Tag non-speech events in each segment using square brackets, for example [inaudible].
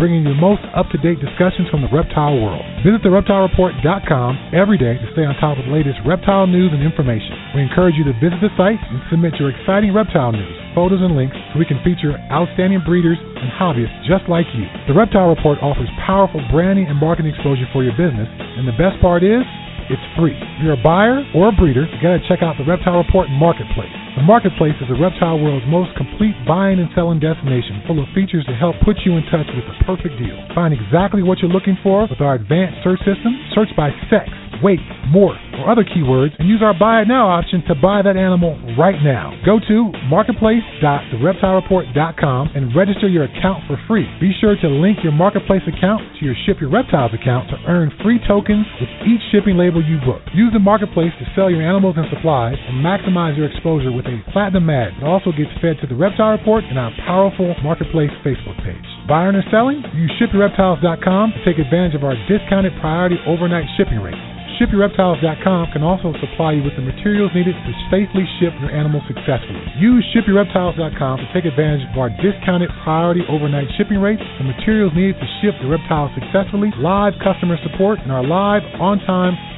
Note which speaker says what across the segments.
Speaker 1: bringing you the most up-to-date discussions from the reptile world. Visit thereptilereport.com every day to stay on top of the latest reptile news and information. We encourage you to visit the site and submit your exciting reptile news, photos, and links so we can feature outstanding breeders and hobbyists just like you. The Reptile Report offers powerful branding and marketing exposure for your business, and the best part is, it's free. If you're a buyer or a breeder, you gotta check out the Reptile Report Marketplace. The Marketplace is the reptile world's most complete buying and selling destination, full of features to help put you in touch with the perfect deal. Find exactly what you're looking for with our advanced search system. Search by sex, weight, morph, or other keywords, and use our Buy It Now option to buy that animal right now. Go to marketplace.thereptilereport.com and register your account for free. Be sure to link your Marketplace account to your Ship Your Reptiles account to earn free tokens with each shipping label you book. Use the Marketplace to sell your animals and supplies and maximize your exposure with a platinum ad. It also gets fed to the Reptile Report and our powerful Marketplace Facebook page. Buying or selling? Use ShipYourReptiles.com to take advantage of our discounted priority overnight shipping rate. ShipYourReptiles.com can also supply you with the materials needed to safely ship your animal successfully. Use ShipYourReptiles.com to take advantage of our discounted priority overnight shipping rates, the materials needed to ship your reptiles successfully, live customer support, and our live on-time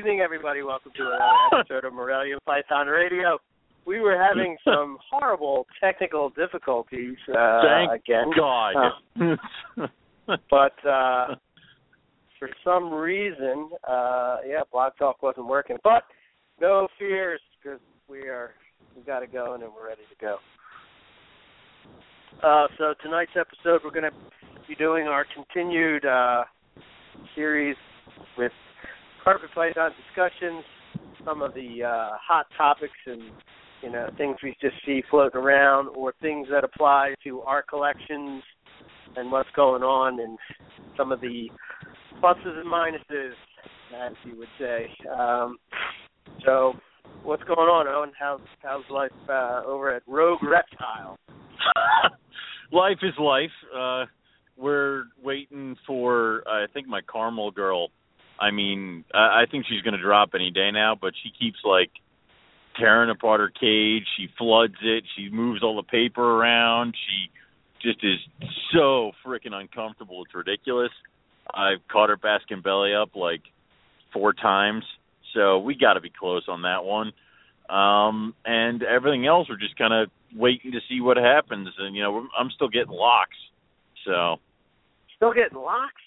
Speaker 2: Evening, everybody. Welcome to another [laughs] episode of Morelia Python Radio. We were having [laughs] some horrible technical difficulties uh,
Speaker 3: Thank
Speaker 2: again.
Speaker 3: God.
Speaker 2: Uh, [laughs] but uh, for some reason, uh, yeah, Blog Talk wasn't working. But no fears, because we are we got it going and we're ready to go. Uh, so tonight's episode, we're going to be doing our continued uh, series with carpet python discussions, some of the uh, hot topics and you know things we just see floating around, or things that apply to our collections and what's going on, and some of the pluses and minuses, as you would say. Um, so, what's going on, Owen? How's how's life uh, over at Rogue Reptile? [laughs]
Speaker 3: life is life. Uh we're waiting for I think my caramel girl I mean, I, I think she's going to drop any day now, but she keeps like tearing apart her cage. She floods it. She moves all the paper around. She just is so freaking uncomfortable. It's ridiculous. I've caught her basking belly up like four times, so we got to be close on that one. Um, and everything else, we're just kind of waiting to see what happens. And you know, I'm still getting locks, so
Speaker 2: Still getting locks?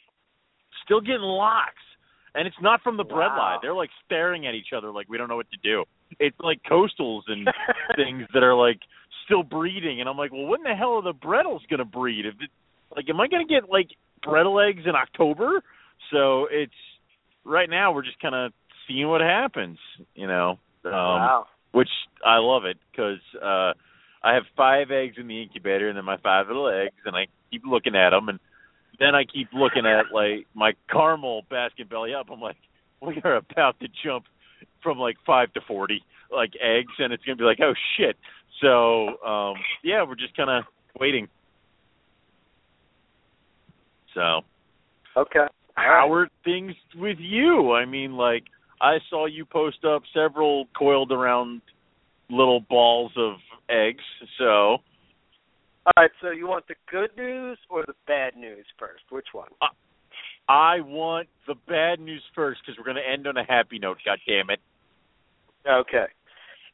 Speaker 3: still getting locks. And it's not from the bread
Speaker 2: Wow.
Speaker 3: line. They're like staring at each other like we don't know what to do. It's like coastals and [laughs] things that are like still breeding and I'm like, Well when the hell are the Brettles gonna breed? If it like am I gonna get like Brettle eggs in October? So it's right now we're just kinda seeing what happens, you know. Um
Speaker 2: wow.
Speaker 3: which I love it because uh, I have five eggs in the incubator, and then my five little eggs, and I keep looking at them, and then I keep looking at like my caramel basket belly up. I'm like, we are about to jump from like five to forty like eggs, and it's gonna be like, oh shit. So um, yeah, we're just kind of waiting. So
Speaker 2: Okay.
Speaker 3: how are things with you? I mean, like I saw you post up several coiled around little balls of eggs. So
Speaker 2: All right, so you want the good news or the bad news first? Which one?
Speaker 3: I want the bad news first because we're going to end on a happy note. God damn it!
Speaker 2: Okay.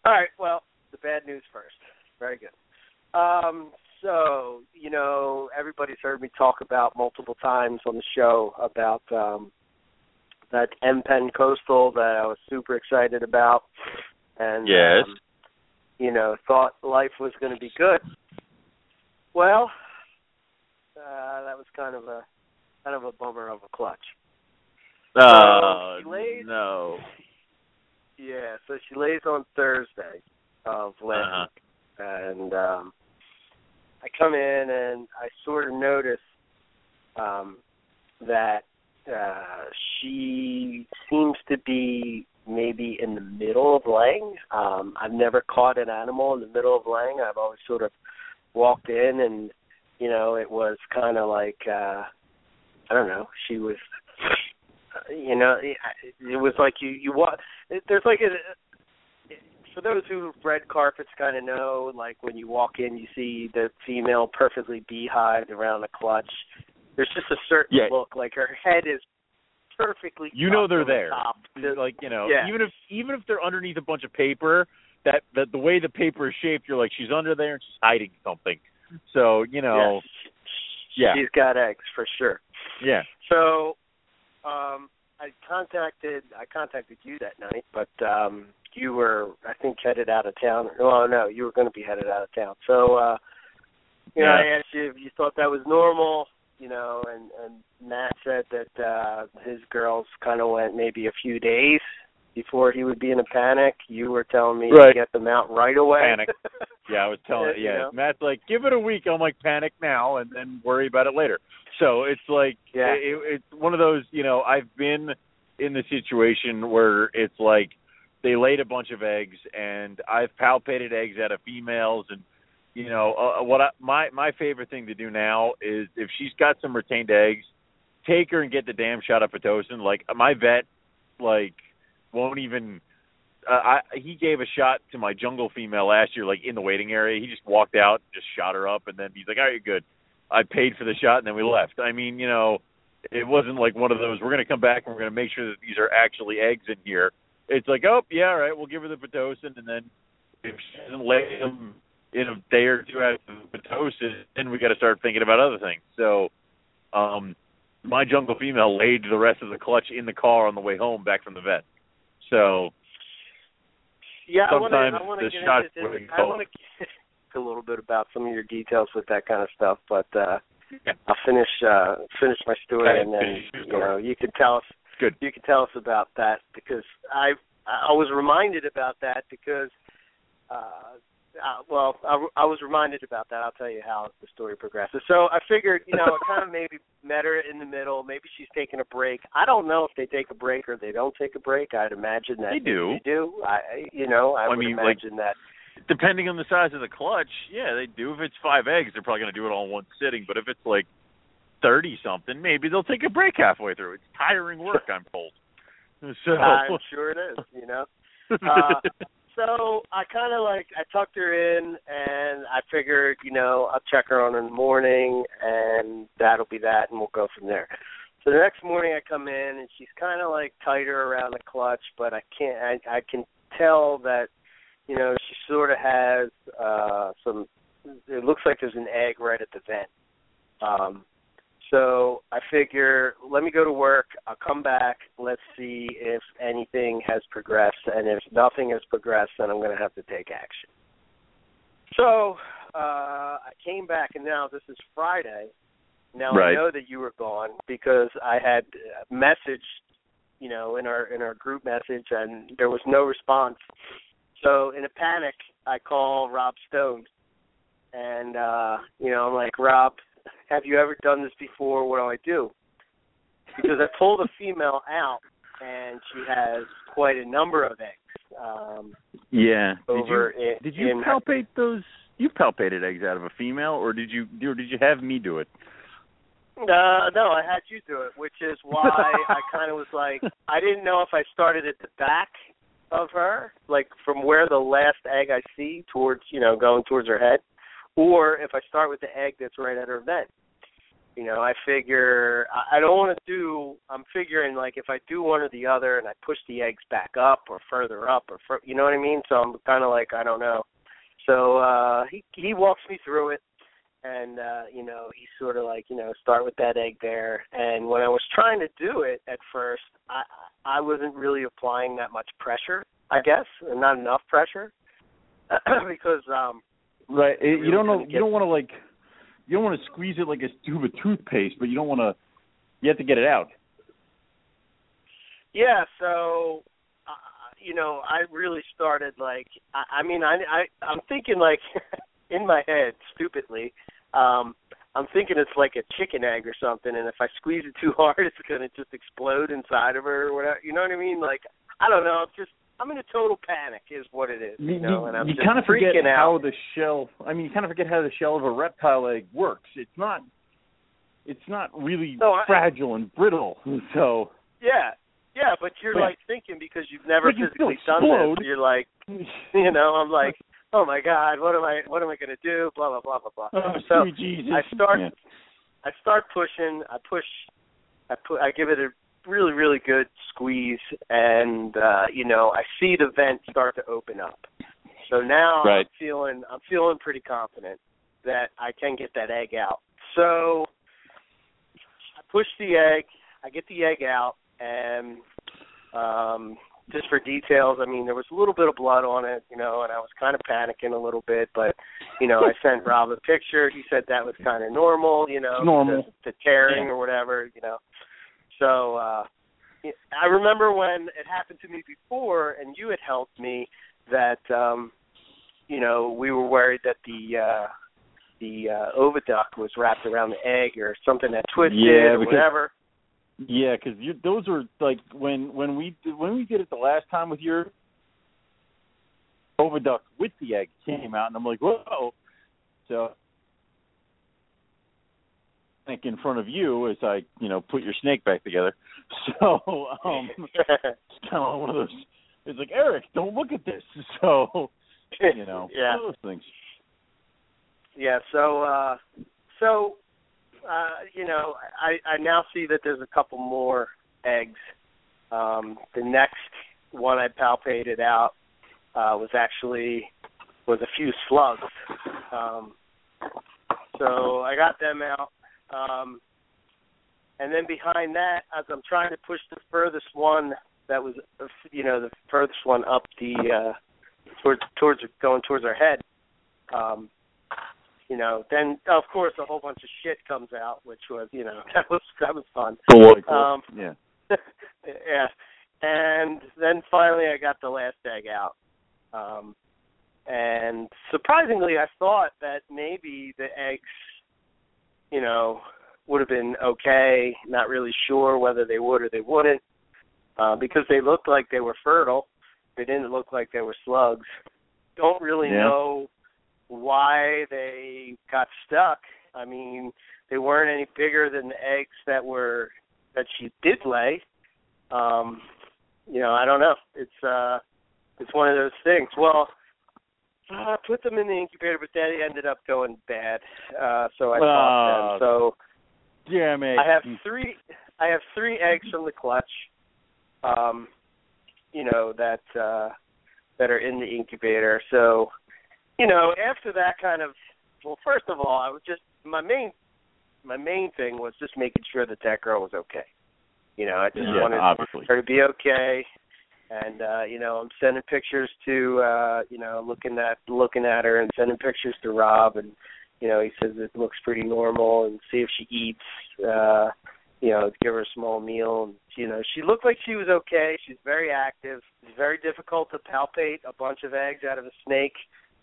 Speaker 2: All right, well, the bad news first. Very good. Um, so, you know, everybody's heard me talk about multiple times on the show about um that M Pen Coastal that I was super excited about and
Speaker 3: Yes.
Speaker 2: um, you know, thought life was going to be good. Well, uh that was kind of a kind of a bummer of a clutch.
Speaker 3: Uh,
Speaker 2: she lays-
Speaker 3: no.
Speaker 2: Yeah, so she lays on Thursday of last
Speaker 3: Uh-huh.
Speaker 2: and um, I come in and I sort of notice um, that uh, she seems to be maybe in the middle of laying. Um, I've never caught an animal in the middle of laying. I've always sort of walked in and you know it was kind of like uh I don't know. She was you know it it was like you you wa there's like a for those who red carpets kind of know like when you walk in you see the female perfectly beehived around the clutch there's just a certain
Speaker 3: Yeah.
Speaker 2: look like her head is perfectly
Speaker 3: You know they're
Speaker 2: the
Speaker 3: there. They're like you know,
Speaker 2: Yeah.
Speaker 3: even if even if they're underneath a bunch of paper, that that the way the paper is shaped, you're like she's under there and she's hiding something. So you know,
Speaker 2: yes.
Speaker 3: yeah.
Speaker 2: she's got eggs for sure
Speaker 3: yeah.
Speaker 2: So, um, I contacted I contacted you that night, but um, you were I think headed out of town. Well, no, you were going to be headed out of town. So, uh, you know,
Speaker 3: Yeah.
Speaker 2: I asked you if you thought that was normal. You know, and and Matt said that uh, his girls kind of went maybe a few days before he would be in a panic. You were telling me
Speaker 3: Right.
Speaker 2: to get them out right away.
Speaker 3: Panic. Yeah, I was telling. [laughs]
Speaker 2: You
Speaker 3: Yeah,
Speaker 2: know?
Speaker 3: Matt's like, give it a week. I'm like, panic now, and then worry about it later. So it's like,
Speaker 2: Yeah.
Speaker 3: it, it's one of those. You know, I've been in the situation where it's like they laid a bunch of eggs, and I've palpated eggs out of females, and you know, uh, what I, my my favorite thing to do now is if she's got some retained eggs, take her and get the damn shot of pitocin. Like my vet, like won't even uh, I he gave a shot to my jungle female last year, like in the waiting area. He just walked out, just shot her up, and then he's like, "All right, good." I paid for the shot, and then we left. I mean, you know, it wasn't like one of those. We're going to come back and we're going to make sure that these are actually eggs in here. It's like, oh yeah, all right, we'll give her the pitocin, and then if she doesn't lay them in a day or two after the pitocin, then we got to start thinking about other things. So, um, my jungle female laid the rest of the clutch in the car on the way home back from the vet. So
Speaker 2: Yeah, I want to. I wanna get
Speaker 3: shots wouldn't
Speaker 2: I
Speaker 3: go.
Speaker 2: want to get [laughs] a little bit about some of your details with that kind of stuff, but uh
Speaker 3: Yeah.
Speaker 2: I'll finish uh finish my story and then you know you can tell us
Speaker 3: Good.
Speaker 2: you can tell us about that because I I was reminded about that because uh, uh well I, I was reminded about that I'll tell you how the story progresses so I figured you know I kind of maybe met her in the middle maybe she's taking a break I don't know if they take a break or they don't take a break I'd imagine that
Speaker 3: They do.
Speaker 2: they do I you know I,
Speaker 3: I
Speaker 2: would
Speaker 3: mean, like-
Speaker 2: imagine that
Speaker 3: depending on the size of the clutch, yeah, they do. If it's five eggs, they're probably going to do it all in one sitting. But if it's like thirty something, maybe they'll take a break halfway through. It's tiring work, I'm told. [laughs] So
Speaker 2: I'm sure it is. You know. [laughs] Uh, so I kind of like I tucked her in, and I figured, you know, I'll check her on in the morning, and that'll be that, and we'll go from there. So the next morning I come in, and she's kind of like tighter around the clutch, but I can't. I, I can tell that, you know, she sort of has uh some. It looks like there's an egg right at the vent. Um, so I figure, let me go to work. I'll come back. Let's see if anything has progressed, and if nothing has progressed, then I'm going to have to take action. So uh, I came back, and now this is Friday. Now
Speaker 3: Right.
Speaker 2: I know that you were gone because I had messaged, you know, in our in our group message, and there was no response. So in a panic, I call Rob Stone, and uh, you know, I'm like, Rob, have you ever done this before? What do I do? Because I pulled a female out, and she has quite a number of eggs. Um,
Speaker 3: yeah. Did you
Speaker 2: in,
Speaker 3: did you palpate those? You palpated eggs out of a female, or did you or did you have me do it?
Speaker 2: Uh, no, I had you do it, which is why [laughs] I kind of was like, I didn't know if I started at the back of her, like from where the last egg I see towards, you know, going towards her head, or if I start with the egg that's right at her vent. You know, I figure I don't want to do. I'm figuring like if I do one or the other, and I push the eggs back up or further up, or fur, you know what I mean. So I'm kind of like I don't know. So uh he he walks me through it and uh you know he's sort of like you know start with that egg there and when i was trying to do it at first i i wasn't really applying that much pressure i guess and not enough pressure [clears throat] because um
Speaker 3: Right. It,
Speaker 2: really
Speaker 3: you don't know. You don't want to like. You don't want to squeeze it like a tube of toothpaste, but you don't want to. You have to get it out.
Speaker 2: yeah so uh, you know i really started like i i mean i i i'm thinking like [laughs] in my head stupidly um i'm thinking it's like a chicken egg or something and if i squeeze it too [laughs] hard it's going to just explode inside of her or whatever you know what i mean like i don't know it's just i'm in a total panic is what it is you, know and i'm
Speaker 3: you
Speaker 2: just
Speaker 3: kind of forget
Speaker 2: freaking
Speaker 3: how
Speaker 2: out
Speaker 3: the shell. I mean, you kind of forget how the shell of a reptile egg works. It's not. It's not really
Speaker 2: No, I-
Speaker 3: fragile and brittle. [laughs] So.
Speaker 2: yeah yeah but you're
Speaker 3: Right.
Speaker 2: like thinking because you've never
Speaker 3: you
Speaker 2: physically done this you're like [laughs] you know i'm like oh my god what am i what am i going to do blah blah blah blah blah
Speaker 3: Oh,
Speaker 2: so
Speaker 3: Jesus.
Speaker 2: I start
Speaker 3: Yeah.
Speaker 2: I start pushing. I push. I put. I give it a really, really good squeeze, and uh, you know, I see the vent start to open up. So now
Speaker 3: Right.
Speaker 2: I'm feeling. I'm feeling pretty confident that I can get that egg out. So I push the egg. I get the egg out, and um, just for details, I mean, there was a little bit of blood on it, you know, and I was kind of panicking a little bit, but you know, I sent Rob a picture. He said that was kind of normal, you know,
Speaker 3: normal.
Speaker 2: the, the tearing
Speaker 3: Yeah.
Speaker 2: or whatever, you know. So uh I remember when it happened to me before, and you had helped me that um you know we were worried that the uh the uh oviduct was wrapped around the egg or something that twisted
Speaker 3: Yeah,
Speaker 2: or
Speaker 3: because-
Speaker 2: whatever.
Speaker 3: Yeah, because those are like when when we when we did it the last time with your oviduct with the egg came out, and I'm like, whoa. So in front of you as I you know put your snake back together. [laughs] So um, [laughs] it's kind of one of those. It's like Eric, don't look at this. [laughs] So you know,
Speaker 2: yeah.
Speaker 3: one of those things.
Speaker 2: Yeah, so uh so uh you know, I I now see that there's a couple more eggs. Um the next one I palpated out uh was actually was a few slugs. Um so I got them out. Um and then behind that as I'm trying to push the furthest one that was you know the furthest one up the uh towards towards going towards our head um you know, then of course a whole bunch of shit comes out, which was, you know, [laughs] that was that was fun. Um,
Speaker 3: yeah. [laughs]
Speaker 2: yeah. And then finally I got the last egg out. Um and surprisingly I thought that maybe the eggs, you know, would have been okay, not really sure whether they would or they wouldn't. Uh, because they looked like they were fertile. They didn't look like they were slugs. Don't really
Speaker 3: Yeah.
Speaker 2: know why they got stuck. I mean, they weren't any bigger than the eggs that were that she did lay. Um you know, I don't know. It's uh, it's one of those things. Well, I put them in the incubator, but that ended up going bad. Uh, so I bought them. So
Speaker 3: yeah, mate.
Speaker 2: I have three. I have three eggs from the clutch. Um, you know that uh, that are in the incubator. So, you know, after that kind of, well, first of all, I was just my main my main thing was just making sure that that girl was okay. You know, I just
Speaker 3: yeah,
Speaker 2: wanted
Speaker 3: obviously.
Speaker 2: her to be okay. And uh, you know, I'm sending pictures to uh, you know, looking at looking at her and sending pictures to Rob and you know, he says it looks pretty normal and see if she eats uh you know, give her a small meal and you know, she looked like she was okay. She's very active. It's very difficult to palpate a bunch of eggs out of a snake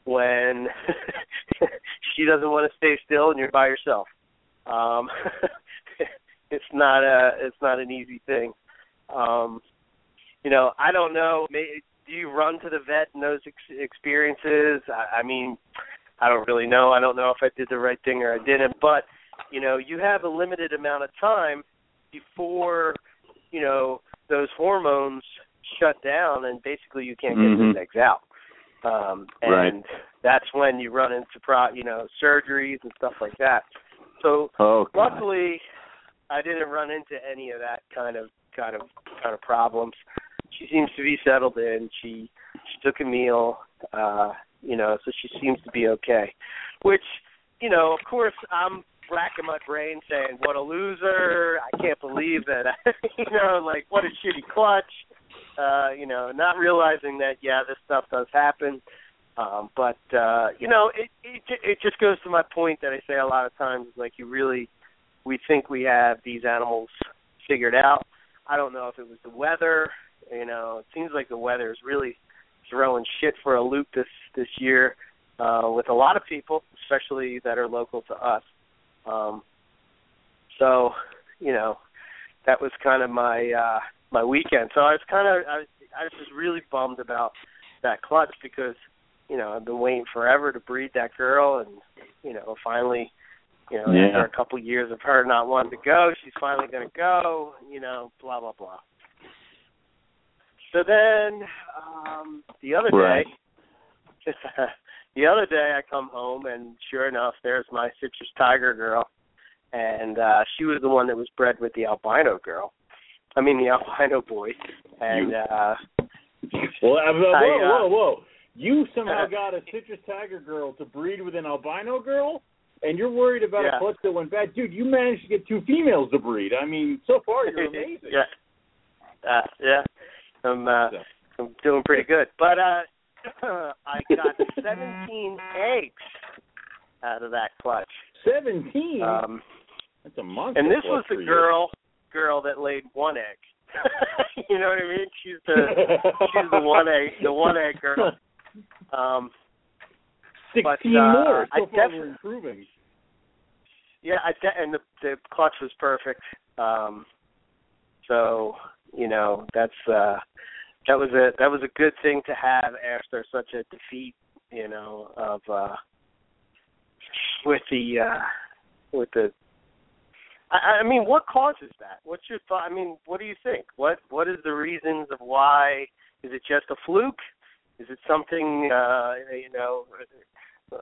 Speaker 2: when [laughs] she doesn't want to stay still and you're by yourself. Um [laughs] it's not a it's not an easy thing. Um you know, I don't know. Maybe, do you run to the vet in those ex- experiences? I, I mean, I don't really know. I don't know if I did the right thing or I didn't. But you know, you have a limited amount of time before you know those hormones shut down, and basically you can't get
Speaker 3: Mhm.
Speaker 2: those eggs out. Um, and
Speaker 3: Right.
Speaker 2: that's when you run into pro, you know, surgeries and stuff like that. So
Speaker 3: Oh,
Speaker 2: luckily i didn't run into any of that kind of kind of kind of problems she seems to be settled in she she took a meal uh you know so she seems to be okay which you know of course i'm racking my brain saying what a loser i can't believe that [laughs] you know like what a shitty clutch uh you know not realizing that yeah this stuff does happen um but uh you know it it it just goes to my point that i say a lot of times like you really we think we have these animals figured out. I don't know if it was the weather. You know, it seems like the weather is really throwing shit for a loop this this year uh, with a lot of people, especially that are local to us. Um, so, you know, that was kind of my uh, my weekend. So I was kind of I, was- I was just really bummed about that clutch because you know I've been waiting forever to breed that girl, and you know finally you know,
Speaker 3: Yeah.
Speaker 2: after a couple years of her not wanting to go, she's finally going to go. You know, blah blah blah. So then, um the other
Speaker 3: Right.
Speaker 2: day, [laughs] the other day I come home and sure enough, there's my citrus tiger girl, and uh she was the one that was bred with the albino girl. I mean the albino boy, and
Speaker 3: You-
Speaker 2: uh
Speaker 3: Well, uh, whoa,
Speaker 2: I, uh,
Speaker 3: whoa, whoa! You somehow got a citrus tiger girl to breed with an albino girl, and you're worried about
Speaker 2: Yeah.
Speaker 3: a clutch that went bad, dude. You managed to get two females to breed. I mean, so far you're [laughs] amazing.
Speaker 2: yeah. Uh, yeah. I'm uh I'm doing pretty good. But uh [clears throat] I got 17 eggs out of that clutch.
Speaker 3: Seventeen.
Speaker 2: Um
Speaker 3: That's a monster.
Speaker 2: and this was the
Speaker 3: for you.
Speaker 2: girl girl that laid one egg. [laughs] you know what I mean? She's the she's the one egg the one egg girl. [laughs] Um
Speaker 3: Sixteen
Speaker 2: but, uh,
Speaker 3: more.
Speaker 2: I
Speaker 3: So far
Speaker 2: def-
Speaker 3: we're improving.
Speaker 2: yeah, I de- and the the clutch was perfect. Um so, you know, that's uh that was a that was a good thing to have after such a defeat, you know, of uh with the uh with the I, I mean, what causes that? What's your thought? I mean, what do you think? What what is the reasons of why? Is it just a fluke? Is it something uh you know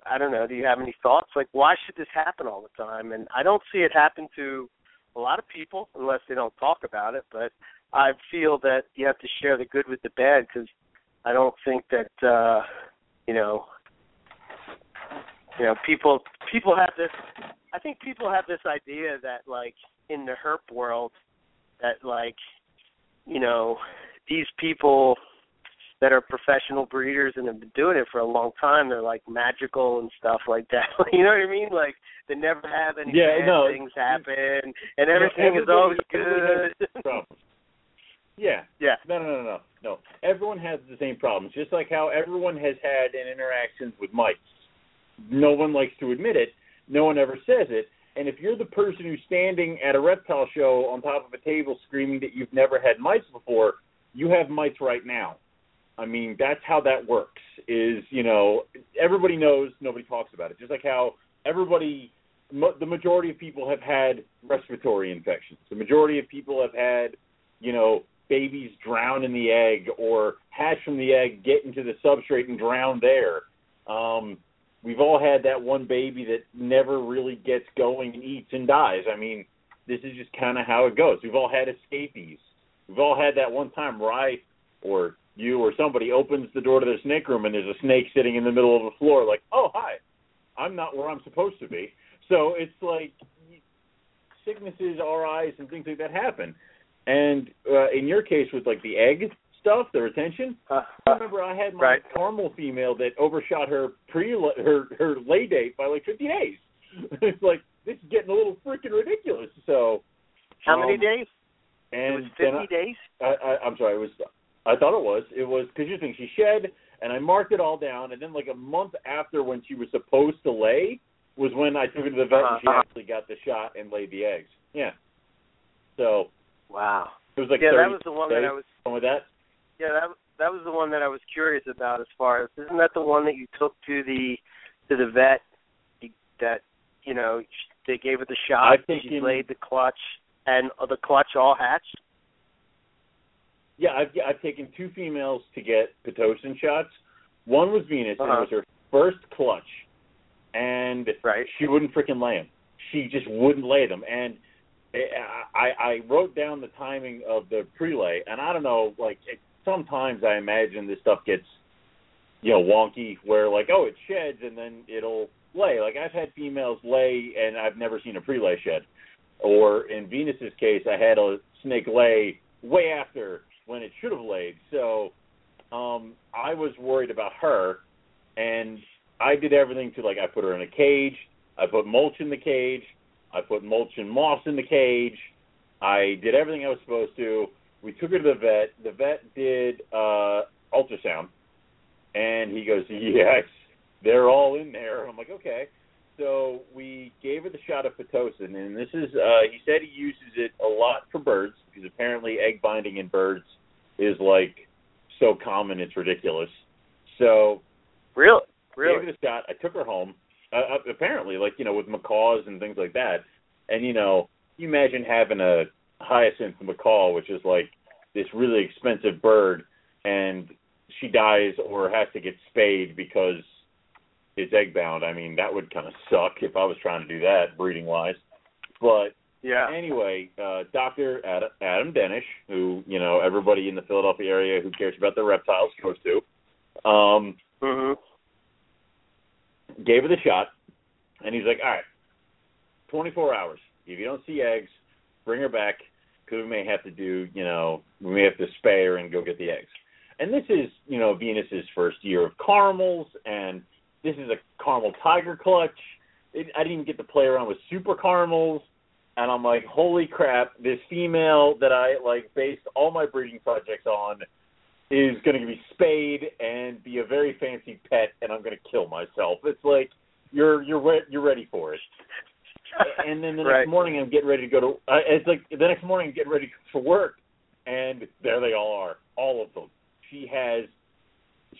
Speaker 2: I don't know, do you have any thoughts? Like why should this happen all the time? And I don't see it happen to a lot of people unless they don't talk about it, but I feel that you have to share the good with the bad because I don't think that uh you know you know people people have this I think people have this idea that like in the herp world that like you know these people that are professional breeders and have been doing it for a long time they're like magical and stuff like that [laughs] you know what I mean like they never have any
Speaker 3: Yeah,
Speaker 2: bad
Speaker 3: no.
Speaker 2: things happen and everything is always good.
Speaker 3: Yeah.
Speaker 2: yeah
Speaker 3: No, no, no, no, no. Everyone has the same problems. Just like how everyone has had an interactions with mice. No one likes to admit it. No one ever says it. And if you're the person who's standing at a reptile show on top of a table screaming that you've never had mice before, you have mice right now. I mean, that's how that works. Is you know, everybody knows, nobody talks about it. Just like how everybody, the majority of people have had respiratory infections. The majority of people have had, you know, babies drown in the egg or hatch from the egg, get into the substrate and drown there. Um, we've all had that one baby that never really gets going and eats and dies. I mean, this is just kind of how it goes. We've all had escapees. We've all had that one time where or you or somebody opens the door to their snake room and there's a snake sitting in the middle of the floor like, "Oh, hi. I'm not where I'm supposed to be." So it's like sicknesses, RIs and things like that happen. And uh, in your case with like the egg stuff, the retention,
Speaker 2: Uh,
Speaker 3: I remember I had my
Speaker 2: Right.
Speaker 3: caramel female that overshot her pre her her lay date by like 50 days. [laughs] it's like this is getting a little freaking ridiculous. So
Speaker 2: how many
Speaker 3: um,
Speaker 2: days? It was
Speaker 3: then
Speaker 2: 50 days.
Speaker 3: I, I, I'm sorry, it was I thought it was it was because you think she shed and I marked it all down and then like a month after when she was supposed to lay was when I took her to the vet and she
Speaker 2: Uh-huh.
Speaker 3: actually got the shot and laid the eggs. Yeah. So
Speaker 2: Wow.
Speaker 3: it was like
Speaker 2: yeah, that was the one that I was.
Speaker 3: like that.
Speaker 2: Yeah, that that was the one that I was curious about. As far as isn't that the one that you took to the to the vet that you know they gave it the shot.
Speaker 3: I've
Speaker 2: she
Speaker 3: taken-
Speaker 2: laid the clutch, and uh, the clutch all hatched.
Speaker 3: Yeah, I've I've taken two females to get pitocin shots. One was Venus, and
Speaker 2: Uh-huh.
Speaker 3: it was her first clutch, and
Speaker 2: Right.
Speaker 3: she wouldn't freaking lay them. She just wouldn't lay them, and I I wrote down the timing of the prelay, and I don't know, like it, sometimes I imagine this stuff gets, you know, wonky, where like oh it sheds and then it'll lay. Like I've had females lay, and I've never seen a prelay shed. Or in Venus's case, I had a snake lay way after when it should have laid. So um I was worried about her and I did everything to like I put her in a cage, I put mulch in the cage, I put mulch and moss in the cage. I did everything I was supposed to. We took her to the vet. The vet did uh ultrasound and he goes, Yes, they're all in there. I'm like, Okay. So we gave her the shot of Pitocin, and this is uh he said he uses it a lot for birds because apparently egg binding in birds is like so common it's ridiculous. So
Speaker 2: Really?
Speaker 3: gave
Speaker 2: Really?
Speaker 3: it a shot. I took her home. Uh, uh, apparently, like you know, with macaws and things like that. And you know, you imagine having a hyacinth macaw, which is like this really expensive bird, and she dies or has to get spayed because it's egg bound. I mean, that would kind of suck if I was trying to do that breeding wise. But
Speaker 2: Yeah.
Speaker 3: anyway, uh, Doctor Adam, Adam Denish, who you know everybody in the Philadelphia area who cares about their reptiles goes to, um,
Speaker 2: Mhm.
Speaker 3: Gave her the shot, and he's like, "All right, 24 hours. If you don't see eggs, bring her back because we may have to do, you know, we may have to spay her and go get the eggs." And this is, you know, Venus's first year of caramels, and this is a caramel tiger clutch. It, I didn't get to play around with super caramels, and I'm like, "Holy crap! This female that I like based all my breeding projects on." Is going to be spayed and be a very fancy pet, and I'm going to kill myself. It's like you're you're re- you're ready for it. And then the [laughs] next
Speaker 2: Right.
Speaker 3: morning, I'm getting ready to go to. Uh, it's like the next morning, I'm getting ready for work, and there they all are, all of them. She has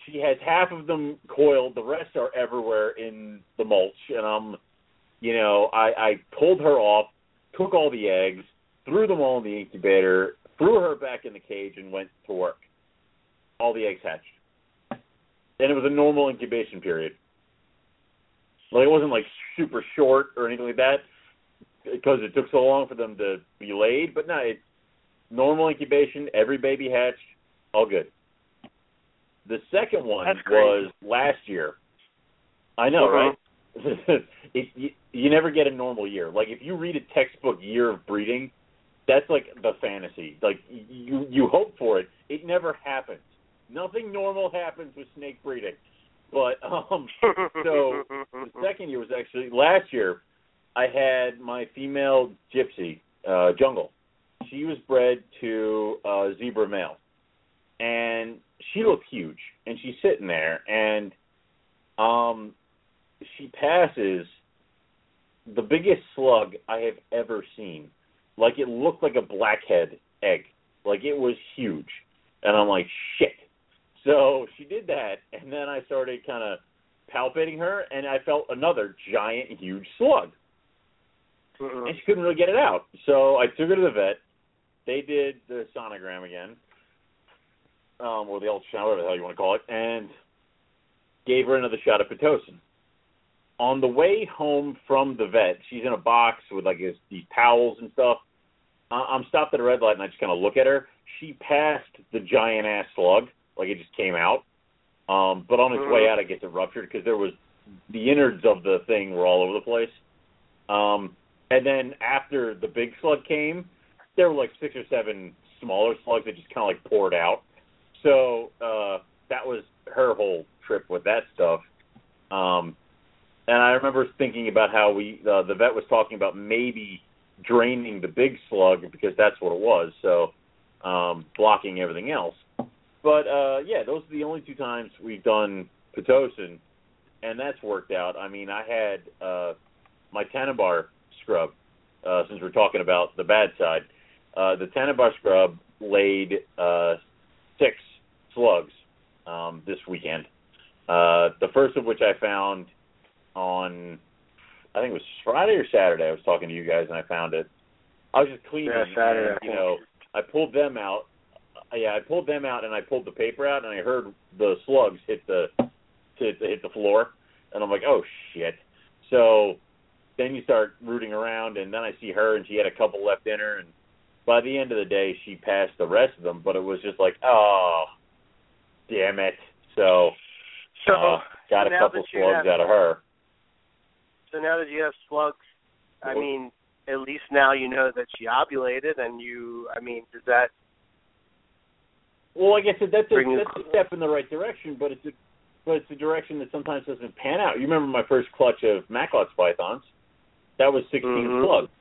Speaker 3: she has half of them coiled, the rest are everywhere in the mulch, and I'm, you know, I I pulled her off, took all the eggs, threw them all in the incubator, threw her back in the cage, and went to work all the eggs hatched. And it was a normal incubation period. Like it wasn't like super short or anything like that because it took so long for them to be laid, but no, it's normal incubation, every baby hatched, all good. The second one was last year. I know,
Speaker 2: Uh-huh.
Speaker 3: right? [laughs] it, you, you never get a normal year. Like if you read a textbook year of breeding, that's like the fantasy. Like you you hope for it. It never happens. Nothing normal happens with snake breeding. But um [laughs] so the second year was actually last year I had my female gypsy, uh jungle. She was bred to a zebra male. And she looked huge and she's sitting there and um she passes the biggest slug I have ever seen. Like it looked like a blackhead egg. Like it was huge. And I'm like, shit. So she did that and then I started kind of palpating her and I felt another giant huge slug.
Speaker 2: Mhm.
Speaker 3: And she couldn't really get it out. So I took her to the vet they did the sonogram again, um, or the ultrasound, whatever the hell you want to call it, and gave her another shot of pitocin. On the way home from the vet, she's in a box with like his, these towels and stuff. I- I'm stopped at a red light and I just kind of look at her. She passed the giant ass slug, like it just came out. Um, but on its way out, I guess it ruptured because there was the innards of the thing were all over the place. Um, and then after the big slug came, there were like six or seven smaller slugs that just kind of like poured out. So uh, that was her whole trip with that stuff. Um, and I remember thinking about how we uh, the vet was talking about maybe draining the big slug because that's what it was. So um, blocking everything else. But uh, yeah, those are the only two times we've done pitocin, and that's worked out. I mean, I had uh, my Tanimbar scrub. Uh, since we're talking about the bad side, uh, the Tanimbar scrub laid uh, six slugs um, this weekend. Uh, the first of which I found on, I think it was Friday or Saturday. I was talking to you guys and I found it. I was just cleaning,
Speaker 2: Yeah, Saturday,
Speaker 3: and, you know, I pulled them out. Yeah, I pulled them out and I pulled the paper out and I heard the slugs hit the hit the, hit the floor, and I'm like, oh shit. So then you start rooting around, and then I see her, and she had a couple left in her, and by the end of the day, she passed the rest of them. But it was just like, oh, damn it. So
Speaker 2: So
Speaker 3: uh, got a couple slugs
Speaker 2: have-
Speaker 3: out of her.
Speaker 2: so now that you have slugs, I mean, at least now you know that she ovulated, and you, I mean, does that?
Speaker 3: Well, like I said, that's a, that's a step in the right direction, but it's a but it's a direction that sometimes doesn't pan out. You remember my first clutch of Macklot's pythons? That was 16
Speaker 2: Mhm.
Speaker 3: slugs,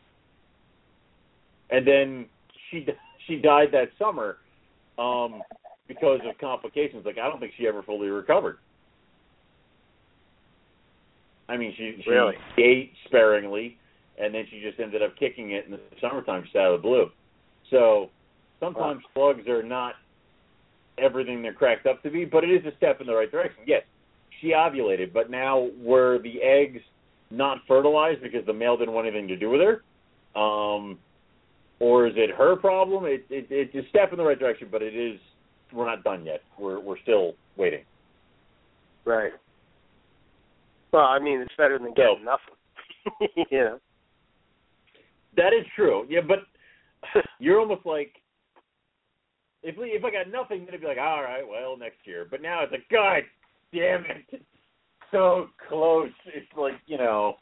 Speaker 3: and then she [laughs] she died that summer um, because of complications. Like I don't think she ever fully recovered. I mean, she she
Speaker 2: Really?
Speaker 3: ate sparingly, and then she just ended up kicking it in the summertime just out of the blue. So sometimes slugs are not everything they're cracked up to be, but it is a step in the right direction. Yes, she ovulated, but now were the eggs not fertilized because the male didn't want anything to do with her? Um, or is it her problem? It, it it's a step in the right direction, but it is we're not done yet. We're we're still waiting.
Speaker 2: Right. Well, I mean, it's better than getting nothing. [laughs] you know.
Speaker 3: That is true. Yeah, but [laughs] you're almost like if we, if I got nothing, then it'd be like, all right, well, next year. But now it's like, God damn it, [laughs] so close. It's like you know,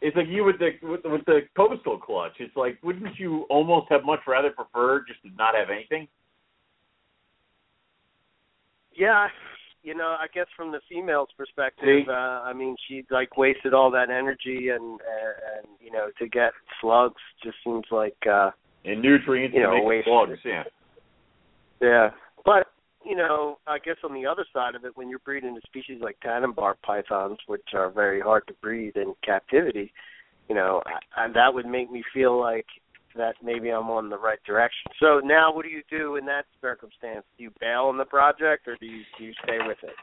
Speaker 3: it's like you with the with, the- with the postal clutch. It's like, wouldn't you almost have much rather preferred just to not have anything?
Speaker 2: Yeah, you know, I guess from the female's perspective, uh, I mean, she like wasted all that energy and and, and you know to get slugs just seems like uh
Speaker 3: And nutrients
Speaker 2: You
Speaker 3: to make slugs. Yeah.
Speaker 2: Yeah. But you know, I guess on the other side of it, when you're breeding a species like Tanimbar pythons, which are very hard to breed in captivity, you know, I, I, that would make me feel like that maybe I'm on the right direction. So now, what do you do in that circumstance? Do you bail on the project, or do you do you stay with it?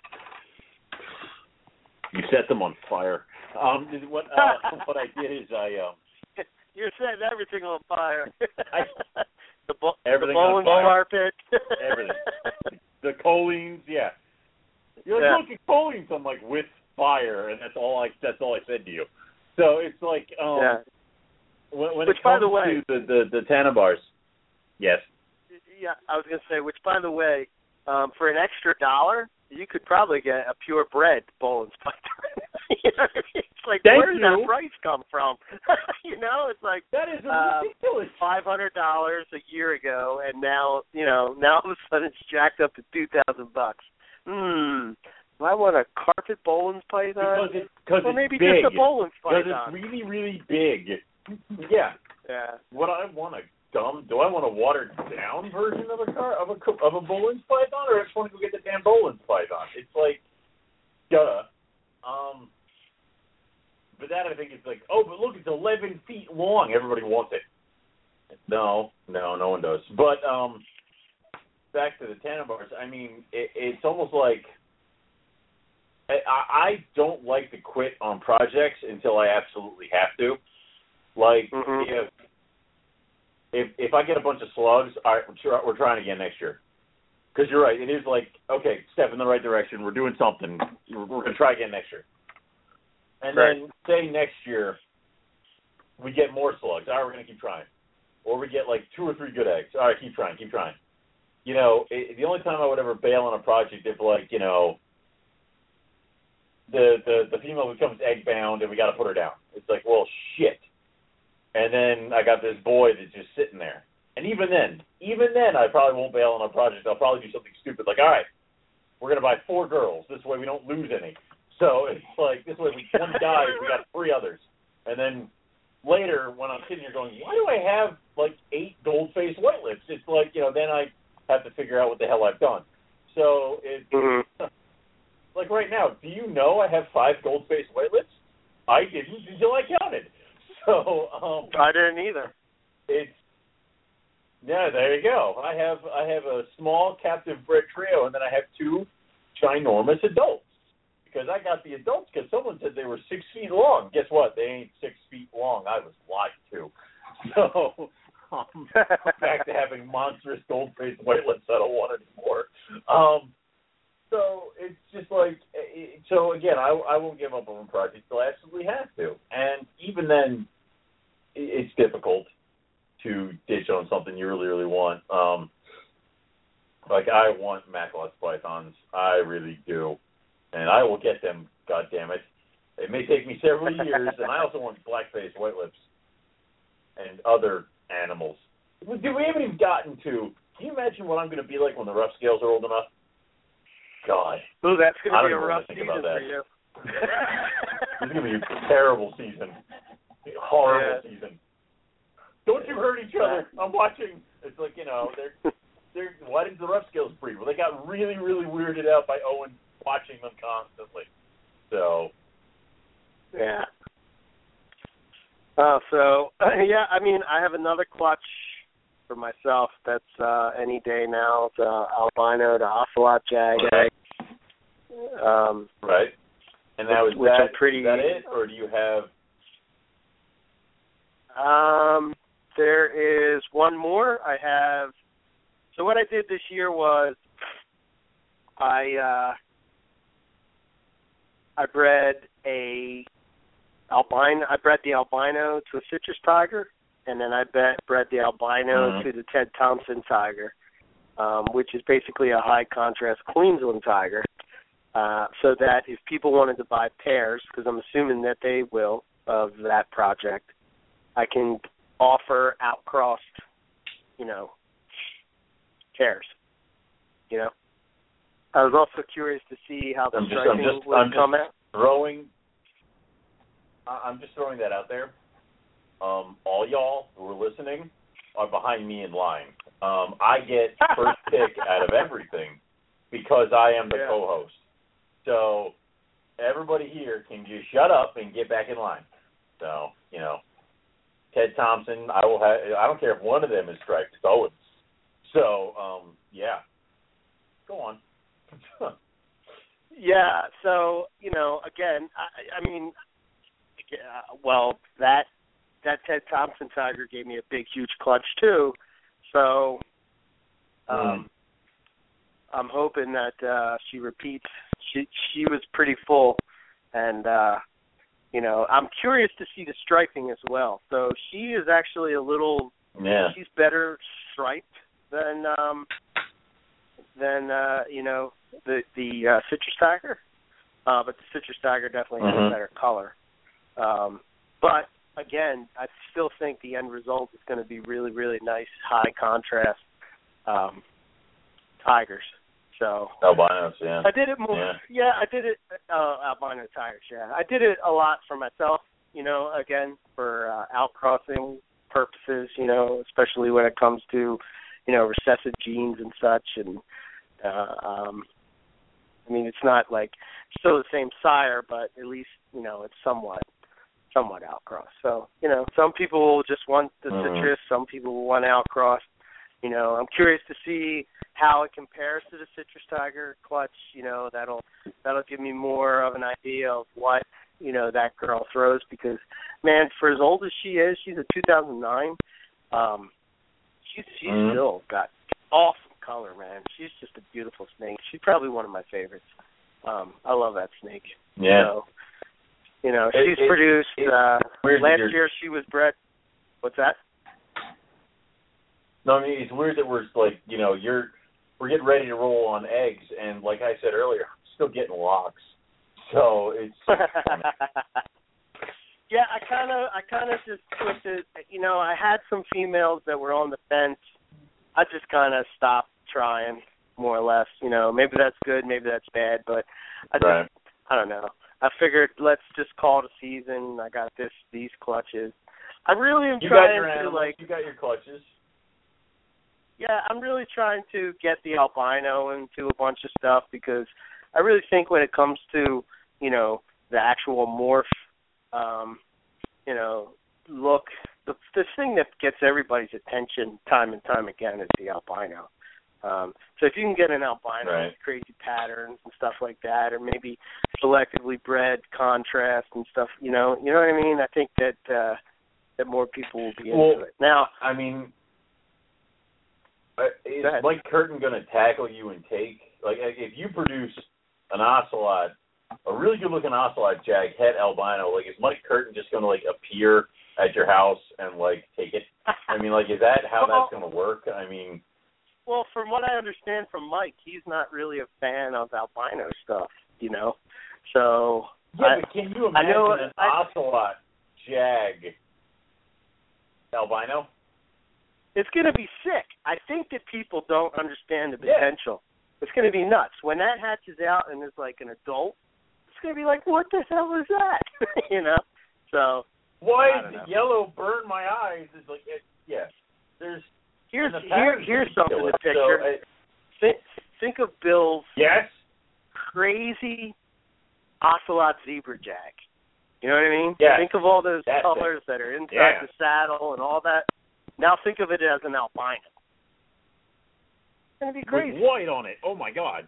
Speaker 3: You set them on fire. Um, what uh, [laughs] what I did is I um [laughs]
Speaker 2: You're setting everything on fire.
Speaker 3: I- [laughs]
Speaker 2: the bo-
Speaker 3: Everything
Speaker 2: the
Speaker 3: on
Speaker 2: bowling
Speaker 3: fire.
Speaker 2: carpet.
Speaker 3: Everything. [laughs] the cholines, yeah. You're like,
Speaker 2: Yeah.
Speaker 3: look at cholines. I'm like with fire, and that's all I that's all I said to you. So it's like um
Speaker 2: yeah.
Speaker 3: when, when
Speaker 2: Which,
Speaker 3: it
Speaker 2: by the way-
Speaker 3: to the the, the Tanimbars, yes.
Speaker 2: Yeah, I was gonna say, which by the way, um, for an extra dollar, you could probably get a purebred Boelen's [laughs] python. you know, it's like
Speaker 3: Thank
Speaker 2: where did
Speaker 3: you.
Speaker 2: that price come from? [laughs] you know, it's like
Speaker 3: That is
Speaker 2: Um,
Speaker 3: ridiculous.
Speaker 2: five hundred dollars a year ago, and now you know now all of a sudden it's jacked up to two thousand bucks. Hmm. Do I want a carpet Boelen's python?
Speaker 3: because it because
Speaker 2: well,
Speaker 3: it's
Speaker 2: maybe
Speaker 3: big.
Speaker 2: just a Boelen's
Speaker 3: because it's really really big. Yeah.
Speaker 2: yeah.
Speaker 3: Would I want a dumb? Do I want a watered down version of a car of a of a Boelen's python, or I just want to go get the damn Boelen's python? It's like, duh. Um, but that I think is like, oh, but look, it's 11 feet long. Everybody wants it. No, no, no one does. But um, back to the Tanimbars. I mean, it, it's almost like I, I don't like to quit on projects until I absolutely have to. Like
Speaker 2: Mhm.
Speaker 3: if if if I get a bunch of slugs, all right, we're, we're trying again next year. Because you're right, it is like okay, step in the right direction. We're doing something. We're, we're gonna try again next year. And
Speaker 2: Right.
Speaker 3: then say next year we get more slugs. All right, we're gonna keep trying. Or we get like two or three good eggs. All right, keep trying, keep trying. You know, it, the only time I would ever bail on a project if like you know the the the female becomes egg bound and we got to put her down. It's like, well, shit. And then I got this boy that's just sitting there. And even then, even then, I probably won't bail on a project. I'll probably do something stupid like, all right, we're gonna buy four girls. This way we don't lose any. So [laughs] it's like this way, if [laughs] one dies, we got three others. And then later, when I'm sitting here going, why do I have like eight gold-faced white lips? It's like you know, then I have to figure out what the hell I've done. So it's
Speaker 2: hmm [laughs]
Speaker 3: like right now, do you know I have five gold-faced white lips? I didn't until I counted. So um,
Speaker 2: I didn't either.
Speaker 3: it's yeah, there you go. I have I have a small captive bred trio, and then I have two ginormous adults. Because I got the adults because someone said they were six feet long. Guess what? They ain't six feet long. I was lied to. [laughs] So um, [laughs] back to having monstrous gold faced white lips. I don't want anymore. Um, so it's just like it, so again. I I won't give up on a project till I absolutely have to, and even then, it's difficult to ditch on something you really really want. Um, like I want Macklot's pythons. I really do, and I will get them. God damn it! It may take me several years, and I also want black-faced white lips and other animals. Dude, we haven't even gotten to. Can you imagine what I'm going to be like when the rough scales are old enough? God,
Speaker 2: Ooh, that's going to be a rough season
Speaker 3: about that.
Speaker 2: for you. [laughs]
Speaker 3: is going to be a terrible season, horrible season. Don't you hurt each other? I'm watching. It's like you know they're they're why didn't the rough scales breed? Well, they got really really weirded out by Owen watching them constantly. So
Speaker 2: Yeah. Uh, so [laughs] yeah, I mean, I have another clutch for myself. That's uh, any day now. The albino, the ocelot jag egg. Um,
Speaker 3: right, and that was
Speaker 2: Which
Speaker 3: that.
Speaker 2: I'm pretty-
Speaker 3: Is that it, or do you have?
Speaker 2: Um, there is one more. I have. So what I did this year was, I uh, I bred a albino. I bred the albino to a citrus tiger, and then I bet, bred the albino
Speaker 3: Mhm.
Speaker 2: to the Ted Thompson tiger, um, which is basically a high contrast Queensland tiger. Uh, so that if people wanted to buy pairs, because I'm assuming that they will of that project, I can offer outcrossed, you know, chairs. You know. I was also curious to see how the
Speaker 3: I'm just- I'm just-
Speaker 2: would
Speaker 3: I'm just-
Speaker 2: come out.
Speaker 3: throwing. I- I'm just throwing that out there. Um, all y'all who are listening are behind me in line. Um, I get first [laughs] pick out of everything because I am the
Speaker 2: Yeah.
Speaker 3: co-host. So everybody here can just shut up and get back in line. So you know, Ted Thompson. I will have. I don't care if one of them is striped. It's Owens. So um, yeah, go on. [laughs]
Speaker 2: Yeah, so you know, again, I, I mean, uh, well, that that Ted Thompson tiger gave me a big, huge clutch too. So, um,
Speaker 3: Mm.
Speaker 2: I'm hoping that uh she repeats. She she was pretty full, and uh you know, I'm curious to see the striping as well. So she is actually a little
Speaker 3: yeah.
Speaker 2: she's better striped than um than uh you know the the uh, citrus tiger uh but the citrus tiger definitely has
Speaker 3: Mhm.
Speaker 2: a better color um but again i still think the end result is going to be really really nice high contrast um tigers so
Speaker 3: Albinos. Yeah.
Speaker 2: I did it more.
Speaker 3: Yeah.
Speaker 2: Yeah, I did it. Uh, albino tigers. Yeah, I did it a lot for myself. You know, again for uh, outcrossing purposes. You know, especially when it comes to you know recessive genes and such. And uh, um, I mean, it's not like still the same sire, but at least you know it's somewhat somewhat outcross. So you know, some people just want the
Speaker 3: Mhm.
Speaker 2: citrus. Some people want outcross. You know, I'm curious to see how it compares to the citrus tiger clutch. You know, that'll that'll give me more of an idea of what you know that girl throws because man, for as old as she is, she's a 2009. Um, she's she's
Speaker 3: Mhm.
Speaker 2: still got awesome color, man. She's just a beautiful snake. She's probably one of my favorites. Um, I love that snake.
Speaker 3: Yeah.
Speaker 2: So, you know,
Speaker 3: It-
Speaker 2: she's
Speaker 3: it-
Speaker 2: produced.
Speaker 3: it-
Speaker 2: uh Last
Speaker 3: you're-
Speaker 2: year she was bred. What's that?
Speaker 3: No, I mean it's weird that we're like, you know, you're we're getting ready to roll on eggs, and like I said earlier, I'm still getting locks. So it's [laughs]
Speaker 2: yeah, I kind of, I kind of just put the, you know, I had some females that were on the fence. I just kind of stopped trying, more or less. You know, maybe that's good, maybe that's bad, but I just,
Speaker 3: Right.
Speaker 2: I don't know. I figured let's just call it a season. I got this, these clutches. I really am
Speaker 3: you got
Speaker 2: trying
Speaker 3: your
Speaker 2: to
Speaker 3: animals,
Speaker 2: like,
Speaker 3: you got your clutches.
Speaker 2: Yeah, I'm really trying to get the albino into a bunch of stuff because I really think when it comes to, you know, the actual morph, um, you know, look, the the thing that gets everybody's attention time and time again is the albino. Um, so if you can get an albino
Speaker 3: Right.
Speaker 2: with crazy patterns and stuff like that, or maybe selectively bred contrast and stuff, you know, you know what I mean? I think that uh, that more people will be into
Speaker 3: Well,
Speaker 2: it. Now,
Speaker 3: I mean, Uh, is Mike Curtin going to tackle you and take like uh, if you produce an ocelot, a really good looking ocelot jag het albino, like is Mike Curtin just going to like appear at your house and like take it? I mean, like is that how
Speaker 2: Well-
Speaker 3: that's going to work? I mean,
Speaker 2: Well, from what I understand from Mike, he's not really a fan of albino stuff, you know. So
Speaker 3: yeah,
Speaker 2: I,
Speaker 3: but can you
Speaker 2: I
Speaker 3: imagine
Speaker 2: know-
Speaker 3: an
Speaker 2: I-
Speaker 3: ocelot jag albino?
Speaker 2: It's going to be sick. I think that people don't understand the
Speaker 3: Yeah.
Speaker 2: potential. It's going to be nuts when that hatches out and is like an adult. It's going to be like, what the hell is that? [laughs] you know. So
Speaker 3: Why
Speaker 2: I know.
Speaker 3: yellow burn my eyes? Is like it, yeah, there's
Speaker 2: here's
Speaker 3: the
Speaker 2: here, here's something to
Speaker 3: it. So,
Speaker 2: picture.
Speaker 3: uh,
Speaker 2: think think of Bill's
Speaker 3: yes,
Speaker 2: crazy ocelot zebra jag. You know what I mean?
Speaker 3: Yes.
Speaker 2: Think of all those
Speaker 3: That's it.
Speaker 2: colors that are inside
Speaker 3: Yeah.
Speaker 2: the saddle and all that. Now think of it as an albino. It's gonna be crazy.
Speaker 3: with white on it. Oh my god!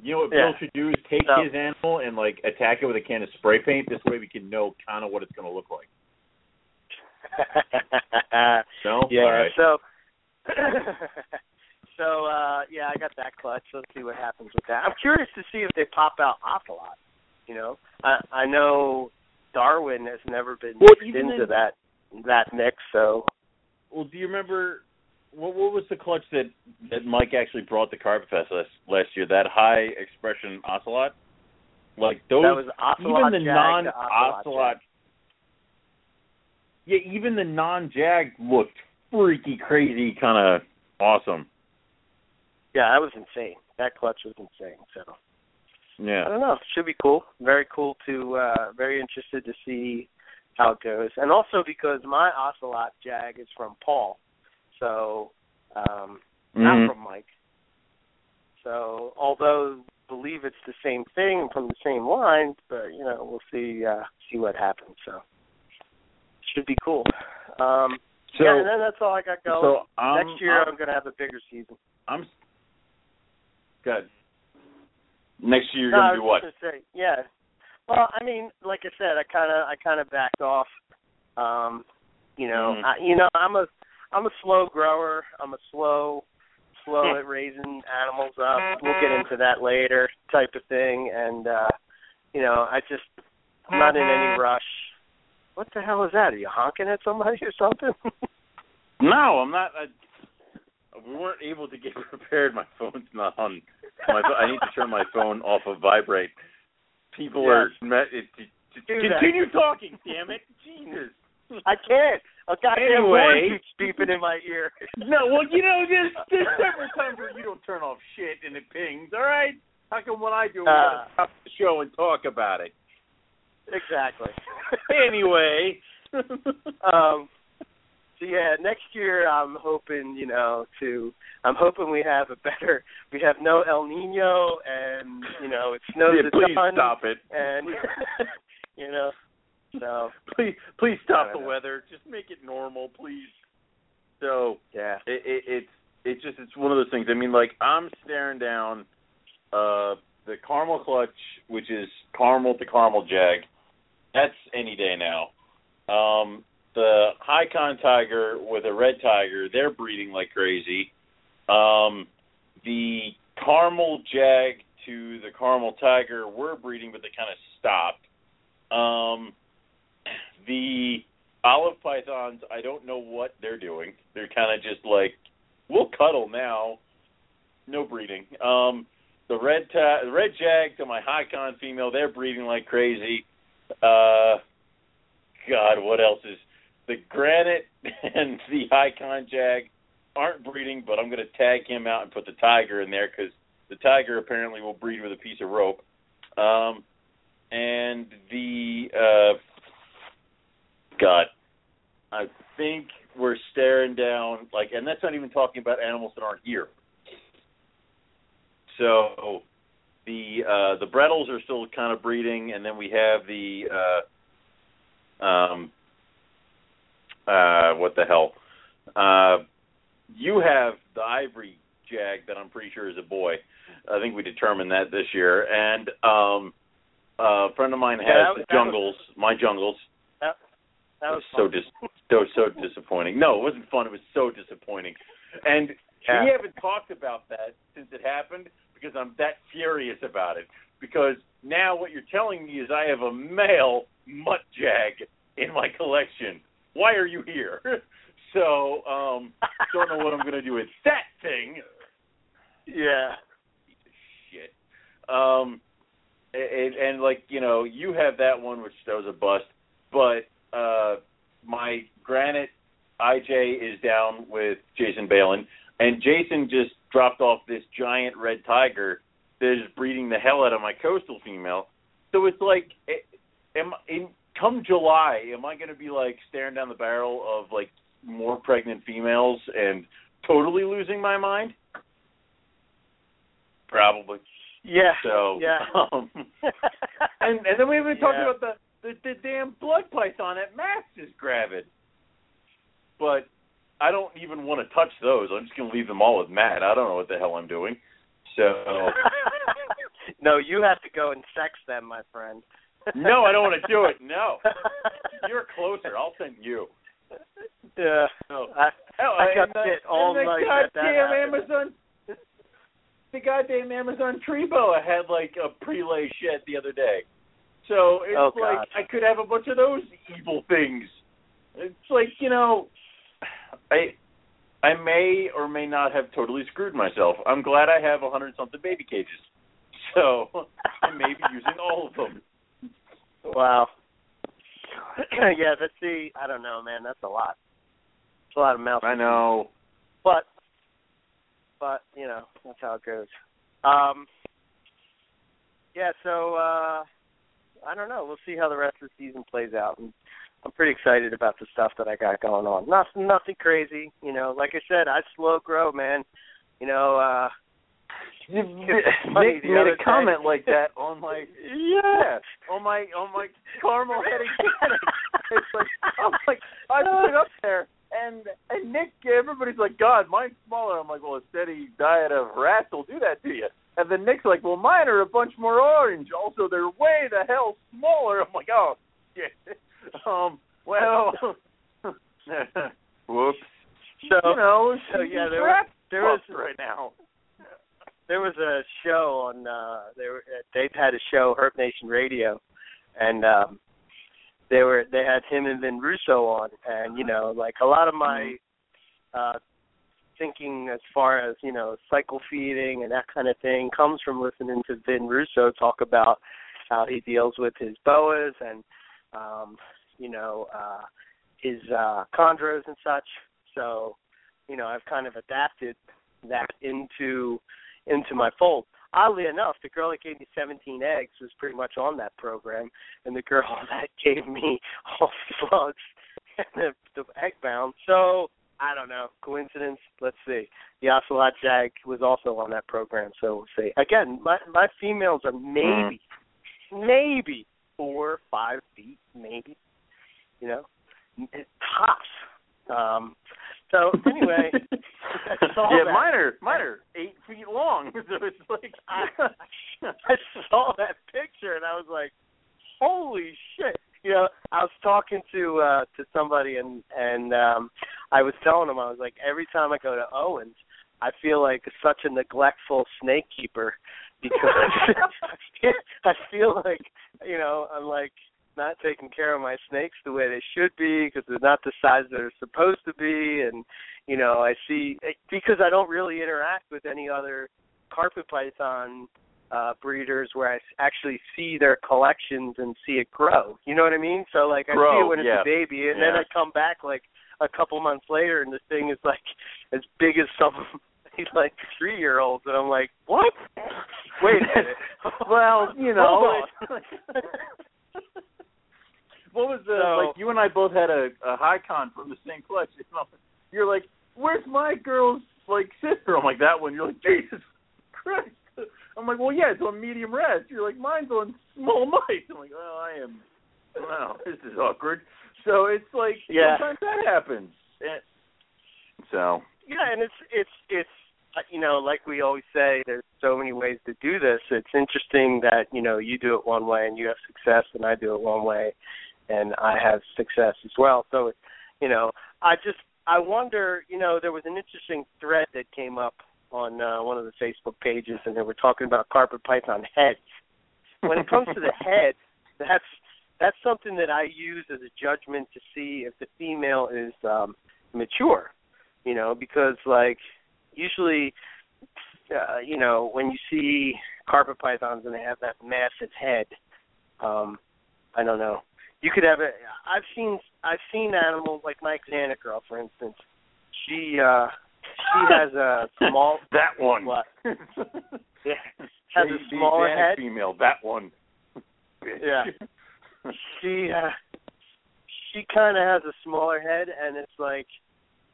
Speaker 3: You know what
Speaker 2: Yeah.
Speaker 3: Bill should do is take
Speaker 2: So-
Speaker 3: his animal and like attack it with a can of spray paint. This way we can know kind of what it's going to look like. [laughs] No,
Speaker 2: yeah.
Speaker 3: All right.
Speaker 2: So. [coughs] so uh yeah, I got that clutch. Let's see what happens with that. I'm curious to see if they pop out ocelot. You know, I I know Darwin has never been
Speaker 3: Well,
Speaker 2: mixed into
Speaker 3: in-
Speaker 2: that that mix. So
Speaker 3: Well, do you remember what what was the clutch that that Mike actually brought to Carpet Fest last last year? That high expression ocelot, like those.
Speaker 2: that was ocelot
Speaker 3: even the non
Speaker 2: ocelot.
Speaker 3: Yeah, even the non jag looked freaky, crazy, kind of awesome.
Speaker 2: Yeah, that was insane. That clutch was insane. So
Speaker 3: Yeah.
Speaker 2: I don't know. Should be cool. Very cool to uh very interested to see how it goes. And also because my ocelot jag is from Paul. So um not
Speaker 3: Mhm.
Speaker 2: from Mike. So although believe it's the same thing from the same line, but you know, we'll see uh see what happens. So should be cool. Um
Speaker 3: So,
Speaker 2: yeah, and then that's all I got going.
Speaker 3: so I'm,
Speaker 2: Next year
Speaker 3: I'm,
Speaker 2: I'm gonna have a bigger season.
Speaker 3: I'm good. Next year you're
Speaker 2: no,
Speaker 3: gonna
Speaker 2: was
Speaker 3: do what?
Speaker 2: say, yeah. Well, I mean, like I said, I kind of, I kind of backed off. Um, you know,
Speaker 3: Mhm.
Speaker 2: I, you know, I'm a, I'm a slow grower. I'm a slow, slow at raising animals up. We'll get into that later, type of thing. And uh, you know, I just, I'm not in any rush. What the hell is that? Are you honking at somebody or something? [laughs]
Speaker 3: No, I'm not. I, we weren't able to get [laughs] prepared. My phone's not on. My I need to turn my phone off of vibrate. People are. Met, it, it,
Speaker 2: Do that.
Speaker 3: continue talking. Damn it, Jesus.
Speaker 2: I can't. A goddamn
Speaker 3: Anyway.
Speaker 2: horn keeps beeping in my ear. [laughs]
Speaker 3: No, well, you know, there's there's several times where you don't turn off shit and it pings. All right. How come when I do, we
Speaker 2: Uh.
Speaker 3: stop the show and talk about it?
Speaker 2: exactly. [laughs]
Speaker 3: Anyway. [laughs]
Speaker 2: um so yeah next year i'm hoping you know to i'm hoping we have a better we have no el nino and you know it snows
Speaker 3: yeah,
Speaker 2: a
Speaker 3: please
Speaker 2: ton
Speaker 3: stop it.
Speaker 2: and [laughs] you know so
Speaker 3: please, please stop the
Speaker 2: know.
Speaker 3: weather. Just make it normal, please. So
Speaker 2: yeah
Speaker 3: it, it, it's it's just it's one of those things. I mean, like I'm staring down uh the caramel clutch, which is caramel to caramel jag. That's any day now. Um, the high con tiger with a red tiger, they're breeding like crazy. Um, the caramel jag to the caramel tiger were breeding, but they kind of stopped. Um, the olive pythons, I don't know what they're doing. They're kind of just like, we'll cuddle now. No breeding. Um, the red ta- red jag to my high con female, they're breeding like crazy. Uh, God, what else is the granite [laughs] and the high con jag aren't breeding, but I'm going to tag him out and put the tiger in there because the tiger apparently will breed with a piece of rope. Um, and the uh, God, I think we're staring down like, and that's not even talking about animals that aren't here. So the uh, the Bredl's are still kind of breeding, and then we have the uh, um, uh, what the hell? Uh, you have the ivory jag that I'm pretty sure is a boy. I think we determined that this year, and um, uh, a friend of mine has
Speaker 2: Yeah, that
Speaker 3: the jungles, my jungles.
Speaker 2: That was
Speaker 3: so dis- so so disappointing. No, it wasn't fun. It was so disappointing, and
Speaker 2: Yeah.
Speaker 3: we haven't talked about that since it happened because I'm that furious about it. Because now what you're telling me is I have a male mutt jag in my collection. Why are you here? [laughs] So um, don't know what I'm gonna do with that thing.
Speaker 2: yeah.
Speaker 3: Shit. Um, and, and like you know, you have that one which that was a bust, but uh, my granite IJ is down with Jason Balin, and Jason just dropped off this giant red tiger that is breeding the hell out of my coastal female. So it's like, am i in come July, am I going to be like staring down the barrel of like more pregnant females and totally losing my mind? Probably.
Speaker 2: Yeah.
Speaker 3: So
Speaker 2: Yeah. [laughs]
Speaker 3: um, [laughs] and and then we haven't talked
Speaker 2: Yeah.
Speaker 3: about the, the the damn blood python at Max is gravid. But I don't even want to touch those. I'm just gonna leave them all with Matt. I don't know what the hell I'm doing. So [laughs]
Speaker 2: no, you have to go and sex them, my friend.
Speaker 3: No, I don't want to do it. [laughs] No, you're closer. I'll send you.
Speaker 2: Yeah.
Speaker 3: No.
Speaker 2: I, I got
Speaker 3: the,
Speaker 2: bit all
Speaker 3: and the
Speaker 2: night
Speaker 3: goddamn. Amazon. The goddamn Amazon tree boa had like a prelay shed the other day. So it's
Speaker 2: Oh,
Speaker 3: like. I could have a bunch of those evil things. It's like you know, I I may or may not have totally screwed myself. I'm glad I have a hundred something baby cages, so [laughs] I may be using all of them.
Speaker 2: Wow. [clears throat] yeah, that's the I don't know, man. That's a lot. It's a lot of mouth.
Speaker 3: I know.
Speaker 2: but but you know that's how it goes. Um, yeah, so uh, I don't know. We'll see how the rest of the season plays out. And I'm pretty excited about the stuff that I got going on. Nothing, nothing crazy. You know, like I said, I slow grow, man. You know, uh,
Speaker 3: Nick made
Speaker 2: other
Speaker 3: a comment like that on my [laughs]
Speaker 2: yeah,
Speaker 3: on my on my caramel headed cannon. [laughs] It's like I'm like I put it up there and and Nick everybody's like, God, mine's smaller. I'm like, Well a steady diet of rats will do that to you. And then Nick's like, Well mine are a bunch more orange. Also they're way the hell smaller. I'm like, Oh shit. [laughs] Um well whoops.
Speaker 2: So
Speaker 3: you know,
Speaker 2: so, yeah, there
Speaker 3: rat
Speaker 2: was- there
Speaker 3: right now.
Speaker 2: There was a show on uh they were they've had a show Herp Nation Radio and um they were they had him and Vin Russo on and you know like a lot of my uh thinking as far as you know cycle feeding and that kind of thing comes from listening to Vin Russo talk about how he deals with his boas and um you know uh his uh chondros and such. So you know I've kind of adapted that into into my fold. Oddly enough, the girl that gave me 17 eggs was pretty much on that program, and the girl [laughs] that gave me all the slugs [laughs] and the, the egg bound. So I don't know, coincidence. Let's see. The Ocelot Jag was also on that program, so we'll see. Again, my my females are maybe, maybe four, five feet, maybe. You know, tops. Um, so anyway, [laughs] I saw
Speaker 3: yeah,
Speaker 2: that.
Speaker 3: mine are mine are eight feet long, [laughs] so it's like [laughs]
Speaker 2: I, I saw that picture and I was like, "Holy shit!" You know, I was talking talking to uh to somebody and and um I was telling them I was like every time I go to Owens I feel like such a neglectful snake keeper because I feel like you know I'm like not taking care of my snakes the way they should be because they're not the size they're supposed to be and you know I see because I don't really interact with any other carpet python uh breeders where I actually see their collections and see it grow. You know what I mean? So like I
Speaker 3: grow,
Speaker 2: see it when it's
Speaker 3: yeah.
Speaker 2: a baby and
Speaker 3: yeah.
Speaker 2: then I come back like a couple months later and the thing is like as big as some he's [laughs] like three year olds and I'm like, What? Wait a minute. [laughs] [laughs]
Speaker 3: well, you know what was the
Speaker 2: So-
Speaker 3: like you and I both had a, a high con from the same collection. You're like, Where's my girl's like sister? I'm like that one. You're like, Jesus Christ. I'm like, well, yeah, it's on medium res. You're like, mine's on small [laughs] mice. I'm like, well, I am. Wow, this is awkward. So it's like
Speaker 2: Yeah.
Speaker 3: sometimes that happens. And so
Speaker 2: Yeah, and it's it's it's uh, you know, like we always say, there's so many ways to do this. It's interesting that you know you do it one way and you have success, and I do it one way, and I have success as well. So, you know, I just I wonder, you know, there was an interesting thread that came up on uh, one of the Facebook pages, and they were talking about carpet python heads. When it comes to the [laughs] head, that's that's something that I use as a judgment to see if the female is um mature. You know, because like usually uh, you know, when you see carpet pythons and they have that massive head, um, I don't know. You could have a I've seen I've seen animals like my Xana girl for instance. She uh she [laughs] has a small [laughs]
Speaker 3: that one.
Speaker 2: what? [laughs] Yeah. Has a
Speaker 3: The
Speaker 2: smaller head.
Speaker 3: Female, that one.
Speaker 2: Yeah. she uh she kind of has a smaller head and it's like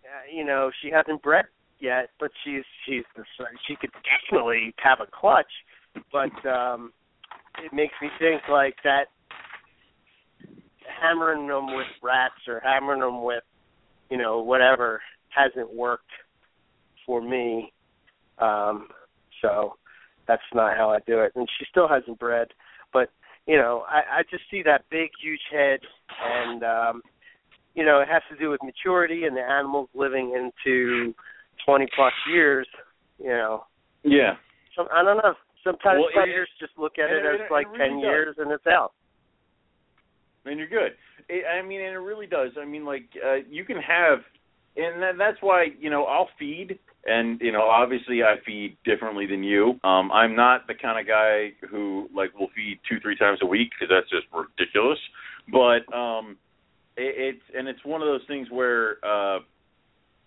Speaker 2: uh, you know she hasn't bred yet but she's she's the she could definitely have a clutch but um it makes me think like that hammering them with rats or hammering them with you know whatever hasn't worked for me um so that's not how I do it and she still hasn't bred but you know, I, I just see that big, huge head, and um, you know, it has to do with maturity and the animals living into twenty plus years. You know,
Speaker 3: Yeah.
Speaker 2: some I don't know. Sometimes
Speaker 3: Well, it-
Speaker 2: just look at it
Speaker 3: it-
Speaker 2: as
Speaker 3: it
Speaker 2: like
Speaker 3: really
Speaker 2: ten
Speaker 3: does.
Speaker 2: years and it's out.
Speaker 3: And you're good. It, I mean, and it really does. I mean, like uh, you can have, and that, that's why you know I'll feed, and you know obviously I feed differently than you. Um, I'm not the kind of guy who like will feed two three times a week because that's just ridiculous. But um, it, it's and it's one of those things where uh,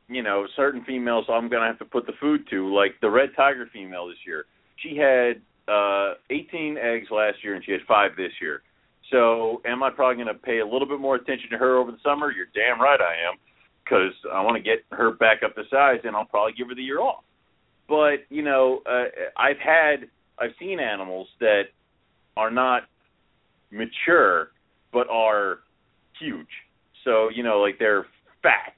Speaker 3: you know certain females I'm gonna have to put the food to, like the red tiger female this year. She had uh 18 eggs last year and she had five this year. So, am I probably going to pay a little bit more attention to her over the summer? You're damn right I am, because I want to get her back up to size, and I'll probably give her the year off. But you know, uh, I've had, I've seen animals that are not mature, but are huge. So you know, like they're fat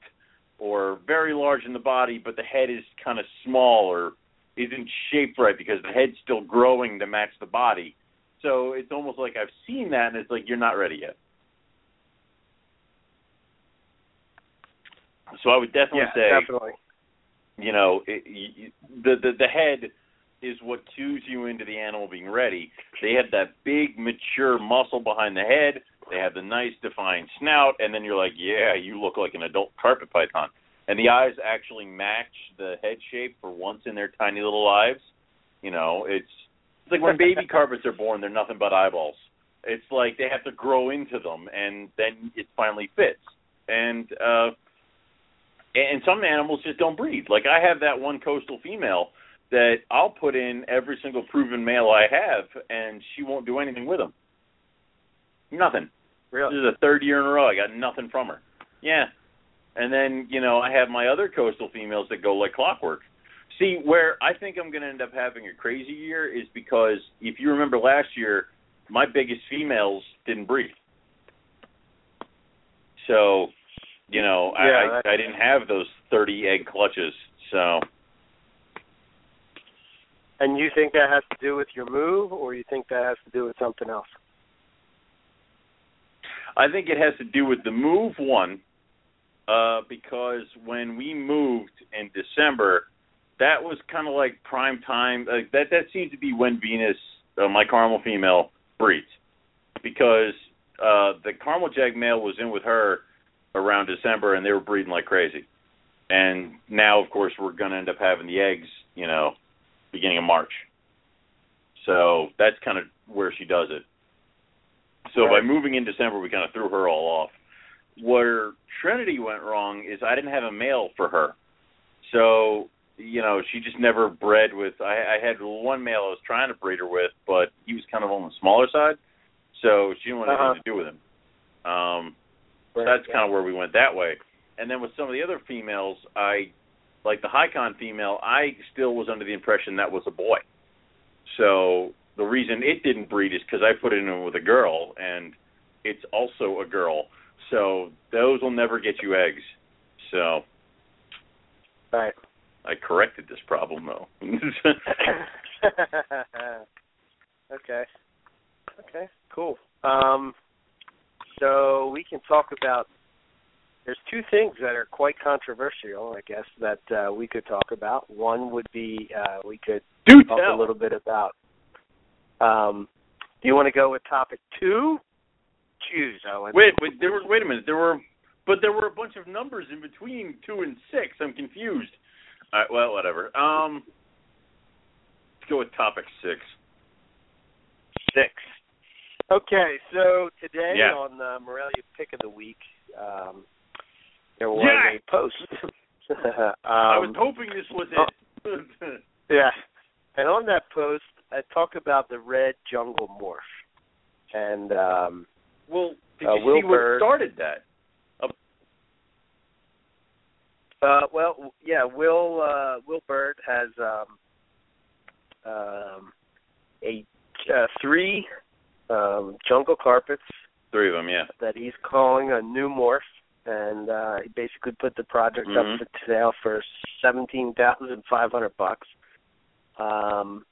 Speaker 3: or very large in the body, but the head is kind of small or isn't shaped right because the head's still growing to match the body. So it's almost like I've seen that, and it's like you're not ready yet. So I would definitely
Speaker 2: yeah,
Speaker 3: say,
Speaker 2: definitely.
Speaker 3: you know, it, you, the the the head is what cues you into the animal being ready. They have that big, mature muscle behind the head. They have the nice, defined snout, and then you're like, yeah, you look like an adult carpet python. And the eyes actually match the head shape for once in their tiny little lives. You know, it's it's like when baby carpets are born, they're nothing but eyeballs. It's like they have to grow into them, and then it finally fits. And uh, and some animals just don't breed. Like I have that one coastal female that I'll put in every single proven male I have, and she won't do anything with them. Nothing.
Speaker 2: Really?
Speaker 3: This is the third year in a row. I got nothing from her. Yeah. And then, you know, I have my other coastal females that go like clockwork. See, where I think I'm going to end up having a crazy year is because if you remember last year, my biggest females didn't breed. So, you know,
Speaker 2: Yeah,
Speaker 3: I, I I didn't have those 30 egg clutches. So,
Speaker 2: And you think that has to do with your move, or you think that has to do with something else?
Speaker 3: I think it has to do with the move one, uh, because when we moved in December, that was kind of like prime time. Like that that seems to be when Venus, uh, my caramel female, breeds, because uh, the caramel jag male was in with her around December, and they were breeding like crazy. And now, of course, we're going to end up having the eggs, you know, beginning of March. So that's kind of where she does it. So
Speaker 2: Right.
Speaker 3: by moving in December, we kind of threw her all off. Where Trinity went wrong is I didn't have a male for her, so you know she just never bred with. I, I had one male I was trying to breed her with, but he was kind of on the smaller side, so she didn't want anything
Speaker 2: Uh-huh.
Speaker 3: to do with him. Um, so that's
Speaker 2: yeah.
Speaker 3: kind of where we went that way. And then with some of the other females, I like the Hycon female. I still was under the impression that was a boy. So the reason it didn't breed is because I put it in with a girl, and it's also a girl. So those will never get you eggs. So
Speaker 2: Right.
Speaker 3: I corrected this problem though. [laughs] [laughs]
Speaker 2: okay. Okay. Cool. Um, so we can talk about. There's two things that are quite controversial, I guess, that uh, we could talk about. One would be uh, we could
Speaker 3: Do
Speaker 2: talk
Speaker 3: tell.
Speaker 2: a little bit about. Um, do you want to go with topic two? Choose, Owen.
Speaker 3: Wait, wait, there were wait a minute. There were, but there were a bunch of numbers in between two and six. I'm confused. All right, well, whatever. Um, let's go with topic six.
Speaker 2: Six. Okay, so today
Speaker 3: Yeah.
Speaker 2: on the Morelia Pick of the Week, um, there was
Speaker 3: Yeah.
Speaker 2: a post. um, [laughs]
Speaker 3: I was hoping this was it. [laughs]
Speaker 2: Yeah, and on that post, I talk about the red jungle morph, and um,
Speaker 3: well, did
Speaker 2: Uh,
Speaker 3: you
Speaker 2: Will
Speaker 3: see what started that?
Speaker 2: Uh, well, yeah, Will uh, Will Bird has um, um, a uh, three um, jungle carpets
Speaker 3: Three of them, yeah.
Speaker 2: that he's calling a new morph, and uh, he basically put the project
Speaker 3: Mhm.
Speaker 2: up for sale for seventeen thousand five hundred bucks. Um,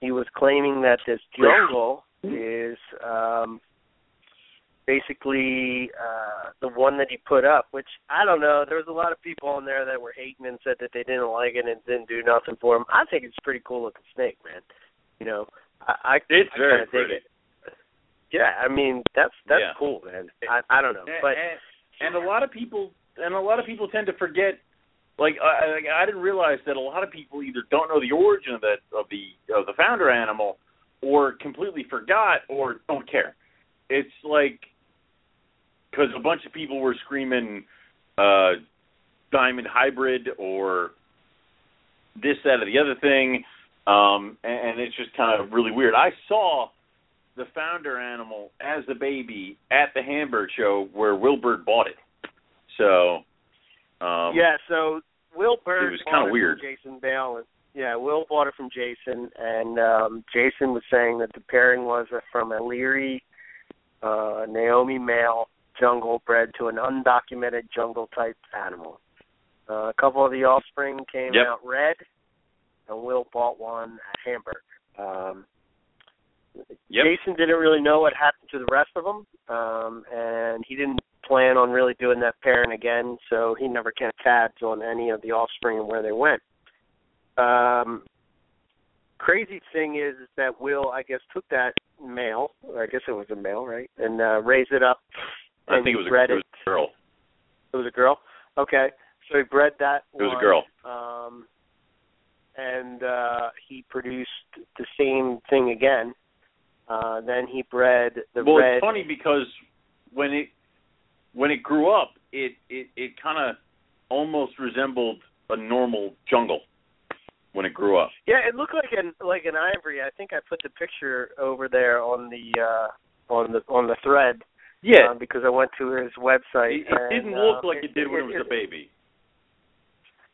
Speaker 2: he was claiming that this jungle is um, basically uh, the one that he put up, which I don't know. There was a lot of people on there that were hating and said that they didn't like it and didn't do nothing for him. I think it's a pretty cool looking snake, man. You know, I, I
Speaker 3: It's
Speaker 2: I
Speaker 3: very pretty.
Speaker 2: it. Yeah, I mean that's that's
Speaker 3: Yeah.
Speaker 2: cool, man. I I don't know,
Speaker 3: And-
Speaker 2: but
Speaker 3: and, and a lot of people and a lot of people tend to forget. Like I, like, I didn't realize that a lot of people either don't know the origin of that of the of the founder animal, or completely forgot, or don't care. It's like because a bunch of people were screaming uh, diamond hybrid or this that or the other thing, um, and, and it's just kind of really weird. I saw the founder animal as a baby at the Hamburg show where Will Bird bought it. So, um,
Speaker 2: yeah. So Will Bird
Speaker 3: was kinda weird.
Speaker 2: Jason Bale. And, yeah, Will bought it from Jason, and um Jason was saying that the pairing was from a Leary uh, Naomi male jungle bred to an undocumented jungle type animal. Uh, a couple of the offspring came
Speaker 3: Yep.
Speaker 2: out red, and Will bought one at Hamburg. Um,
Speaker 3: Yep.
Speaker 2: Jason didn't really know what happened to the rest of them, um, and he didn't plan on really doing that pairing again, so he never kept tabs on any of the offspring and where they went. Um, crazy thing is, is that Will, I guess, took that male, or I guess it was a male, right, and uh, raised it up.
Speaker 3: I think it was, a, it was a girl.
Speaker 2: It was a girl. Okay, so he bred that.
Speaker 3: It was a girl.
Speaker 2: Um, and uh, he produced the same thing again. Uh, then he bred the
Speaker 3: well,
Speaker 2: red.
Speaker 3: it's funny because when it when it grew up, it it it kind of almost resembled a normal jungle when it grew up.
Speaker 2: Yeah, it looked like an like an ivory. I think I put the picture over there on the uh, on the on the thread.
Speaker 3: Yeah,
Speaker 2: uh, because I went to his website.
Speaker 3: it, it
Speaker 2: and,
Speaker 3: didn't
Speaker 2: uh,
Speaker 3: look like it did when it was a baby.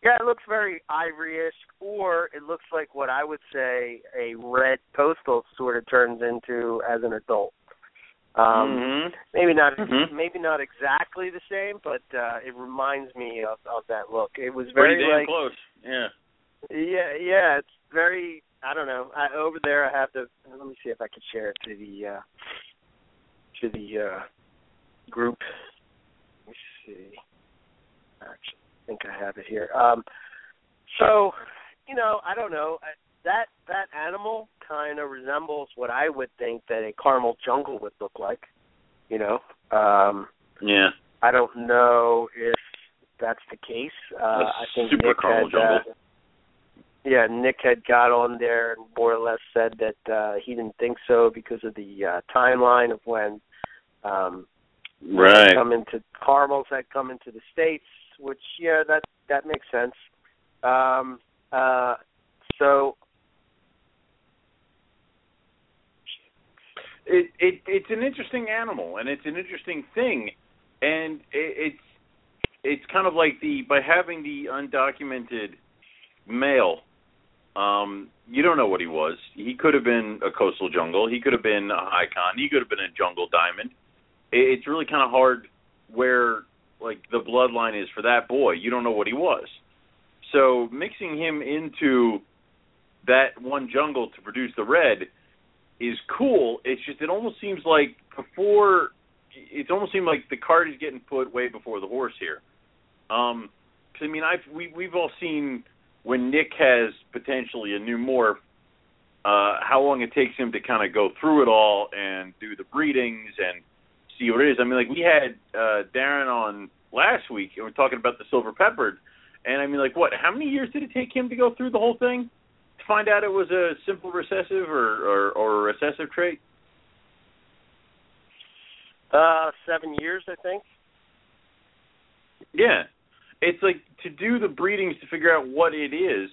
Speaker 2: Yeah, it looks very ivory-ish, or it looks like what I would say a red coastal sort of turns into as an adult. Um,
Speaker 3: hmm
Speaker 2: Maybe not,
Speaker 3: Mhm.
Speaker 2: maybe not exactly the same, but uh, it reminds me of, of that look. It was
Speaker 3: Pretty
Speaker 2: very
Speaker 3: damn
Speaker 2: like,
Speaker 3: close. Yeah.
Speaker 2: yeah, yeah. It's very. I don't know. I, over there, I have to. Let me see if I can share it to the uh, to the uh, group. Let me see. Actually, I think I have it here. Um, so, you know, I don't know. That that animal kind of resembles what I would think that a caramel jungle would look like. You know. Um,
Speaker 3: yeah.
Speaker 2: I don't know if that's the case. Uh, I think
Speaker 3: super
Speaker 2: Nick
Speaker 3: caramel
Speaker 2: had, uh,
Speaker 3: jungle.
Speaker 2: yeah, Nick had got on there and more or less said that uh, he didn't think so because of the uh, timeline of when um,
Speaker 3: right.
Speaker 2: come into caramels had come into the states, which yeah, that that makes sense. Um, uh, so
Speaker 3: it, it it's an interesting animal and it's an interesting thing and it, it's it's kind of like the by having the undocumented male um you don't know what he was he could have been a coastal jungle he could have been a high con he could have been a jungle diamond it, it's really kind of hard where like the bloodline is for that boy you don't know what he was so mixing him into that one jungle to produce the red is cool. It's just it almost seems like before it almost seemed like the cart is getting put way before the horse here. Um, cause, I mean, I've we we've all seen when Nick has potentially a new morph, uh, how long it takes him to kind of go through it all and do the breedings and see what it is. I mean, like we had uh, Darren on last week and we're talking about the silver peppered, and I mean, like what? How many years did it take him to go through the whole thing? to find out it was a simple recessive or or, or a recessive trait?
Speaker 2: uh, seven years, I think.
Speaker 3: Yeah, it's like to do the breedings to figure out what it is.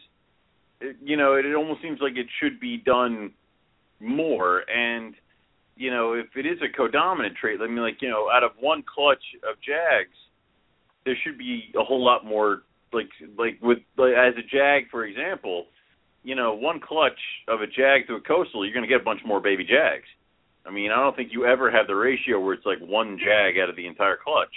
Speaker 3: It, you know, it, it almost seems like it should be done more. And you know, if it is a codominant trait, I mean, like you know, out of one clutch of Jags, there should be a whole lot more. Like like with like, as a Jag, for example, you know, one clutch of a Jag to a coastal, you're going to get a bunch more baby Jags. I mean, I don't think you ever have the ratio where it's like one Jag out of the entire clutch.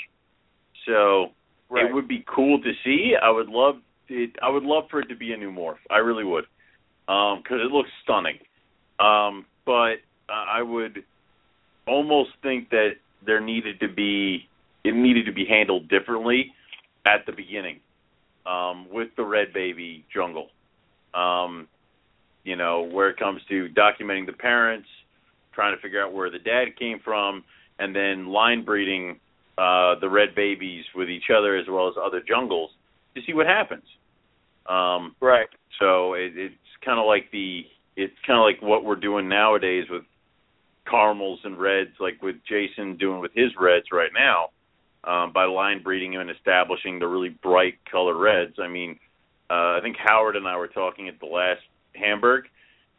Speaker 3: So
Speaker 2: Right.
Speaker 3: it would be cool to see. I would love it. I would love for it to be a new morph. I really would, because it looks stunning. Um, but uh, I would almost think that there needed to be it needed to be handled differently at the beginning um, with the red baby jungle. Um, you know, where it comes to documenting the parents, trying to figure out where the dad came from, and then line breeding uh, the red babies with each other as well as other jungles to see what happens. Um,
Speaker 2: Right.
Speaker 3: so it, it's kind of like the it's kind of like what we're doing nowadays with caramels and reds, like with Jason doing with his reds right now, um, by line breeding and establishing the really bright color reds. I mean, uh, I think Howard and I were talking at the last Hamburg,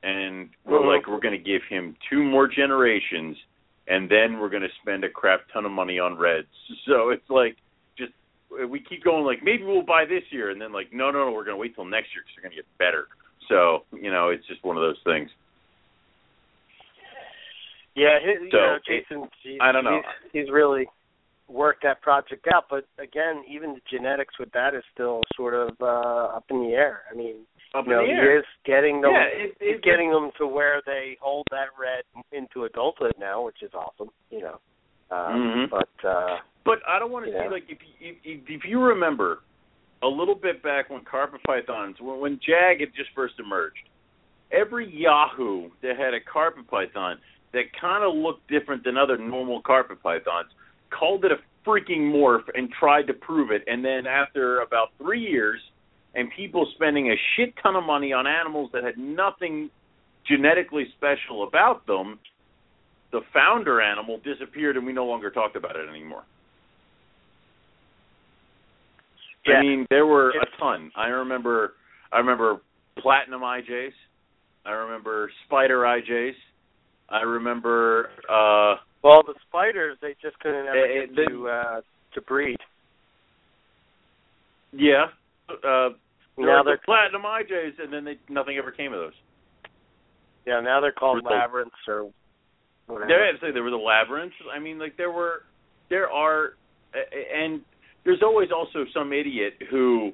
Speaker 3: and we're
Speaker 2: Mhm.
Speaker 3: like, we're going to give him two more generations, and then we're going to spend a crap ton of money on reds. [laughs] So it's like, just we keep going like maybe we'll buy this year, and then like no, no, no, we're going to wait till next year because they're going to get better. So you know, it's just one of those things.
Speaker 2: Yeah, he, you know, Jason. he-
Speaker 3: I don't know.
Speaker 2: He's, he's really worked that project out, but again, even the genetics with that is still sort of uh up in the air. I mean,
Speaker 3: Up
Speaker 2: you know, he is getting them.
Speaker 3: Yeah, it,
Speaker 2: he's
Speaker 3: it,
Speaker 2: getting them to where they hold that red into adulthood now, which is awesome. You know, um,
Speaker 3: Mhm.
Speaker 2: but uh
Speaker 3: But I don't want to see like if you, if, if you remember a little bit back when carpet pythons when, when Jag had just first emerged, every Yahoo that had a carpet python that kind of looked different than other normal carpet pythons called it a freaking morph and tried to prove it. And then after about three years, and people spending a shit ton of money on animals that had nothing genetically special about them, the founder animal disappeared and we no longer talked about it anymore.
Speaker 2: Yeah.
Speaker 3: I mean, there were a ton. I remember I remember platinum IJs. I remember spider IJs. I remember uh
Speaker 2: well, the spiders they just couldn't ever get to uh to breed.
Speaker 3: yeah, uh
Speaker 2: Now they're
Speaker 3: the platinum IJs and then they nothing ever came of those.
Speaker 2: yeah now they're called
Speaker 3: Were the-
Speaker 2: labyrinths or whatever.
Speaker 3: They there were the labyrinths. I mean, like there were, there are, and there's always also some idiot who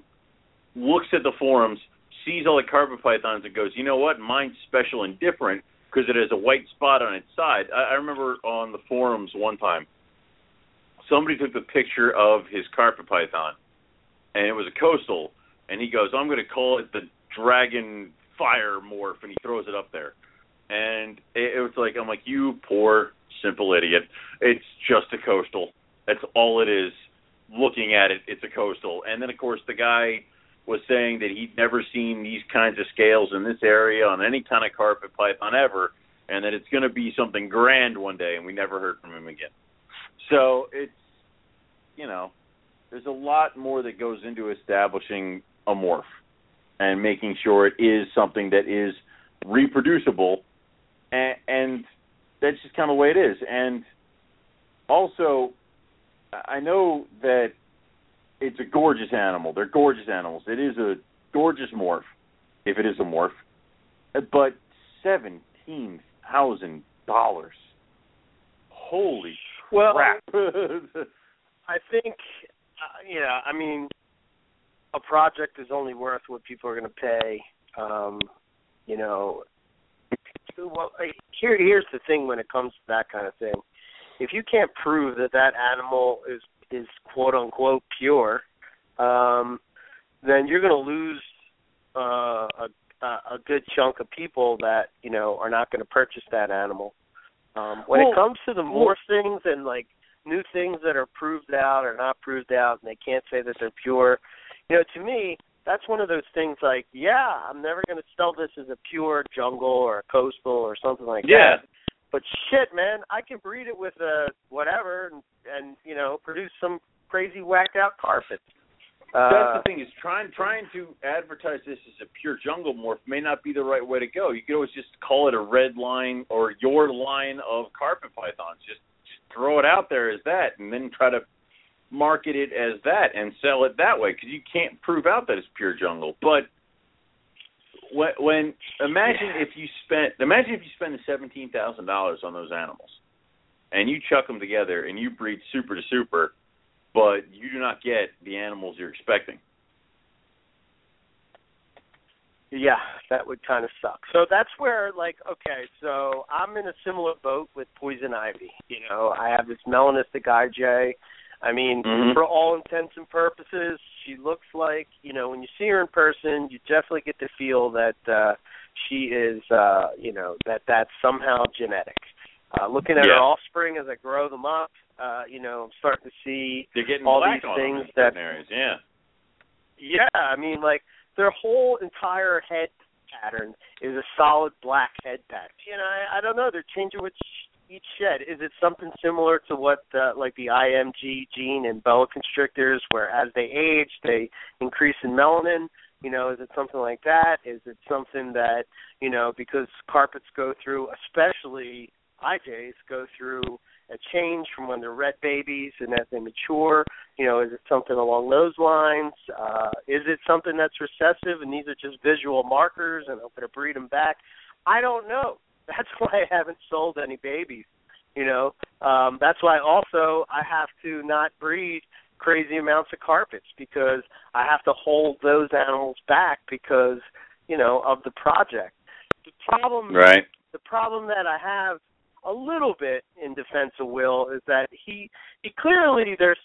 Speaker 3: looks at the forums, sees all the carpet pythons, and goes, you know what, mine's special and different because it has a white spot on its side. I, I remember on the forums one time, somebody took the picture of his carpet python, and it was a coastal, and he goes, "I'm going to call it the dragon fire morph," and he throws it up there, and it, it was like, I'm like, you poor simple idiot. It's just a coastal. That's all it is. Looking at it, it's a coastal, and then of course the guy was saying that he'd never seen these kinds of scales in this area on any kind of carpet python ever, and that it's going to be something grand one day, and we never heard from him again. So it's, you know, there's a lot more that goes into establishing a morph and making sure it is something that is reproducible, and, and that's just kind of the way it is. And also, I know that it's a gorgeous animal. They're gorgeous animals. It is a gorgeous morph, if it is a morph. But seventeen thousand dollars. Holy
Speaker 2: well,
Speaker 3: crap! [laughs]
Speaker 2: I think, uh, yeah. I mean, a project is only worth what people are going to pay. Um, you know, well, here here's the thing when it comes to that kind of thing. If you can't prove that that animal is is quote unquote pure, um, then you're going to lose uh, a, a good chunk of people that you know are not going to purchase that animal. Um, when
Speaker 3: Well,
Speaker 2: it comes to the more things and like new things that are proved out or not proved out, and they can't say that they're pure, you know, to me, that's one of those things. Like, yeah, I'm never going to sell this as a pure jungle or a coastal or something like
Speaker 3: yeah,
Speaker 2: that. But shit, man, I can breed it with uh whatever and, and you know produce some crazy whacked out carpet.
Speaker 3: that's
Speaker 2: Uh,
Speaker 3: the thing is trying trying to advertise this as a pure jungle morph may not be the right way to go. You could always just call it a red line or your line of carpet pythons. Just, just throw it out there as that, and then try to market it as that and sell it that way because you can't prove out that it's pure jungle. But when, when imagine if you spent imagine if you spend the seventeen thousand dollars on those animals, and you chuck them together and you breed super to super, but you do not get the animals you're expecting.
Speaker 2: Yeah, that would kind of suck. So that's where, like, okay, so I'm in a similar boat with poison ivy. You know, I have this melanistic IJ. I mean,
Speaker 3: Mhm.
Speaker 2: for all intents and purposes, she looks like, you know, when you see her in person, you definitely get the feel that uh she is, uh, you know, that that's somehow genetic. Uh looking at her offspring as I grow them up, uh, you know, I'm starting to see
Speaker 3: They're getting
Speaker 2: all these things that-
Speaker 3: areas. Yeah.
Speaker 2: Yeah, I mean, like their whole entire head pattern is a solid black head pattern You know, I, I don't know. They're changing sh- each shed. Is it something similar to what, uh, like the IMG gene in boa constrictors, where as they age, they increase in melanin? You know, is it something like that? Is it something that you know because carpets go through, especially IJs, go through a change from when they're red babies and as they mature? You know, is it something along those lines? Uh, is it something that's recessive and these are just visual markers and I'm going to breed them back? I don't know. That's [laughs] why I haven't sold any babies. You know, um, that's why also I have to not breed crazy amounts of carpets because I have to hold those animals back because you know of the project. The problem
Speaker 3: Right.
Speaker 2: the problem that I have a little bit in defense of Will is that he he clearly there's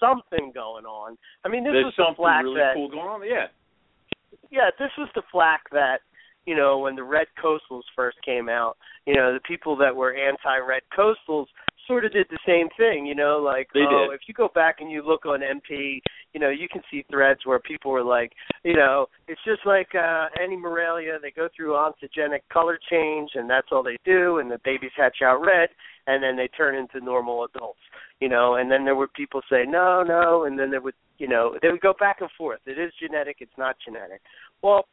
Speaker 2: something going on. I mean, this
Speaker 3: There's
Speaker 2: was the
Speaker 3: something
Speaker 2: flack
Speaker 3: really
Speaker 2: that
Speaker 3: cool going on. Yeah.
Speaker 2: yeah, this was the flack that you know when the red coastals first came out. You know, the people that were anti-red coastals sort of did the same thing. You know, like
Speaker 3: They
Speaker 2: oh,
Speaker 3: did.
Speaker 2: if you go back and you look on MP, you know, you can see threads where people were like, you know, it's just like uh any Morelia. They go through ontogenic color change, and that's all they do, and the babies hatch out red, and then they turn into normal adults. You know, and then there were people say no, no, and then there would, you know, they would go back and forth. It is genetic. It's not genetic. Well,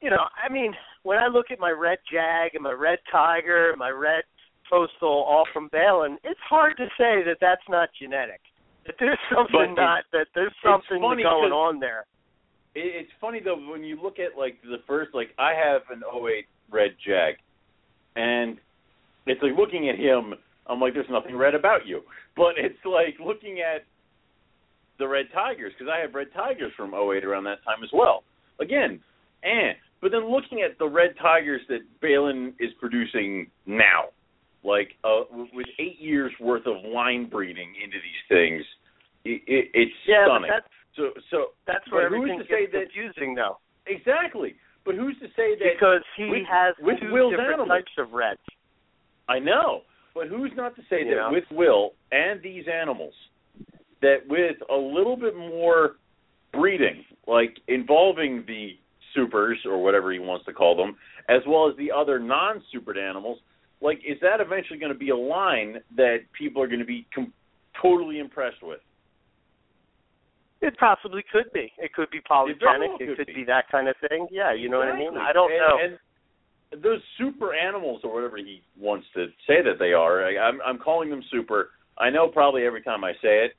Speaker 2: you know, I mean, when I look at my red jag and my red tiger and my red coastal, all from Balin, it's hard to say that that's not genetic. That there's [laughs] something
Speaker 3: But
Speaker 2: not that there's something going on there.
Speaker 3: It's funny though when you look at like the first like I have an 08 red jag, and it's like looking at him. I'm like, there's nothing red about you. [laughs] But it's like looking at the red tigers because I have red tigers from 08 around that time as well. Again, and but then looking at the red tigers that Balin is producing now, like uh, with eight years worth of line breeding into these things, it, it, it's
Speaker 2: yeah,
Speaker 3: stunning.
Speaker 2: that's
Speaker 3: so so
Speaker 2: that's where
Speaker 3: who's to say that-
Speaker 2: confusing, though,
Speaker 3: exactly. But who's to say that?
Speaker 2: because he
Speaker 3: with-
Speaker 2: has
Speaker 3: with
Speaker 2: two
Speaker 3: Will's
Speaker 2: different
Speaker 3: animals.
Speaker 2: types of reds.
Speaker 3: I know, but who's not to say
Speaker 2: You
Speaker 3: that
Speaker 2: know?
Speaker 3: with Will and these animals, that with a little bit more breeding, like involving the supers or whatever he wants to call them, as well as the other non-supered animals, like is that eventually going to be a line that people are going to be com- totally impressed with?
Speaker 2: It possibly could be. It could be polygenic.
Speaker 3: definitely
Speaker 2: It
Speaker 3: could be.
Speaker 2: be that kind of thing. Yeah, you know what I mean. I don't
Speaker 3: and,
Speaker 2: know.
Speaker 3: And those super animals, or whatever he wants to say that they are, I, I'm I'm calling them super. I know probably every time I say it,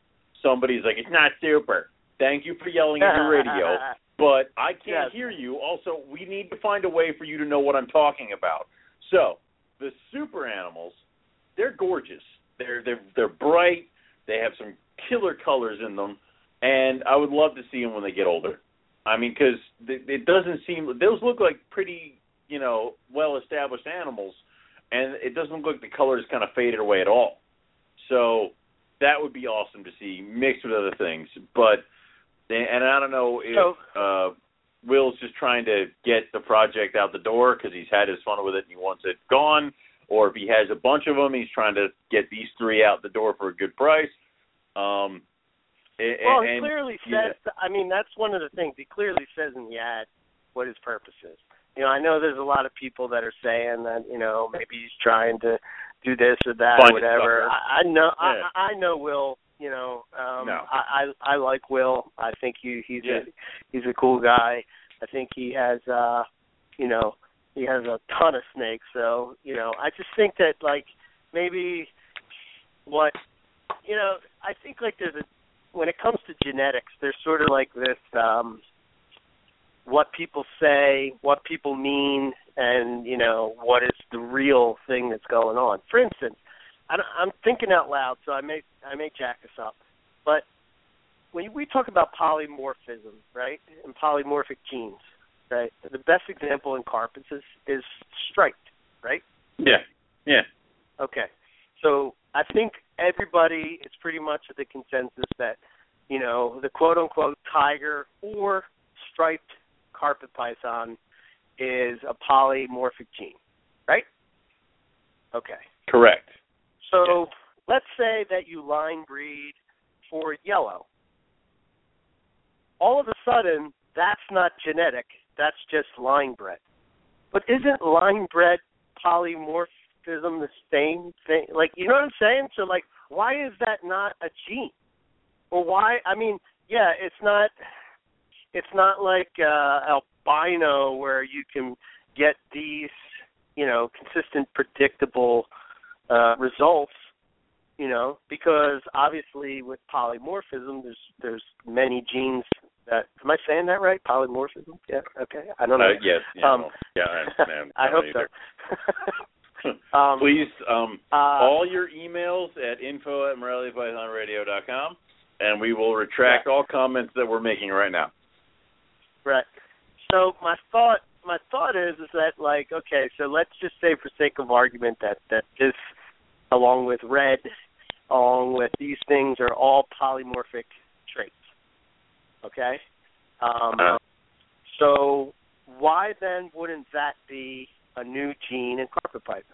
Speaker 3: somebody's like, "It's not super." Thank you for yelling at your radio, [laughs] but I can't
Speaker 2: Yes.
Speaker 3: hear you. Also, we need to find a way for you to know what I'm talking about. So, the super animals, they're gorgeous. They're they're they're bright. They have some killer colors in them, and I would love to see them when they get older. I mean, because it doesn't seem those look like pretty, you know, well-established animals, and it doesn't look like the colors kind of faded away at all. So that would be awesome to see mixed with other things. But and I don't know if
Speaker 2: So-
Speaker 3: uh, Will's just trying to get the project out the door because he's had his fun with it and he wants it gone, or if he has a bunch of them, he's trying to get these three out the door for a good price. Um, a-
Speaker 2: Well,
Speaker 3: and,
Speaker 2: he clearly says. I mean, that's one of the things he clearly says in the ad what his purpose is. You know, I know there's a lot of people that are saying that you know maybe he's trying to do this or that
Speaker 3: Find
Speaker 2: or whatever. I, I know.
Speaker 3: Yeah.
Speaker 2: I, I know Will. You know, um,
Speaker 3: No.
Speaker 2: I, I I like Will. I think he he's
Speaker 3: Yeah.
Speaker 2: a he's a cool guy. I think he has uh you know he has a ton of snakes. So you know, I just think that like maybe what you know, I think like there's a when it comes to genetics, there's sort of like this um what people say, what people mean, and you know what is the real thing that's going on. For instance, I I'm thinking out loud, so I may I may jack this up, but when we talk about polymorphism, right, and polymorphic genes, right, the best example in carpets is, is striped, right?
Speaker 3: Yeah, yeah,
Speaker 2: Okay. So I think everybody is pretty much at the consensus that, you know, the quote unquote tiger or striped carpet python is a polymorphic gene, right? Okay.
Speaker 3: correct.
Speaker 2: So let's say that you line breed for yellow. All of a sudden, that's not genetic. That's just line bred. But isn't line bred polymorphism the same thing? Like, you know what I'm saying? So, like, why is that not a gene? Or why? I mean, yeah, it's not. It's not like uh, albino where you can get these, you know, consistent, predictable uh, results you know, because obviously with polymorphism, there's there's many genes that. Am I saying that right? Polymorphism? Yeah. Okay. I don't know.
Speaker 3: Uh, yes, yeah,
Speaker 2: Um,
Speaker 3: well, yeah. I, [laughs]
Speaker 2: I hope so. [laughs] [laughs] um,
Speaker 3: Please, um,
Speaker 2: uh,
Speaker 3: all your emails at info at moreliapythonradio.com, and we will retract all comments that we're making right now.
Speaker 2: Right. So my thought my thought is is that like okay, so let's just say for sake of argument that that this along with red, along with these things are all polymorphic traits. Okay? Um
Speaker 3: Uh.
Speaker 2: so why then wouldn't that be a new gene in carpet pythons?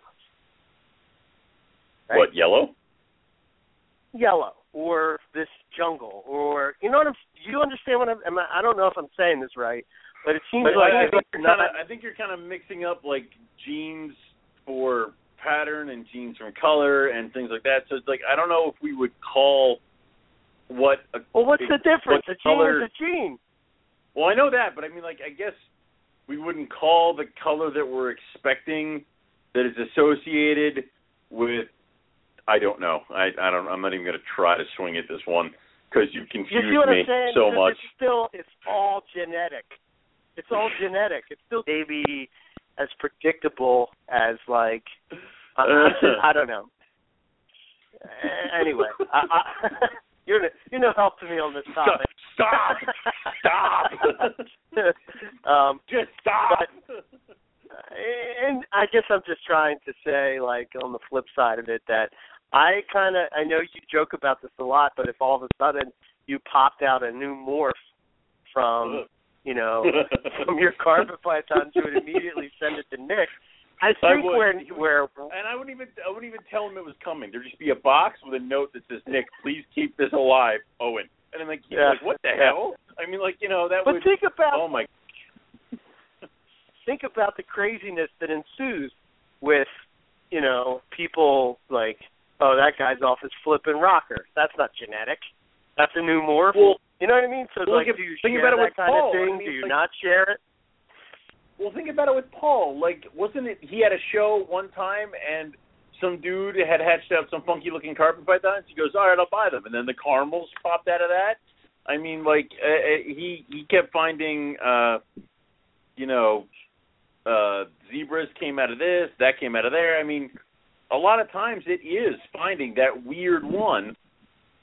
Speaker 2: Right?
Speaker 3: What yellow?
Speaker 2: Yellow or this jungle or you know what I'm you understand what I'm am I, I don't know if I'm saying this right, but it seems
Speaker 3: But
Speaker 2: like
Speaker 3: I, I think you're kind of I think you're kind of mixing up like genes for pattern and genes from color and things like that. So it's like I don't know if we would call what a
Speaker 2: Well, what's the difference?
Speaker 3: what
Speaker 2: A gene
Speaker 3: color-
Speaker 2: is a gene.
Speaker 3: Well, I know that, but I mean, like, I guess we wouldn't call the color that we're expecting that is associated with. I don't know. I I don't. I'm not even going to try to swing at this one because you
Speaker 2: You
Speaker 3: confused
Speaker 2: see
Speaker 3: me
Speaker 2: I'm saying?
Speaker 3: so
Speaker 2: Because
Speaker 3: much.
Speaker 2: It's still, it's all genetic. It's all genetic. It's still maybe as predictable as like [laughs] I, I'm just- I don't know. Anyway, I, I, [laughs] you're you're no help to me on this topic.
Speaker 3: Stop! Stop! [laughs]
Speaker 2: um,
Speaker 3: Just stop!
Speaker 2: and I guess I'm just trying to say, like, on the flip side of it, that I kind of I know you joke about this a lot, but if all of a sudden you popped out a new morph from you know [laughs] from your carpet pythons, you would immediately send it to Nick. I think
Speaker 3: would.
Speaker 2: where where
Speaker 3: And I wouldn't even I wouldn't even tell him it was coming. There'd just be a box with a note that says, "Nick, please keep this alive, Owen." And I'm like,
Speaker 2: Yeah.
Speaker 3: like what the hell? I mean, like you know that
Speaker 2: but
Speaker 3: would.
Speaker 2: think about
Speaker 3: Oh my. [laughs]
Speaker 2: think about the craziness that ensues with you know people like oh that guy's off his flipping rocker that's not genetic that's a new morph
Speaker 3: Well,
Speaker 2: you know what I mean so
Speaker 3: well,
Speaker 2: like
Speaker 3: think
Speaker 2: do you
Speaker 3: think
Speaker 2: share
Speaker 3: about it
Speaker 2: that
Speaker 3: with
Speaker 2: kind
Speaker 3: Paul.
Speaker 2: of
Speaker 3: I
Speaker 2: thing
Speaker 3: mean,
Speaker 2: do you
Speaker 3: like-
Speaker 2: not share it
Speaker 3: Well, think about it with Paul. Like, wasn't it he had a show one time and some dude had hatched out some funky looking carpet pythons? He goes, "All right, I'll buy them." And then the caramels popped out of that. I mean, like uh, uh, he he kept finding, uh, you know, uh zebras came out of this, that came out of there. I mean, a lot of times it is finding that weird one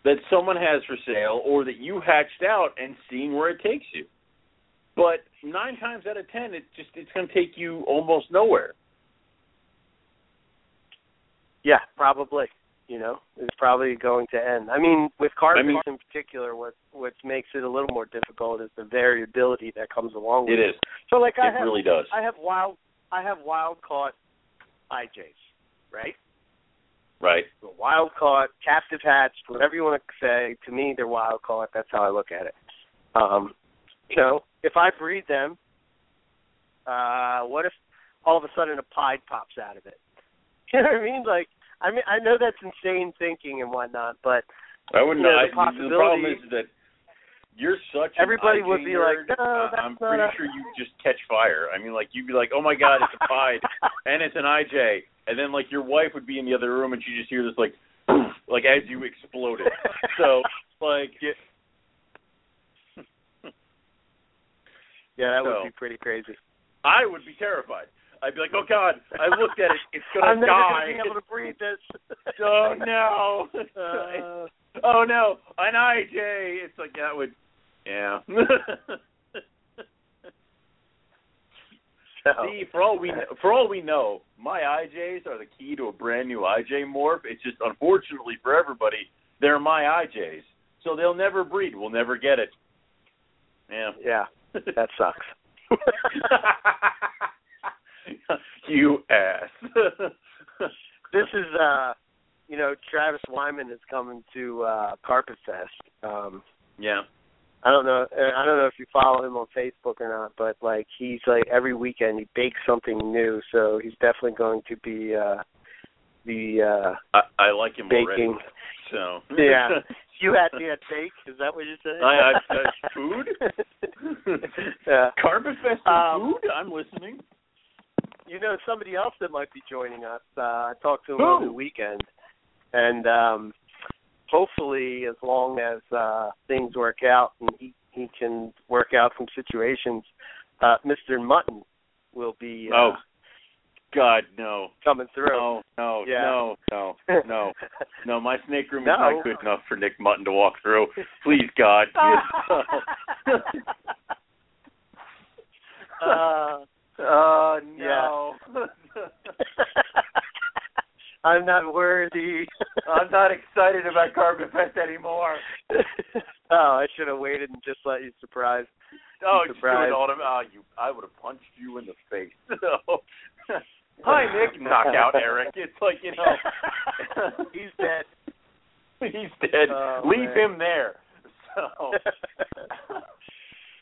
Speaker 3: that someone has for sale or that you hatched out and seeing where it takes you. But nine times out of ten, it just it's going to take you almost nowhere.
Speaker 2: yeah probably you know it's probably going to end I mean with carpets
Speaker 3: I mean-
Speaker 2: in particular what what makes it a little more difficult is the variability that comes along with
Speaker 3: It
Speaker 2: it
Speaker 3: is.
Speaker 2: so like I
Speaker 3: It
Speaker 2: have
Speaker 3: really does.
Speaker 2: I have wild I have wild caught IJs right
Speaker 3: Right.
Speaker 2: wild caught, captive hatched, whatever you want to say. To me, they're wild caught. That's how I look at it. Um, you know, if I breed them, uh, what if all of a sudden a pied pops out of it? [laughs] You know what I mean? Like, I mean, I know that's insane thinking and whatnot, but
Speaker 3: I wouldn't
Speaker 2: You know, the
Speaker 3: I, the problem is that you're such.
Speaker 2: Everybody
Speaker 3: an
Speaker 2: would be like, "No, that's
Speaker 3: I'm
Speaker 2: not
Speaker 3: pretty
Speaker 2: a-"
Speaker 3: sure you just catch fire. I mean, like you'd be like, "Oh my god, it's a pied," [laughs] and it's an IJ, and then like your wife would be in the other room and she just hear this like, [clears throat] like as you exploded. [laughs] So like,
Speaker 2: yeah, that
Speaker 3: So-
Speaker 2: would be pretty crazy.
Speaker 3: I would be terrified. I'd be like, "Oh god, I looked at it. It's gonna die. [laughs]
Speaker 2: I'm never
Speaker 3: die."
Speaker 2: gonna be able to breed this. [laughs]
Speaker 3: oh no.
Speaker 2: Uh,
Speaker 3: oh no, an IJ. It's like that would, yeah.
Speaker 2: So,
Speaker 3: See, for all we for all we know, my IJs are the key to a brand new IJ morph. It's just unfortunately for everybody, they're my IJs, so they'll never breed. We'll never get it. Yeah.
Speaker 2: yeah, that sucks. [laughs]
Speaker 3: you ass. [laughs]
Speaker 2: this is uh you know Travis Wyman is coming to uh Carpet Fest. Um
Speaker 3: yeah.
Speaker 2: I don't know I don't know if you follow him on Facebook or not, but like he's like every weekend he bakes something new, so he's definitely going to be uh the uh
Speaker 3: I, I like him already.
Speaker 2: baking.
Speaker 3: So [laughs]
Speaker 2: Yeah. You had me at bake, is that what you're saying?
Speaker 3: I- I- uh, food? [laughs]
Speaker 2: yeah.
Speaker 3: Carpet Fest
Speaker 2: Um,
Speaker 3: food. I'm listening.
Speaker 2: You know somebody else that might be joining us. Uh I talked to him
Speaker 3: Who?
Speaker 2: over the weekend. And um hopefully as long as uh things work out and he he can work out some situations, uh Mr. Mutton will be uh
Speaker 3: Oh, God, no.
Speaker 2: coming through.
Speaker 3: No, no,
Speaker 2: Yeah.
Speaker 3: no, no, no, no. My snake room
Speaker 2: No.
Speaker 3: is not good enough for Nick Mutton to walk through. Please, God. [laughs]
Speaker 2: uh [laughs]
Speaker 3: oh
Speaker 2: no. [laughs] I'm not worthy. [laughs]
Speaker 3: I'm not excited about Carpet Fest anymore. [laughs]
Speaker 2: oh, I should have waited and just let you surprise.
Speaker 3: Oh, doing all them. Oh, you! I would have punched you in the face. [laughs] So. Hi, Nick. Knock out Eric. It's like you know.
Speaker 2: He's dead.
Speaker 3: He's dead.
Speaker 2: Oh,
Speaker 3: Leave
Speaker 2: man.
Speaker 3: him there. So,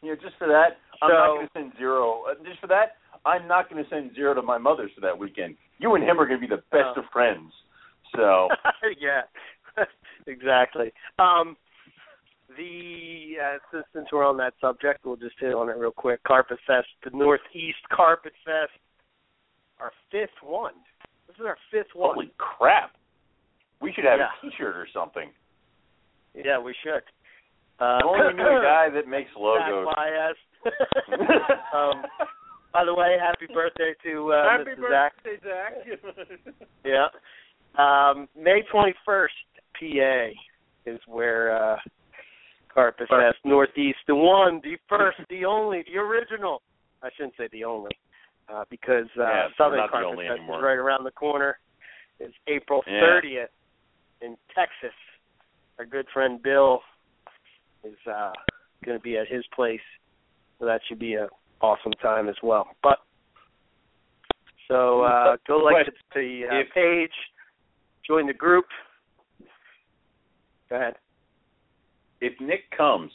Speaker 3: you know, just for that, I'm
Speaker 2: So-
Speaker 3: not going to send zero. uh, Just for that, I'm not going to send zero to my mother's for that weekend. You and him are going to be the best
Speaker 2: Oh.
Speaker 3: of friends. So, [laughs]
Speaker 2: yeah, [laughs] exactly. Um, the uh, since, since we're on that subject, we'll just hit on it real quick. Carpet Fest, the Northeast Carpet Fest, our fifth one. This is our fifth one.
Speaker 3: holy crap! We should have
Speaker 2: Yeah.
Speaker 3: a T-shirt or something.
Speaker 2: Yeah, we should. Uh,
Speaker 3: only knew a [coughs] guy that makes logos.
Speaker 2: Zach Baez. [laughs] um, by the way, happy birthday to uh,
Speaker 3: Happy
Speaker 2: Mr. Zach.
Speaker 3: birthday, Zach. [laughs]
Speaker 2: Yeah. Um, May 21st, PA is where uh, Carpet Fest Northeast, the one, the first, the only, the original. I shouldn't say the only, uh, because uh,
Speaker 3: Yeah,
Speaker 2: Southern
Speaker 3: not the
Speaker 2: Carpet
Speaker 3: only
Speaker 2: Fest is
Speaker 3: anymore.
Speaker 2: right around the corner. It's April
Speaker 3: Yeah.
Speaker 2: 30th in Texas. Our good friend Bill is uh, going to be at his place, so that should be a awesome time as well. But so uh, go like the, uh, page, join the group. Go ahead.
Speaker 3: If Nick comes,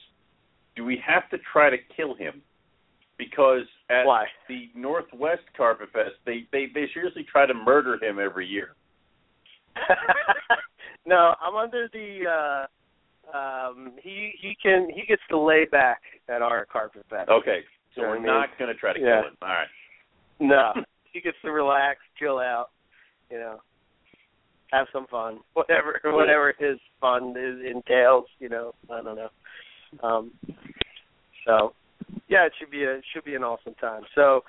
Speaker 3: do we have to try to kill him? Because at
Speaker 2: Why?
Speaker 3: the Northwest Carpet Fest, they, they they seriously try to murder him every year. [laughs]
Speaker 2: no, I'm under the uh um he he can he gets to lay back at our carpet fest.
Speaker 3: Okay, so we're
Speaker 2: mean,
Speaker 3: not going to try to
Speaker 2: yeah.
Speaker 3: kill him. All right.
Speaker 2: No. [laughs] he gets to relax, chill out, you know. Have some fun. Whatever [laughs] whatever his fun is entails, you know, I don't know. Um so yeah, it should be a should be an awesome time. So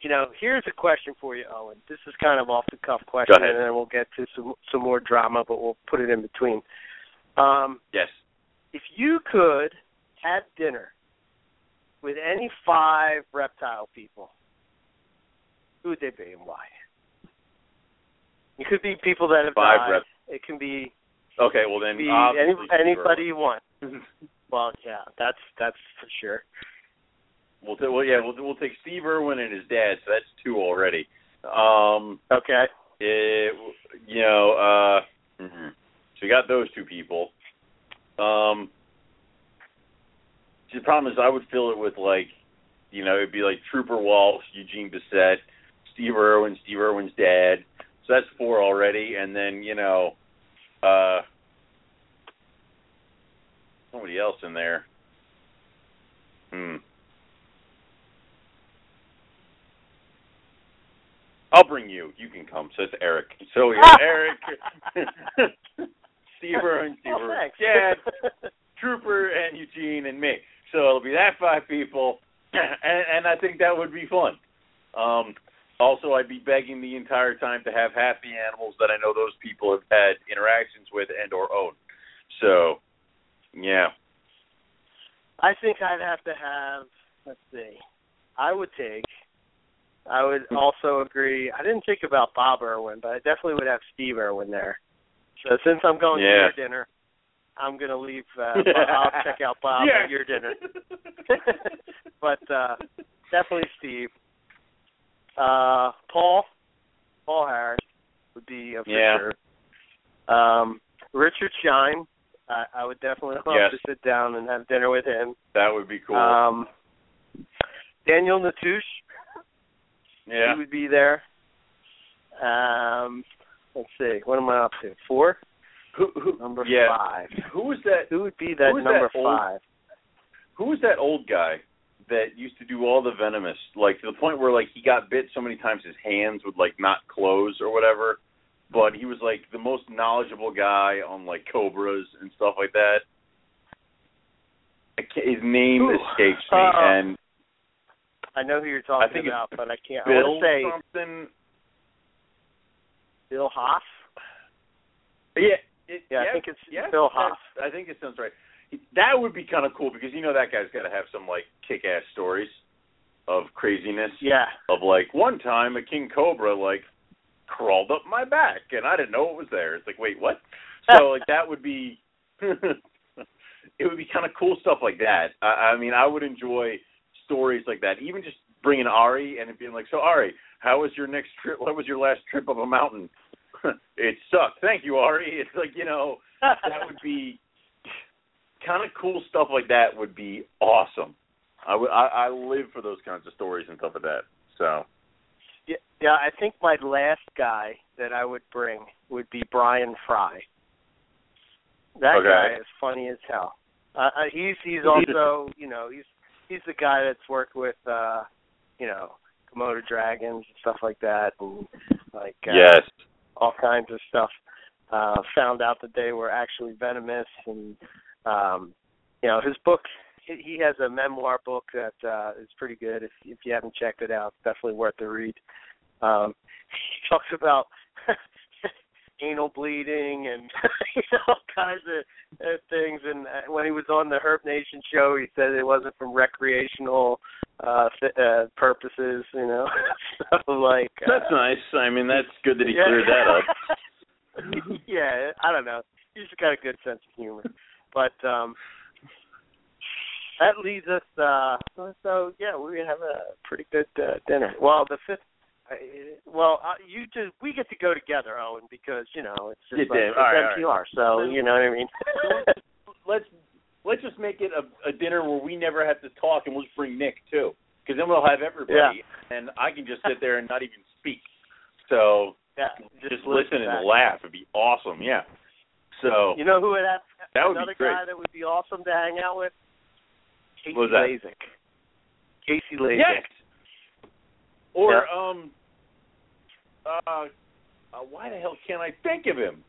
Speaker 2: you know, here's a question for you, Owen. This is kind of off the cuff question, and then we'll get to some some more drama, but we'll put it in between. Um,
Speaker 3: Yes.
Speaker 2: if you could have dinner with any five reptile people, who would they be and why? It could be people that have
Speaker 3: Five
Speaker 2: died.
Speaker 3: rep-
Speaker 2: It can be,
Speaker 3: Okay. Well then,
Speaker 2: be any, anybody you want. [laughs] Well, yeah, that's that's for sure.
Speaker 3: We'll t- well yeah we'll we'll take Steve Irwin and his dad. So that's two already. Um.
Speaker 2: Okay.
Speaker 3: It, you know, uh, mhm. so we got those two people. Um, see, the problem is I would fill it with like, you know, it'd be like Trooper Walsh, Eugene Bessette, Steve Irwin, Steve Irwin's dad. So that's four already, and then you know, uh, somebody else in there. Hmm. I'll bring you. You can come. So it's Eric. So we have Eric, [laughs] Steve Irwin, Steve
Speaker 2: Oh,
Speaker 3: Irwin. Dad, Trooper, and Eugene, and me. So it'll be that five people, [clears throat] and, and I think that would be fun. Um, also, I'd be begging the entire time to have half the animals that I know those people have had interactions with and or own. So, yeah.
Speaker 2: I think I'd have to have. Let's see. I would take. I would also agree. I didn't think about Bob Irwin, but I definitely would have Steve Irwin there. So since I'm going
Speaker 3: Yeah.
Speaker 2: to your dinner, I'm going to leave. Uh, [laughs] I'll check out Bob
Speaker 3: Yeah.
Speaker 2: at your dinner. [laughs] but uh definitely Steve. Uh Paul, Paul Harris would be a for
Speaker 3: Yeah.
Speaker 2: sure. Um, Richard Shine, I, I would definitely love
Speaker 3: Yes.
Speaker 2: to sit down and have dinner with him.
Speaker 3: that would be cool.
Speaker 2: Um, Daniel Natusch,
Speaker 3: yeah.
Speaker 2: he would be there. Um, let's see, what am I up to? Four,
Speaker 3: Who, who,
Speaker 2: number
Speaker 3: yeah.
Speaker 2: five.
Speaker 3: Who was that?
Speaker 2: Who would be that number
Speaker 3: that old-
Speaker 2: five?
Speaker 3: Who was that old guy that used to do all the venomous, like to the point where like he got bit so many times his hands would like not close or whatever. But he was like the most knowledgeable guy on like cobras and stuff like that. His name
Speaker 2: Who?
Speaker 3: escapes me,
Speaker 2: Uh,
Speaker 3: and
Speaker 2: I know who you're talking
Speaker 3: I think
Speaker 2: about, but I can't. I
Speaker 3: Bill
Speaker 2: want to say
Speaker 3: something.
Speaker 2: Bill Hoff.
Speaker 3: Yeah, it,
Speaker 2: Yeah, I think it's
Speaker 3: yeah, that's-
Speaker 2: Hoff.
Speaker 3: I think it sounds right. That would be kind of cool because you know that guy's got to have some like kick-ass stories of craziness.
Speaker 2: Yeah.
Speaker 3: Of like one time a king cobra like crawled up my back and I didn't know it was there. It's like wait what? [laughs] So like that would be [laughs] it would be kind of cool stuff like that. I, I mean I would enjoy stories like that. Even just bringing Ari and it being like so Ari, how was your next trip? What was your last trip up a mountain? [laughs] it sucked. Thank you, Ari. It's like you know that would be kind of cool stuff like that would be awesome. I would I, I live for those kinds of stories and stuff like that. So
Speaker 2: Yeah, yeah, I think my last guy that I would bring would be Bryan Fry. That
Speaker 3: Okay.
Speaker 2: guy is funny as hell. Uh, uh, he's he's also you know he's he's the guy that's worked with uh you know Komodo dragons and stuff like that and like uh,
Speaker 3: yes,
Speaker 2: all kinds of stuff. Uh found out that they were actually venomous and um you know his book he he has a memoir book that uh is pretty good. If if you haven't checked it out it's definitely worth the read. Um he [laughs] talks about [laughs] anal bleeding and [laughs] you know, all kinds of uh, things. And uh, when he was on the Herp Nation show he said it wasn't from recreational uh, th- uh purposes, you know. [laughs] so like uh,
Speaker 4: That's nice. I mean, that's good that he
Speaker 2: yeah.
Speaker 4: cleared that up. [laughs]
Speaker 2: yeah, I don't know. He's got a good sense of humor, but um that leads us. uh So yeah, we have a pretty good uh, dinner. Well, the fifth. Uh, well, uh, you just we get to go together, Owen, because you know it's just
Speaker 3: You
Speaker 2: like,
Speaker 3: did.
Speaker 2: it's
Speaker 3: All right,
Speaker 2: NPR, so you know what I mean. [laughs]
Speaker 3: let's just make it a, a dinner where we never have to talk, and we'll just bring Nick too, because then we'll have everybody, and I can just sit there and not even speak. [laughs] So
Speaker 2: yeah,
Speaker 3: just,
Speaker 2: listen
Speaker 3: listen and laugh. It'd be awesome. Yeah. So
Speaker 2: You know who would have
Speaker 3: That would be great.
Speaker 2: guy that would be awesome to hang out with? Casey
Speaker 3: What was that?
Speaker 2: Lazick. Casey Lazick.
Speaker 3: yes. Or
Speaker 2: Yeah.
Speaker 3: um, uh, uh, why the hell can't I think of him?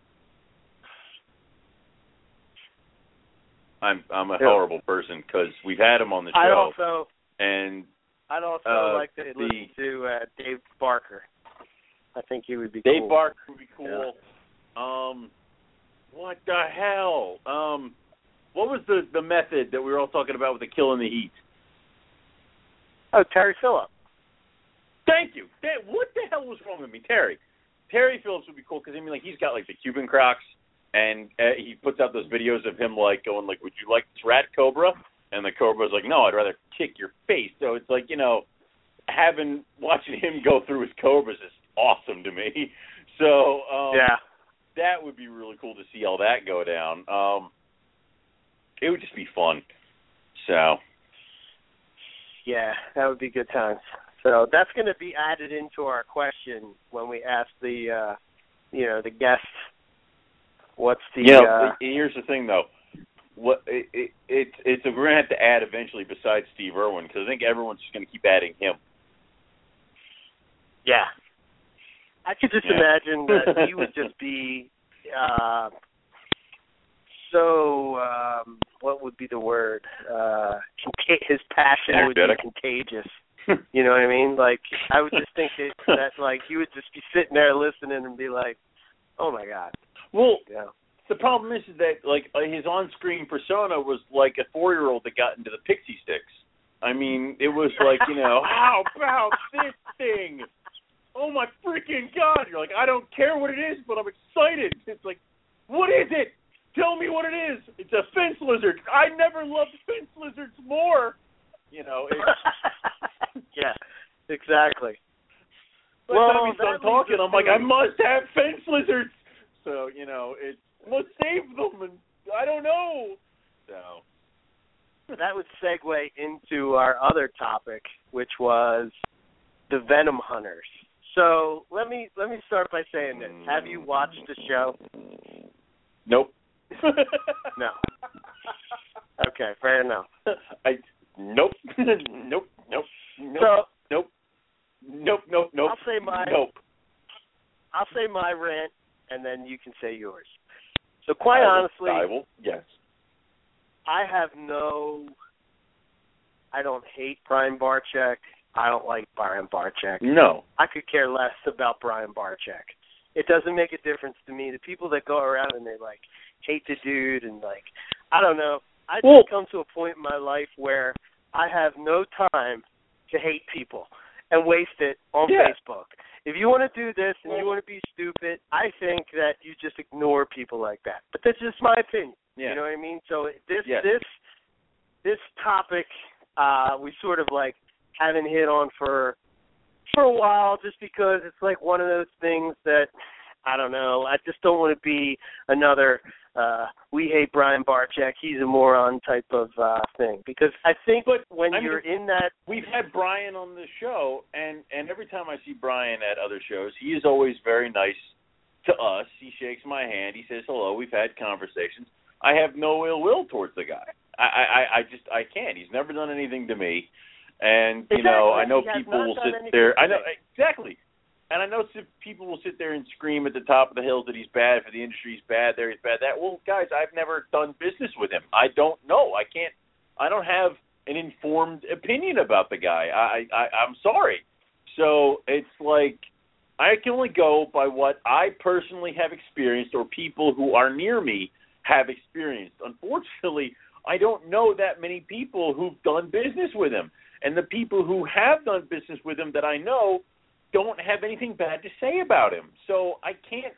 Speaker 4: I'm I'm a
Speaker 2: Yeah.
Speaker 4: horrible person because we've had him on the show.
Speaker 2: I'd
Speaker 4: show,
Speaker 2: also
Speaker 4: and
Speaker 2: I'd also
Speaker 4: Uh,
Speaker 2: like to
Speaker 4: the-
Speaker 2: listen to uh, Dave Barker. I think he would be
Speaker 3: Dave
Speaker 2: cool.
Speaker 3: Barker would be cool. Um, what the hell? Um, what was the the method that we were all talking about with the killing the heat?
Speaker 2: Oh, Terry Phillips.
Speaker 3: Thank you. That, what the hell was wrong with me, Terry? Terry Phillips would be cool because I mean, like he's got like the Cuban Crocs, and uh, he puts out those videos of him like going like, "Would you like this rat cobra?" And the cobra's like, "No, I'd rather kick your face." So it's like you know, having watching him go through his cobras is awesome to me. [laughs] So um,
Speaker 2: yeah.
Speaker 3: that would be really cool to see all that go down. Um, it would just be fun. So
Speaker 2: Yeah, that would be good times. So that's going to be added into our question when we ask the, uh you know, the guest. What's the?
Speaker 3: you know,
Speaker 2: uh,
Speaker 3: here's the thing though. What it, it, it's it's we're gonna have to add eventually besides Steve Irwin because I think everyone's just gonna keep adding him.
Speaker 2: yeah. I could just
Speaker 3: Yeah.
Speaker 2: imagine that [laughs] he would just be uh so um what would be the word? Uh conta- his passion would be contagious. You know what I mean? Like I would just think that, that like he would just be sitting there listening and be like, "Oh my god."
Speaker 3: Well,
Speaker 2: know.
Speaker 3: the problem is that like uh, his on-screen persona was like a four-year-old that got into the pixie sticks. I mean, it was like you know, [laughs] how about this thing? Oh my freaking god! You're like, I don't care what it is, but I'm excited. It's like, what is it? Tell me what it is. It's a fence lizard. I never loved fence lizards more. You know, it's, [laughs] [laughs]
Speaker 2: yeah, exactly.
Speaker 3: by
Speaker 2: Well,
Speaker 3: time he's
Speaker 2: that
Speaker 3: talking, I'm like, I must have fence lizards. So you know, it's must save them, and I don't know. So
Speaker 2: that would segue into our other topic, which was the Venom Hunters. So let me let me start by saying this: mm. Have you watched the show?
Speaker 3: nope. [laughs] [laughs]
Speaker 2: No. Okay, fair enough.
Speaker 3: I nope [laughs] nope nope nope
Speaker 2: So
Speaker 3: nope nope nope nope.
Speaker 2: I'll say my-
Speaker 3: nope.
Speaker 2: I'll say my rant, and then you can say yours. So quite
Speaker 3: I will-
Speaker 2: honestly,
Speaker 3: I will. Yes.
Speaker 2: I have no. I don't hate Brian Barczyk. I don't like Brian Barczyk.
Speaker 3: No.
Speaker 2: I could care less about Brian Barczyk. It doesn't make a difference to me. The people that go around and they like hate the dude and like I don't know. I just
Speaker 3: Well-
Speaker 2: come to a point in my life where I have no time to hate people and waste it on
Speaker 3: Yeah.
Speaker 2: Facebook. If you want to do this and you want to be stupid, I think that you just ignore people like that. But that's just my opinion.
Speaker 3: Yeah.
Speaker 2: You know what I mean? So this
Speaker 3: Yes.
Speaker 2: this this topic uh we sort of like haven't hit on for for a while just because it's like one of those things that I don't know. I just don't want to be another uh we hate Brian Barczyk, he's a moron type of uh thing. Because I think
Speaker 3: But,
Speaker 2: when
Speaker 3: I mean,
Speaker 2: you're in that
Speaker 3: We've had Brian on the show, and and every time I see Brian at other shows, he is always very nice to us. He shakes my hand. He says hello. We've had conversations. I have no ill will towards the guy. I I, I just I can't. He's never done anything to me, and you know I know people will sit there. I know exactly, and I know some people will sit there and scream at the top of the hills that he's bad for the industry. He's bad there. He's bad that. Well, guys, I've never done business with him. I don't know. I can't. I don't have an informed opinion about the guy. I, I I'm sorry. So it's like I can only go by what I personally have experienced or people who are near me have experienced. Unfortunately, I don't know that many people who've done business with him. And the people who have done business with him that I know don't have anything bad to say about him. So I can't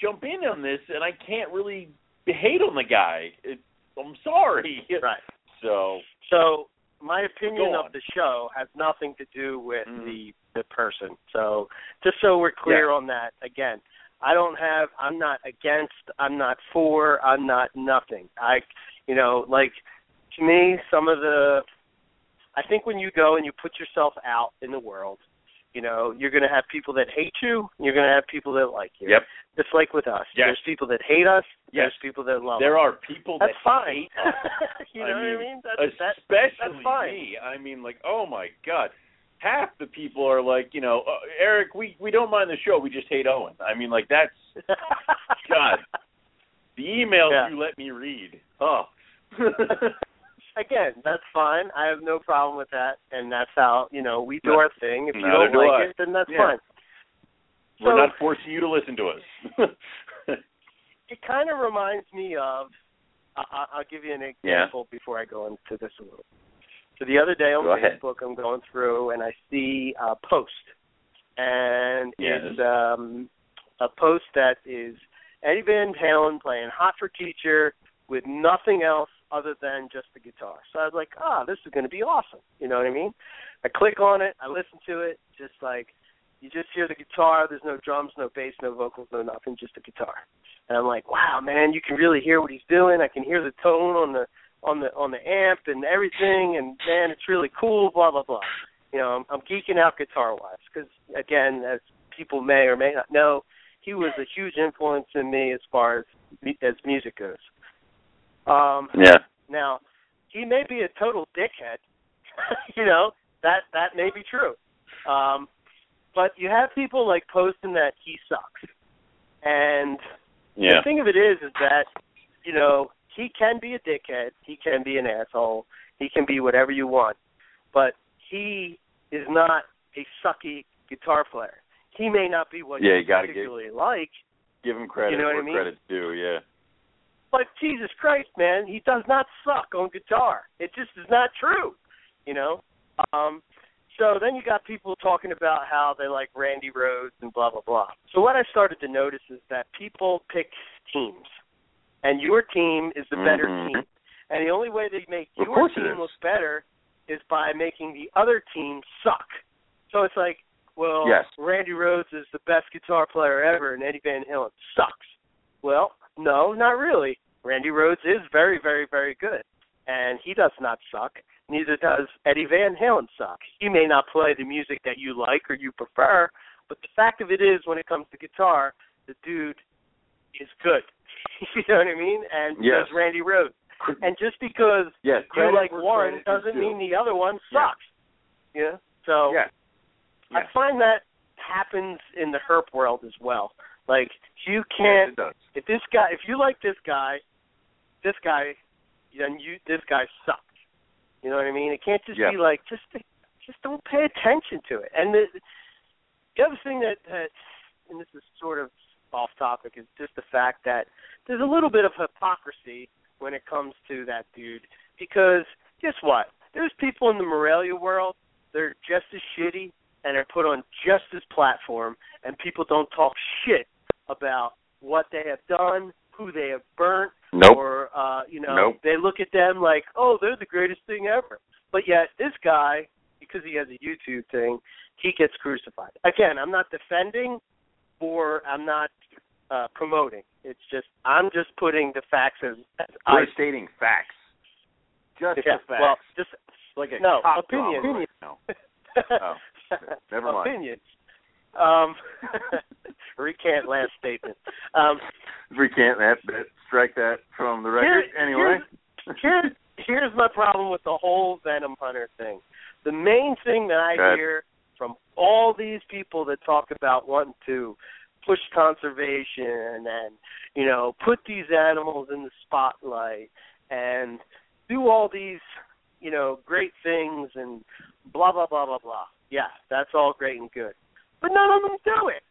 Speaker 3: jump in on this, and I can't really hate on the guy. It, I'm sorry. [laughs]
Speaker 2: Right.
Speaker 3: So
Speaker 2: So my opinion of the show has nothing to do with
Speaker 3: Mhm.
Speaker 2: the the person. So just so we're clear
Speaker 3: Yeah.
Speaker 2: on that, again, I don't have. I'm not against. I'm not for. I'm not nothing. I, you know, like to me, some of the. I think when you go and you put yourself out in the world, you know, you're going to have people that hate you. You're going to have people that like you.
Speaker 3: Yep.
Speaker 2: Just like with us,
Speaker 3: Yes.
Speaker 2: there's people that hate us.
Speaker 3: Yes.
Speaker 2: There's people that love
Speaker 3: there
Speaker 2: us.
Speaker 3: There are people
Speaker 2: That's
Speaker 3: that
Speaker 2: fine.
Speaker 3: hate [laughs] us.
Speaker 2: you
Speaker 3: I
Speaker 2: know what I
Speaker 3: mean,
Speaker 2: mean? That's, that's
Speaker 3: especially
Speaker 2: that's fine.
Speaker 3: me. I mean, like, oh my god, half the people are like, you know, uh, Eric, we we don't mind the show, we just hate Owen. I mean, like that's [laughs] God. the emails
Speaker 2: Yeah.
Speaker 3: you let me read. Oh, [laughs]
Speaker 2: Again, that's fine. I have no problem with that, and that's how you know we do our thing. If you
Speaker 3: neither
Speaker 2: don't
Speaker 3: do
Speaker 2: like
Speaker 3: I.
Speaker 2: it, then that's
Speaker 3: Yeah.
Speaker 2: fine.
Speaker 3: we're
Speaker 2: So-
Speaker 3: not forcing you to listen to us. [laughs]
Speaker 2: It kind of reminds me of. I, I'll give you an
Speaker 3: Yeah.
Speaker 2: example before I go into this a little. So the other day on
Speaker 3: Go ahead.
Speaker 2: Facebook, I'm going through and I see a post, and
Speaker 3: Yes.
Speaker 2: it's um, a post that is Eddie Van Halen playing "Hot for Teacher" with nothing else other than just the guitar. So I was like, ah, this is going to be awesome. You know what I mean? I click on it, I listen to it, just like you just hear the guitar. There's no drums, no bass, no vocals, no nothing, just a guitar. And I'm like, wow, man, you can really hear what he's doing. I can hear the tone on the on the on the amp and everything, and man, it's really cool. Blah blah blah. You know, I'm, I'm geeking out guitar wise because again, as people may or may not know, he was a huge influence in me as far as as music goes. Um,
Speaker 3: yeah.
Speaker 2: now, he may be a total dickhead. [laughs] you know, that that may be true. Um but you have people like posting that he sucks. And
Speaker 3: Yeah.
Speaker 2: the thing of it is is that, you know, he can be a dickhead, he can be an asshole, he can be whatever you want. But he is not a sucky guitar player. He may not be what
Speaker 3: Yeah,
Speaker 2: you
Speaker 3: you gotta give-
Speaker 2: particularly like,
Speaker 3: Give him credit
Speaker 2: You know what I mean?
Speaker 3: credit's due. Yeah.
Speaker 2: But Jesus Christ, man, he does not suck on guitar. It just is not true, you know. Um, so then you got people talking about how they like Randy Rhoads and blah blah blah. So what I started to notice is that people pick teams, and your team is the better
Speaker 3: Mhm.
Speaker 2: team. And the only way they make your team look better is by making the other team suck. So it's like, well,
Speaker 3: Yes.
Speaker 2: Randy Rhoads is the best guitar player ever, and Eddie Van Halen sucks. Well, no, not really. Randy Rhoads is very, very, very good, and he does not suck. Neither does Eddie Van Halen suck. He may not play the music that you like or you prefer, but the fact of it is, when it comes to guitar, the dude is good. [laughs] you know what I mean? And
Speaker 3: Yes.
Speaker 2: Randy Rhoads. And just because
Speaker 3: Yes.
Speaker 2: you like one doesn't mean the other one sucks. Yeah. So
Speaker 3: Yeah.
Speaker 2: I find that happens in the herp world as well. Like you can't
Speaker 3: it does.
Speaker 2: if this guy if you like this guy, this guy then you this guy sucks. You know what I mean? It can't just
Speaker 3: Yeah.
Speaker 2: be like just just don't pay attention to it. And the the other thing that, that and this is sort of off topic is just the fact that there's a little bit of hypocrisy when it comes to that dude because guess what? There's people in the Morelia world they're just as shitty and are put on just as platform and people don't talk shit about what they have done, who they have burnt,
Speaker 3: Nope.
Speaker 2: or uh, you know,
Speaker 3: Nope.
Speaker 2: they look at them like, oh, they're the greatest thing ever. But yet this guy, because he has a YouTube thing, he gets crucified. Again, I'm not defending or I'm not uh promoting. It's just I'm just putting the facts as, as I
Speaker 3: We're stating facts. Just
Speaker 2: yeah,
Speaker 3: facts.
Speaker 2: well, just
Speaker 3: like a
Speaker 2: no,
Speaker 3: cop
Speaker 2: opinion.
Speaker 3: drama right now. [laughs] Oh, never mind.
Speaker 2: Opinions. Um, [laughs] recant last statement. Um,
Speaker 3: Recant that, that. Strike that from the record.
Speaker 2: Here-
Speaker 3: anyway.
Speaker 2: here's here's my problem with the whole Venom Hunter thing. The main thing that I hear from all these people that talk about wanting to push conservation and you know put these animals in the spotlight and do all these you know great things and blah blah blah blah blah. Yeah, that's all great and good, but none of them do it.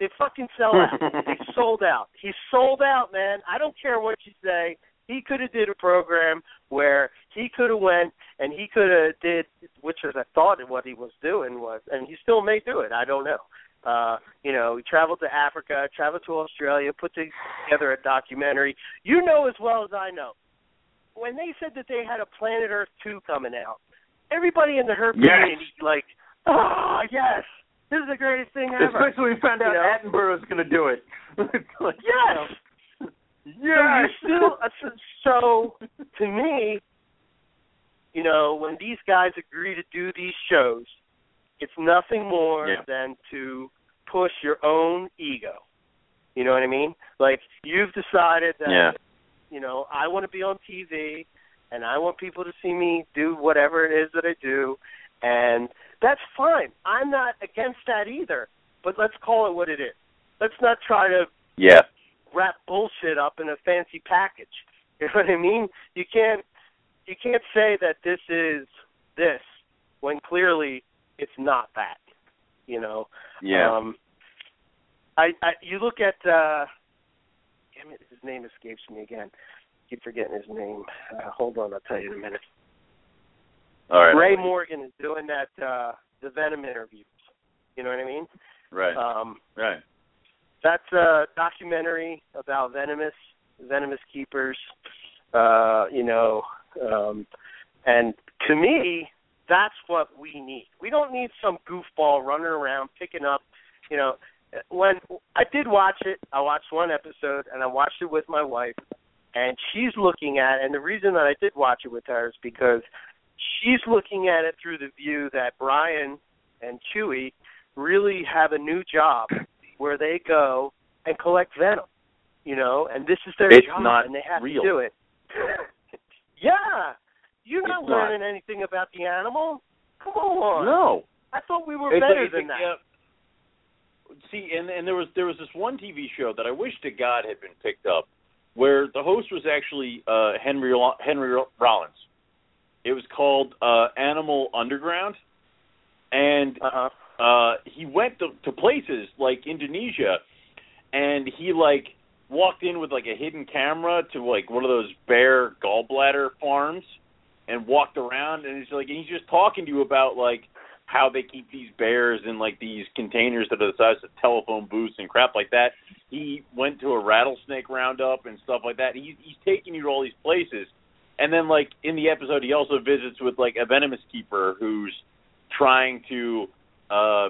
Speaker 2: They fucking sell out. they [laughs] sold out. He's sold out, man. I don't care what you say. he could have did a program where he could have went and he could have did which was I thought what he was doing was and he still may do it, I don't know. Uh, you know, he traveled to Africa, traveled to Australia, put together a documentary. You know as well as I know. When they said that they had a Planet Earth 2 coming out, everybody in the herp
Speaker 3: Yes.
Speaker 2: community like, "Oh, yes. This is the greatest thing ever."
Speaker 3: Especially when we found out
Speaker 2: You know?
Speaker 3: Attenborough was going to do it. [laughs] like,
Speaker 2: Yes.
Speaker 3: Yes.
Speaker 2: So still [laughs] so to me, you know, when these guys agree to do these shows, it's nothing more
Speaker 3: Yeah.
Speaker 2: than to push your own ego. You know what I mean? Like you've decided that
Speaker 3: Yeah.
Speaker 2: you know, I want to be on TV and I want people to see me do whatever it is that I do and that's fine. I'm not against that either. But let's call it what it is. Let's not try to
Speaker 3: Yeah.
Speaker 2: wrap bullshit up in a fancy package. [laughs] You know what I mean? You can't you can't say that this is this when clearly it's not that. You know.
Speaker 3: Yeah.
Speaker 2: Um I, I you look at uh damn it, his name escapes me again. keep forgetting his name. Uh, hold on, I'll tell you in a minute.
Speaker 3: All right.
Speaker 2: Ray Morgan is doing that uh the Venom interviews. You know what I mean?
Speaker 3: Right.
Speaker 2: Um
Speaker 3: right.
Speaker 2: that's a documentary about venomous venomous keepers uh you know um and to me that's what we need we don't need some goofball running around picking up you know when i did watch it i watched one episode and i watched it with my wife and she's looking at It, and the reason that i did watch it with her is because she's looking at it through the view that brian and chewy really have a new job where they go and collect venom, you know, and this is their
Speaker 3: It's
Speaker 2: job,
Speaker 3: not
Speaker 2: and they have
Speaker 3: real.
Speaker 2: to do it. [laughs] yeah, you're not
Speaker 3: It's not.
Speaker 2: learning anything about the animal. Come on.
Speaker 3: No.
Speaker 2: I thought we were
Speaker 3: It's
Speaker 2: better
Speaker 3: like-
Speaker 2: than that.
Speaker 3: yeah. See, and and there was there was this one TV show that I wish to God had been picked up, where the host was actually uh, Henry Lo- Henry Rollins. It was called uh, Animal Underground, and
Speaker 2: Uh-huh.
Speaker 3: uh he went to, to places like Indonesia and he like walked in with like a hidden camera to like one of those bear gallbladder farms and walked around and he's like and he's just talking to you about like how they keep these bears in like these containers that are the size of telephone booths and crap like that. He went to a rattlesnake roundup and stuff like that. He's he's taking you to all these places. And then like in the episode he also visits with like a venomous keeper who's trying to uh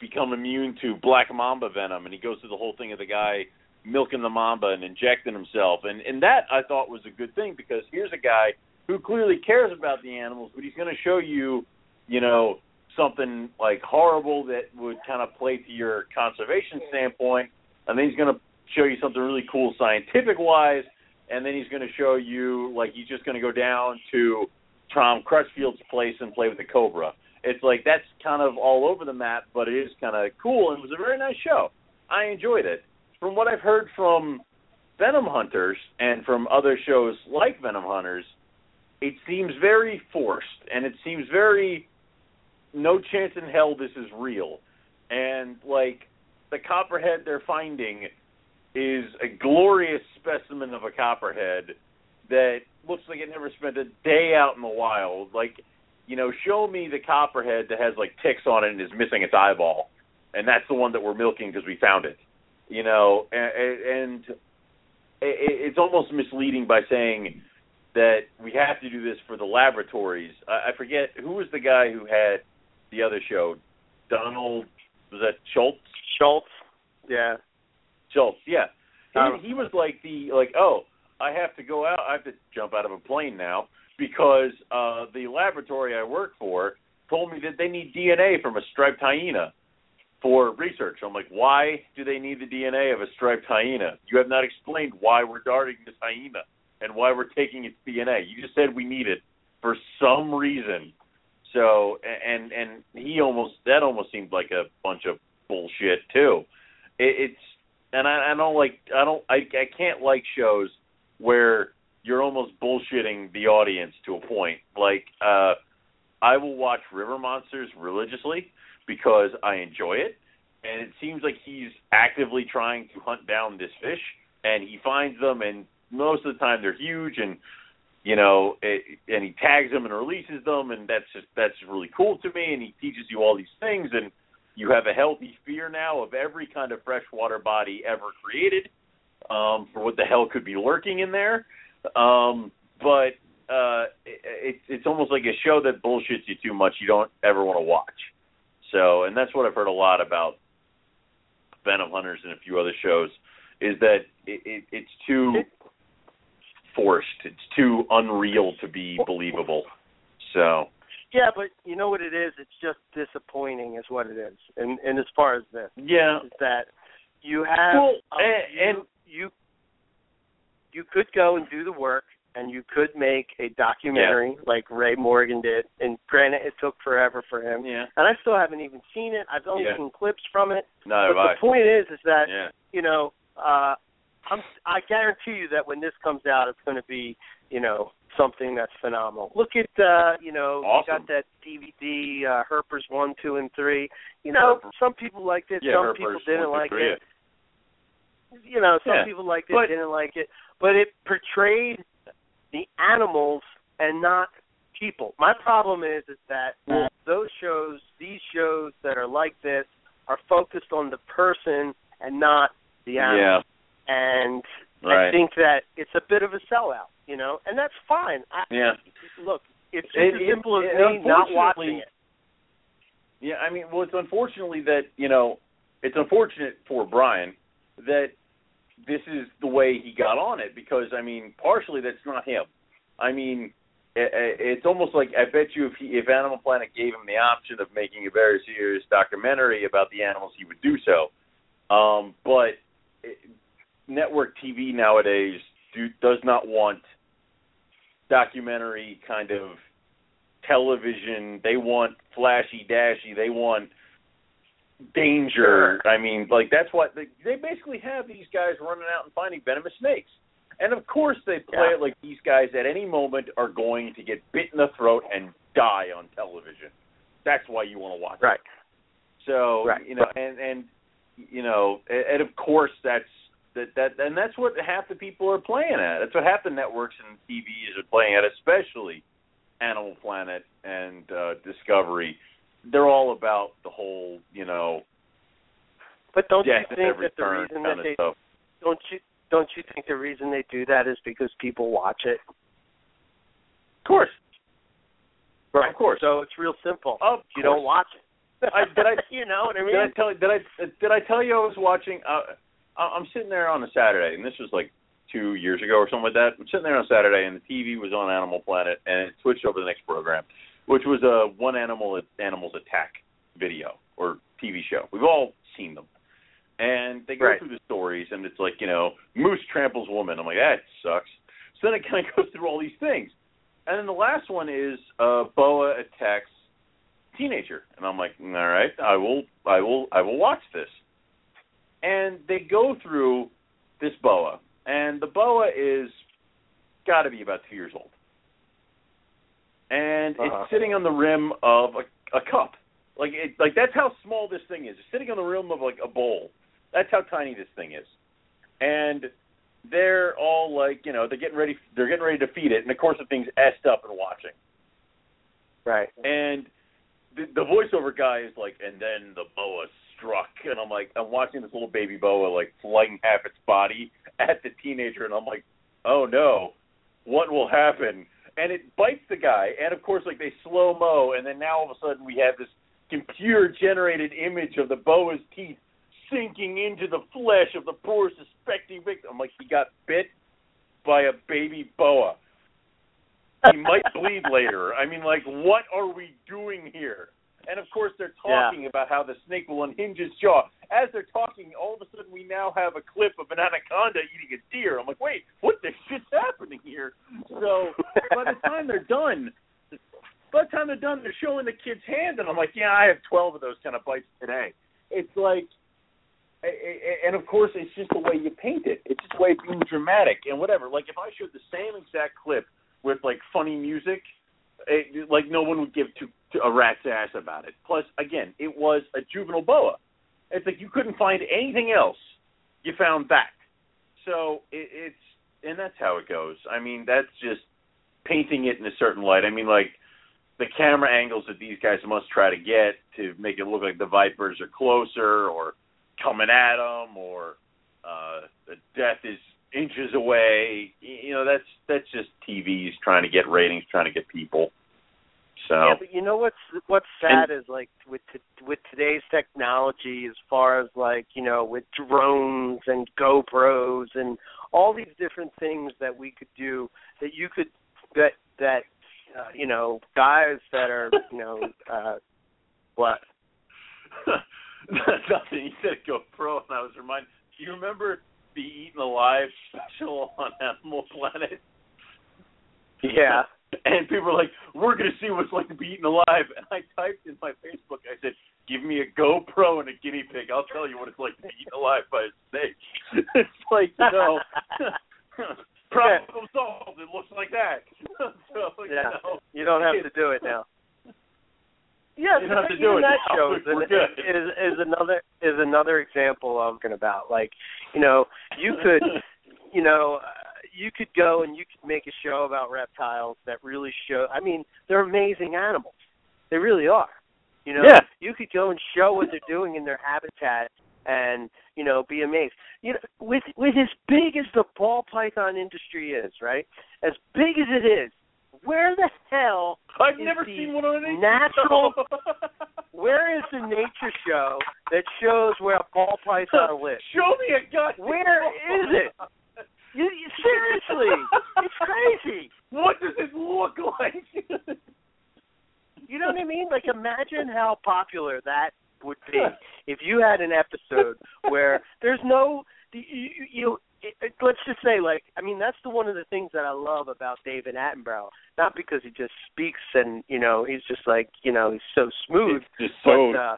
Speaker 3: become immune to black mamba venom. And he goes through the whole thing of the guy milking the mamba and injecting himself. And and that I thought was a good thing because here's a guy who clearly cares about the animals but he's going to show you you know something like horrible that would kind of play to your conservation standpoint. And then he's going to show you something really cool scientific wise and then he's going to show you like he's just going to go down to Tom Crutchfield's place and play with the cobra it's like that's kind of all over the map, but it is kind of cool and it was a very nice show. I enjoyed it. From what I've heard from Venom Hunters and from other shows like Venom Hunters, it seems very forced and it seems very no chance in hell this is real. And like the copperhead they're finding is a glorious specimen of a copperhead that looks like it never spent a day out in the wild. Like you know, show me the copperhead that has like ticks on it and is missing its eyeball, and that's the one that we're milking because we found it. You know, and, and it's almost misleading by saying that we have to do this for the laboratories. I, I forget who was the guy who had the other show. Donald was that Schultz?
Speaker 2: Schultz. Yeah.
Speaker 3: Schultz, yeah. He,
Speaker 2: Um,
Speaker 3: he was like the like, oh, I have to go out. I have to jump out of a plane now because uh the laboratory I work for told me that they need DNA from a striped hyena for research. I'm like, why do they need the DNA of a striped hyena? You have not explained why we're darting this hyena and why we're taking its DNA. You just said we need it for some reason. So and and he almost that almost seemed like a bunch of bullshit too. It, it's and I, I don't like I don't I I can't like shows where you're almost bullshitting the audience to a point. Like uh I will watch River Monsters religiously because I enjoy it and it seems like he's actively trying to hunt down this fish and he finds them and most of the time they're huge and you know, it, and he tags them and releases them, and that's just that's really cool to me. And he teaches you all these things, and you have a healthy fear now of every kind of freshwater body ever created um, for what the hell could be lurking in there. Um, but uh, it, it's almost like a show that bullshits you too much. You don't ever want to watch. So, and that's what I've heard a lot about Venom Hunters and a few other shows is that it, it, it's too forced. It's too unreal to be believable. So.
Speaker 2: Yeah, but you know what it is? It's just disappointing, is what it is. And and as far as this,
Speaker 3: yeah,
Speaker 2: is that you have
Speaker 3: well,
Speaker 2: um,
Speaker 3: and,
Speaker 2: you, you you could go and do the work, and you could make a documentary
Speaker 3: yeah.
Speaker 2: like Ray Morgan did. And granted, it took forever for him.
Speaker 3: Yeah.
Speaker 2: And I still haven't even seen it. I've only
Speaker 3: Yeah.
Speaker 2: seen clips from it.
Speaker 3: No,
Speaker 2: but the point is, is that
Speaker 3: yeah.
Speaker 2: you know, uh, I'm I guarantee you that when this comes out, it's going to be you know something that's phenomenal. Look at uh, you know,
Speaker 3: Awesome.
Speaker 2: you got that DVD, uh, Herpers one, two, and three. You know,
Speaker 3: Herper.
Speaker 2: some people liked it,
Speaker 3: Yeah,
Speaker 2: some
Speaker 3: Herpers
Speaker 2: people didn't
Speaker 3: one,
Speaker 2: like
Speaker 3: three,
Speaker 2: it. You know, some
Speaker 3: Yeah.
Speaker 2: people liked it,
Speaker 3: But-
Speaker 2: didn't like it, but it portrayed the animals and not people. My problem is is that
Speaker 3: Yeah.
Speaker 2: those shows, these shows that are like this, are focused on the person and not the animal.
Speaker 3: Yeah.
Speaker 2: And
Speaker 3: Right.
Speaker 2: I think that it's a bit of a sellout, you know, and that's fine. I,
Speaker 3: Yeah.
Speaker 2: Look, it's just
Speaker 3: It-
Speaker 2: as
Speaker 3: it-
Speaker 2: simple as
Speaker 3: it-
Speaker 2: me not watching it.
Speaker 3: Yeah, I mean, well, it's unfortunately that you know, it's unfortunate for Brian that this is the way he got on it because I mean, partially that's not him. I mean, it's almost like I bet you if he, if Animal Planet gave him the option of making a very serious documentary about the animals, he would do so. Um, but it, network TV nowadays do, does not want documentary kind of television. They want flashy dashy. They want danger. I mean, like that's what they, they basically have these guys running out and finding venomous snakes. And of course they play
Speaker 2: Yeah.
Speaker 3: it like these guys at any moment are going to get bit in the throat and die on television. That's why you want to watch
Speaker 2: Right.
Speaker 3: it. So,
Speaker 2: Right.
Speaker 3: you know, and and you know, and, and of course that's that that and that's what half the people are playing at. That's what half the networks and TVs are playing at, especially Animal Planet and uh Discovery. They're all about the whole, you know,
Speaker 2: But don't you think that the reason that they
Speaker 3: stuff.
Speaker 2: don't you don't you think the reason they do that is because people watch it?
Speaker 3: Of course.
Speaker 2: Right.
Speaker 3: Of course.
Speaker 2: So it's real simple.
Speaker 3: Of
Speaker 2: you
Speaker 3: course.
Speaker 2: don't watch it.
Speaker 3: I- did I- [laughs]
Speaker 2: you know what I mean?
Speaker 3: Did I tell did I did I tell you I was watching uh I'm sitting there on a Saturday and this was like 2 years ago or something like that. I'm sitting there on Saturday and the TV was on Animal Planet and it switched over to the next program, which was a one animal animals attack video or TV show. We've all seen them. And they go
Speaker 2: Right.
Speaker 3: through the stories and it's like, you know, moose tramples woman. I'm like, that sucks. So then it kind of [laughs] goes through all these things. And then the last one is uh boa attacks teenager and i'm like all right i will i will i will watch this and they go through this boa. And the boa is got to be about two years old. And
Speaker 2: Uh-huh.
Speaker 3: it's sitting on the rim of a, a cup. Like it like that's how small this thing is. It's sitting on the rim of like a bowl. That's how tiny this thing is. And they're all like you know they're getting ready they're getting ready to feed it. And of course the thing's essed up and watching.
Speaker 2: Right.
Speaker 3: and the, the voiceover guy is like, and then the boa struck, and I'm like, I'm watching this little baby boa like flying half its body [laughs] at the teenager, and I'm like, oh no, what will happen? And it bites the guy, and of course, like they slow mo, and then now all of a sudden we have this computer generated image of the boa's teeth sinking into the flesh of the poor suspecting victim. I'm like, he got bit by a baby boa he might bleed [laughs] later. I mean, like, what are we doing here? And of course, they're talking about how the snake will unhinge his jaw. As they're talking, all of a sudden, we now have a clip of an anaconda eating a deer. I'm like, wait, what the [laughs] shit's happening here? So by the time they're done, by the time they're done, they're showing the kid's hand, and I'm like, yeah, I have 12 of those kind of bites today. It's like, and of course, it's just the way you paint it. It's just the way of being dramatic and whatever. Like if I showed the same exact clip with like funny music, it, like no one would give to, to a rat's ass about it. Plus, again, it was a juvenile boa. It's like you couldn't find anything else. You found that. So it, it's and that's how it goes. I mean, that's just painting it in a certain light. I mean, like the camera angles that these guys must try to get to make it look like the Vipers are closer or coming at them or uh the death is inches away. You know, that's that's just TV's trying to get ratings, trying to get people. So
Speaker 2: Yeah, but you know what's what's sad is like with t- with today's technology, as far as like you know with drones and GoPros and all these different things that we could do that you could that that uh, you know guys that are you know [laughs] uh what [laughs]
Speaker 3: nothing. You said GoPro, and I was reminded. Do you remember the Eaten Alive special on Animal Planet?
Speaker 2: yeah
Speaker 3: And people were like, "We're going to see what's like to be eaten alive." And I typed in my Facebook. I said, "Give me a GoPro and a guinea pig. I'll tell you what it's like to be eaten alive by a snake." [laughs] it's like, no. [laughs] problem solved. It looks like that. [laughs] so, you
Speaker 2: yeah
Speaker 3: know,
Speaker 2: you don't have to do it now. Yeah,
Speaker 3: You don't have to do it
Speaker 2: that
Speaker 3: now.
Speaker 2: shows
Speaker 3: We're good.
Speaker 2: is is another is another example I'm talking about. Like, you know, you could, you know, uh, you could go and you could make a show about reptiles that really show. I mean, they're amazing animals. They really are. You know,
Speaker 3: Yeah.
Speaker 2: you could go and show what they're doing in their habitat and you know be amazed. You know, with with as big as the ball python industry is, right? As big as it is, where the hell
Speaker 3: I've
Speaker 2: is
Speaker 3: never seen one on an
Speaker 2: natural- [laughs] where is the nature show that shows where a ball python lives?
Speaker 3: Show me a goddamn.
Speaker 2: Where is it? Seriously, it's crazy.
Speaker 3: What does it look like?
Speaker 2: You know what I mean? Like, imagine how popular that would be if you had an episode where there's no you, you, you it, it, let's just say like I mean that's the one of the things that I love about David Attenborough. Not because he just speaks and you know he's just like you know he's so smooth,
Speaker 3: it's just so
Speaker 2: but uh,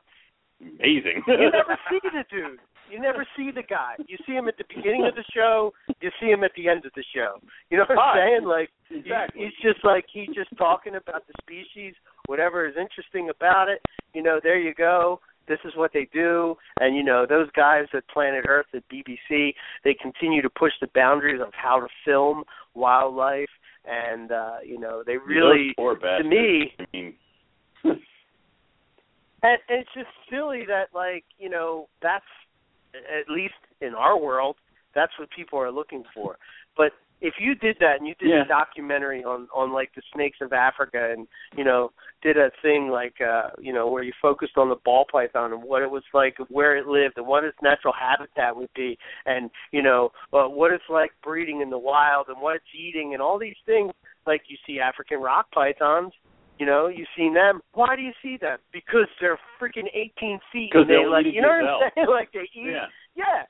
Speaker 3: amazing.
Speaker 2: you never see the dude. You never see the guy. You see him at the beginning of the show. You see him at the end of the show. You know what I'm saying? Like
Speaker 3: Exactly.
Speaker 2: he's just like he's just talking about the species, whatever is interesting about it. You know, there you go. This is what they do, and you know those guys at Planet Earth at BBC, they continue to push the boundaries of how to film wildlife, and uh, you know they really,
Speaker 3: Those poor
Speaker 2: to me,
Speaker 3: I mean,
Speaker 2: and [laughs] and it's just silly that like you know that's at least in our world that's what people are looking for but if you did that and you did
Speaker 3: Yeah.
Speaker 2: a documentary on on like the snakes of africa and you know did a thing like uh you know where you focused on the ball python and what it was like where it lived and what its natural habitat would be and you know uh, what it's like breeding in the wild and what it's eating and all these things like you see african rock pythons you know, you've seen them. Why do you see them? Because they're freaking 18 feet. and they like, you know what I'm saying? [laughs] Like they eat.
Speaker 3: yeah.
Speaker 2: Yeah,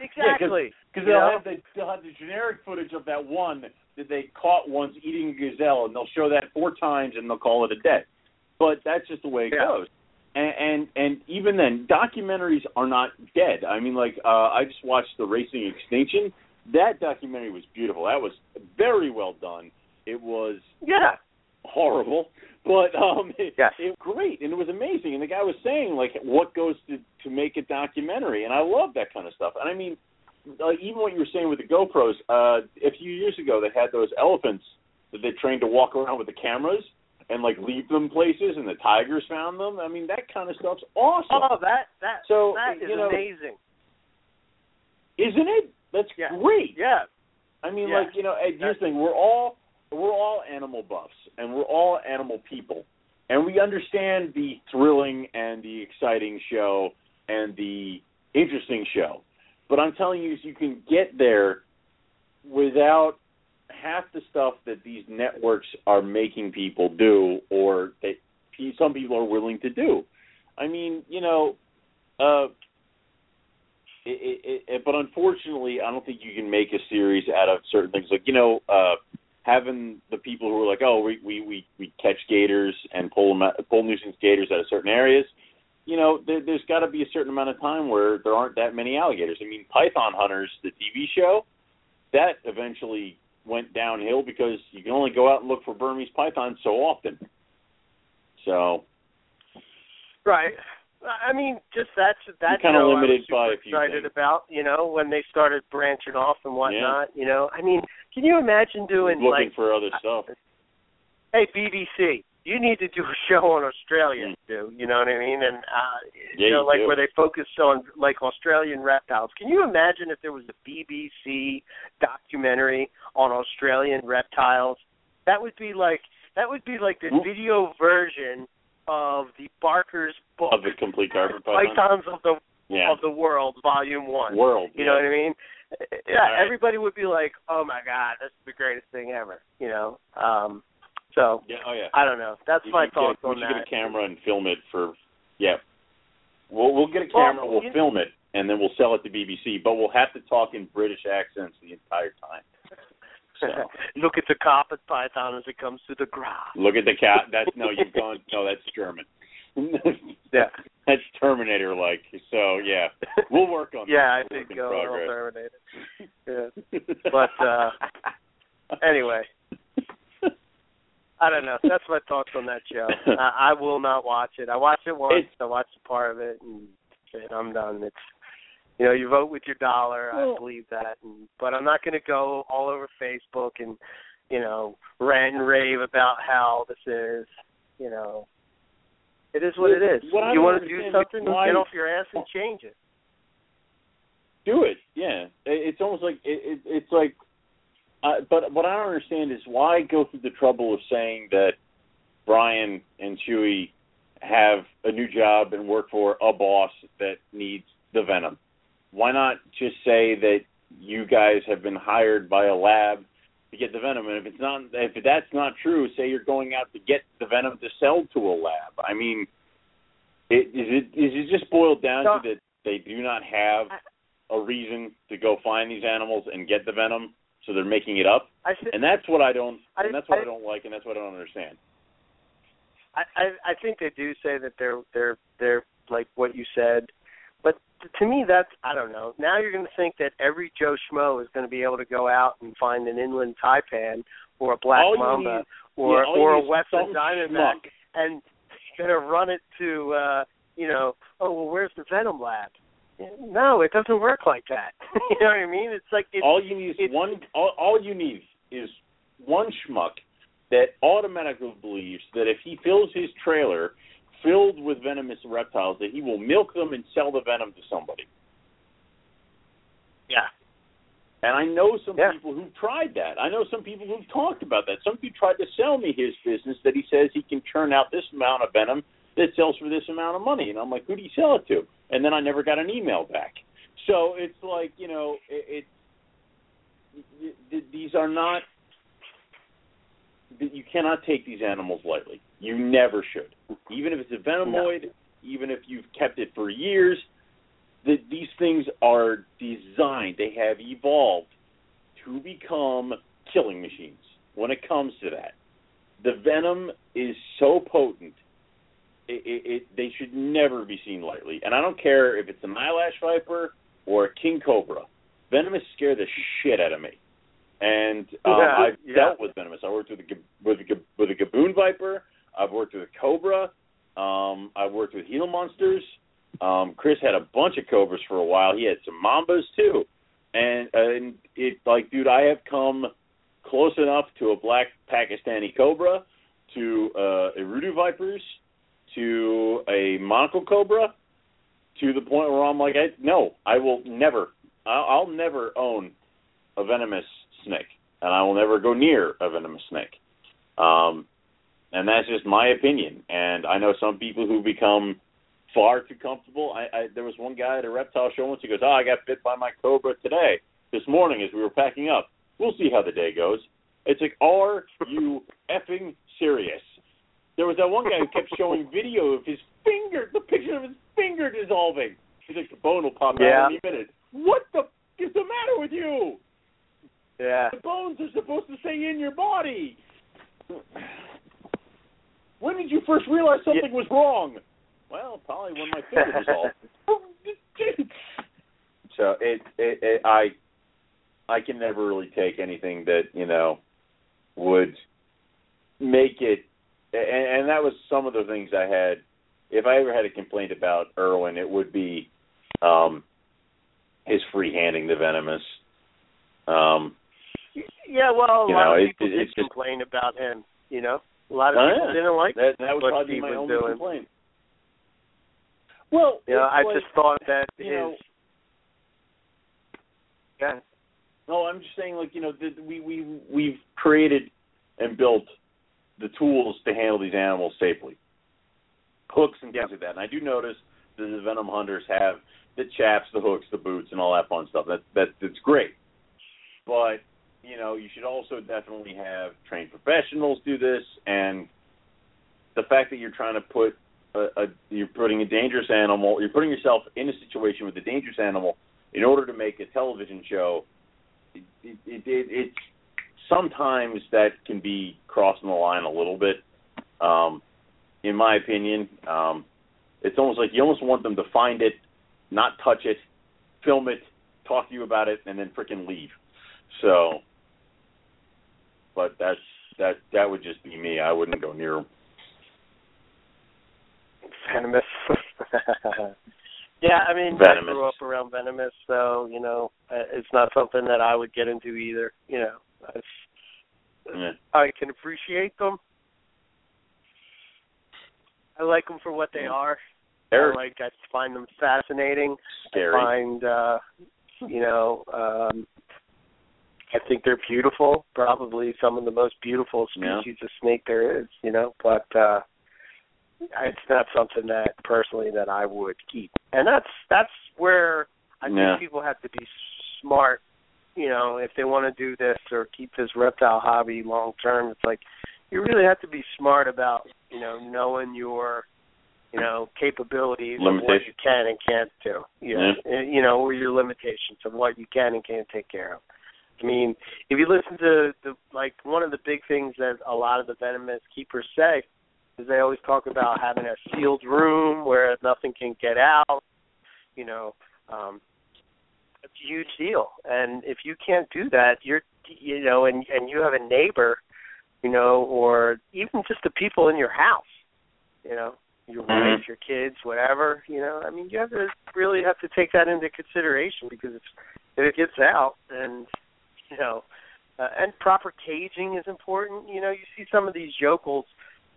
Speaker 2: exactly.
Speaker 3: Because
Speaker 2: You
Speaker 3: they'll have the they'll have the generic footage of that one that they caught once eating a gazelle, and they'll show that four times, and they'll call it a day. But that's just the way it
Speaker 2: Yeah.
Speaker 3: goes. And, and and even then, documentaries are not dead. I mean, like uh, I just watched the Racing Extinction. That documentary was beautiful. That was very well done. It was
Speaker 2: yeah.
Speaker 3: Horrible, but um, [laughs] it,
Speaker 2: Yes.
Speaker 3: it was great and it was amazing. And the guy was saying like what goes to to make a documentary, and I love that kind of stuff. And I mean, uh, even what you were saying with the GoPros, uh, a few years ago they had those elephants that they trained to walk around with the cameras and like leave them places, and the tigers found them. I mean, that kind of stuff's awesome,
Speaker 2: Oh, that that
Speaker 3: So,
Speaker 2: that is
Speaker 3: you know-
Speaker 2: amazing.
Speaker 3: isn't it? That's
Speaker 2: Yeah.
Speaker 3: great.
Speaker 2: Yeah.
Speaker 3: I mean,
Speaker 2: Yeah.
Speaker 3: like you know, hey, here's the thing: we're all we're all animal buffs, and we're all animal people, and we understand the thrilling and the exciting show and the interesting show. But I'm telling you, you can get there without half the stuff that these networks are making people do, or that some people are willing to do. I mean, you know, uh, it, it, it, but unfortunately, I don't think you can make a series out of certain things. Like you know, uh, having the people who are like, oh, we we we, we catch gators and pull them out, pull nuisance gators out of certain areas. You know, there, there's got to be a certain amount of time where there aren't that many alligators. I mean, Python Hunters, the TV show, that eventually went downhill because you can only go out and look for Burmese pythons so often. So
Speaker 2: Right. I mean, just that's that's
Speaker 3: kinda
Speaker 2: show I
Speaker 3: limited
Speaker 2: was super
Speaker 3: by a few
Speaker 2: excited
Speaker 3: things.
Speaker 2: about. You know, when they started branching off and whatnot. You know, I mean, can you imagine doing
Speaker 3: Looking
Speaker 2: like,
Speaker 3: for other stuff.
Speaker 2: hey BBC, you need to do a show on Australia, too. You know what I mean? And uh,
Speaker 3: Yeah,
Speaker 2: you know,
Speaker 3: you
Speaker 2: like
Speaker 3: do.
Speaker 2: where they focus on like Australian reptiles. Can you imagine if there was a BBC documentary on Australian reptiles? That would be like that would be like the
Speaker 3: Mm.
Speaker 2: video version of the Barker's book
Speaker 3: Of the complete carpet.
Speaker 2: Pythons of the
Speaker 3: Yeah.
Speaker 2: of the World, Volume One.
Speaker 3: World.
Speaker 2: You know what I mean? Yeah,
Speaker 3: right.
Speaker 2: everybody would be like, "Oh my God, that's the greatest thing ever." You know. Um So
Speaker 3: Yeah. Oh yeah.
Speaker 2: I don't know. That's my thoughts
Speaker 3: get,
Speaker 2: on that.
Speaker 3: get a camera and film it for. Yeah. We'll we'll get a
Speaker 2: Well,
Speaker 3: camera. We'll
Speaker 2: you-
Speaker 3: film it and then we'll sell it to BBC. But we'll have to talk in British accents the entire time. So [laughs]
Speaker 2: Look at the carpet python as it comes to the ground.
Speaker 3: look at the cat. That's no. You've gone. No, that's German. [laughs]
Speaker 2: Yeah.
Speaker 3: That's Terminator like. So yeah, we'll work on. [laughs]
Speaker 2: Yeah, I
Speaker 3: that.
Speaker 2: think
Speaker 3: Work in
Speaker 2: go
Speaker 3: progress.
Speaker 2: Terminator. [laughs] Yeah. But, uh, Anyway, I don't know. That's my thoughts on that show. [laughs] I, I will not watch it. I watched it once.
Speaker 3: It's-
Speaker 2: I watched a part of it, and, and I'm done. It's you know, you vote with your dollar.
Speaker 3: Well-
Speaker 2: I believe that, and, but I'm not going to go all over Facebook and you know rant and rave about how this is. You know, it is what it is.
Speaker 3: What
Speaker 2: you want to do something?
Speaker 3: why-
Speaker 2: Get off your ass and change it.
Speaker 3: do it. Yeah, It- it's almost like it, it, it's like. Uh, but what I don't understand is why go through the trouble of saying that Brian and Chewy have a new job and work for a boss that needs the venom. Why not just say that you guys have been hired by a lab to get the venom? And if it's not, if that's not true, say you're going out to get the venom to sell to a lab. I mean, it, is it is it just boiled down
Speaker 2: No.
Speaker 3: to that they do not have a reason to go find these animals and get the venom, so they're making it up,
Speaker 2: I th-
Speaker 3: and that's what I don't,
Speaker 2: I-
Speaker 3: and that's what I,
Speaker 2: I-
Speaker 3: don't like, and that's what I don't understand.
Speaker 2: I, I I think they do say that they're they're they're like what you said, to me that's I don't know. Now you're going to think that every Joe Schmo is going to be able to go out and find an inland taipan or a black
Speaker 3: All
Speaker 2: mamba
Speaker 3: need-
Speaker 2: or
Speaker 3: yeah,
Speaker 2: or a western diamondback, and going to run it to uh you know oh well where's the venom lab? No, it doesn't work like that. [laughs] you know what I mean? It's like it's,
Speaker 3: all you need is one. All, all you need is one schmuck that automatically believes that if he fills his trailer filled with venomous reptiles, that he will milk them and sell the venom to somebody.
Speaker 2: yeah.
Speaker 3: And I know some
Speaker 2: Yeah.
Speaker 3: people who've tried that. I know some people who've talked about that. Some people tried to sell me his business that he says he can churn out this amount of venom that sells for this amount of money. And I'm like, who do you sell it to? And then I never got an email back. So it's like, you know, it, it, it these are not you cannot take these animals lightly. You never should. Even if it's a venomoid, even if you've kept it for years, that these things are designed, they have evolved to become killing machines when it comes to that. The venom is so potent, it, it, it, they should never be seen lightly. And I don't care if it's an eyelash viper or a king cobra. Venomous scare the shit out of me. And um,
Speaker 2: Yeah,
Speaker 3: I've
Speaker 2: yeah.
Speaker 3: dealt with venomous. I worked with a, with a, with a gaboon viper. I've worked with cobra. Um, I've worked with Gila monsters. Um, Chris had a bunch of cobras for a while. He had some mambas too, and and it like, dude, I have come close enough to a black Pakistani cobra, to uh, Urutu vipers, to a monocle cobra, to the point where I'm like, I, no, I will never, I'll, I'll never own a venomous snake, and I will never go near a venomous snake. Um, and that's just my opinion. And I know some people who become far too comfortable. I, I there was one guy at a reptile show once. He goes, "Oh, I got bit by my cobra today, this morning as we were packing up. We'll see how the day goes." It's like, are you effing serious? There was that one guy who kept [laughs] showing video of his finger, the picture of his finger dissolving. He's like, the bone will pop
Speaker 2: Yeah.
Speaker 3: out any minute. What the f- is the matter with you?
Speaker 2: Yeah.
Speaker 3: The bones are supposed to stay in your body. When did you first realize something was wrong? Well, probably when my finger dissolved. [laughs] [laughs] so it, it, it, I, I can never really take anything that you know would make it, and, and that was some of the things I had if I ever had a complaint about Irwin, it would be um, his free handing the venomous. Um,
Speaker 2: Yeah, well, a lot
Speaker 3: know,
Speaker 2: of people
Speaker 3: it-
Speaker 2: did
Speaker 3: it's just-
Speaker 2: about him. You know, a lot of
Speaker 3: Oh,
Speaker 2: people
Speaker 3: yeah.
Speaker 2: didn't like.
Speaker 3: that that
Speaker 2: what
Speaker 3: probably
Speaker 2: Steve
Speaker 3: my
Speaker 2: was
Speaker 3: only
Speaker 2: doing.
Speaker 3: complaint. Well,
Speaker 2: You know, I
Speaker 3: like-
Speaker 2: just thought that his.
Speaker 3: know-
Speaker 2: yeah.
Speaker 3: No, I'm just saying, like you know, that we we we've created and built the tools to handle these animals safely, hooks and things
Speaker 2: Yep.
Speaker 3: like that. And I do notice that the venom hunters have the chaps, the hooks, the boots, and all that fun stuff. That that that's great. But you know, you should also definitely have trained professionals do this, and the fact that you're trying to put a, a you're putting a dangerous animal, you're putting yourself in a situation with a dangerous animal in order to make a television show. It, it, it, it, it's sometimes that can be crossing the line a little bit. Um, in my opinion, um, it's almost like you almost want them to find it, not touch it, film it, talk to you about it, and then freaking leave. So, but that's that that would just be me. I wouldn't go near 'em.
Speaker 2: venomous. [laughs] yeah, I mean,
Speaker 3: Venomous.
Speaker 2: I grew up around venomous, so you know, uh, it's not something that I would get into either. You know, it's,
Speaker 3: Yeah.
Speaker 2: I can appreciate them. I like them for what they are.
Speaker 3: They're
Speaker 2: I like. I find them fascinating.
Speaker 3: scary.
Speaker 2: I find, uh, you know, um, I think they're beautiful. Probably some of the most beautiful
Speaker 3: Yeah.
Speaker 2: species of snake there is. You know, but uh, it's not something that personally that I would keep. And that's that's where I
Speaker 3: Yeah.
Speaker 2: think people have to be smart. You know, if they want to do this or keep this reptile hobby long term, it's like you really have to be smart about you know knowing your you know capabilities of what you can and can't do. You know, and, you know, or your limitations of what you can and can't take care of. I mean, if you listen to the like one of the big things that a lot of the venomous keepers say is they always talk about having a sealed room where nothing can get out. You know, um, it's a huge deal. And if you can't do that, you're you know, and and you have a neighbor, you know, or even just the people in your house, you know, your
Speaker 3: Mhm.
Speaker 2: wife, your kids, whatever, you know. I mean, you have to really have to take that into consideration because if if it gets out and you know, uh, and proper caging is important. You know, you see some of these yokels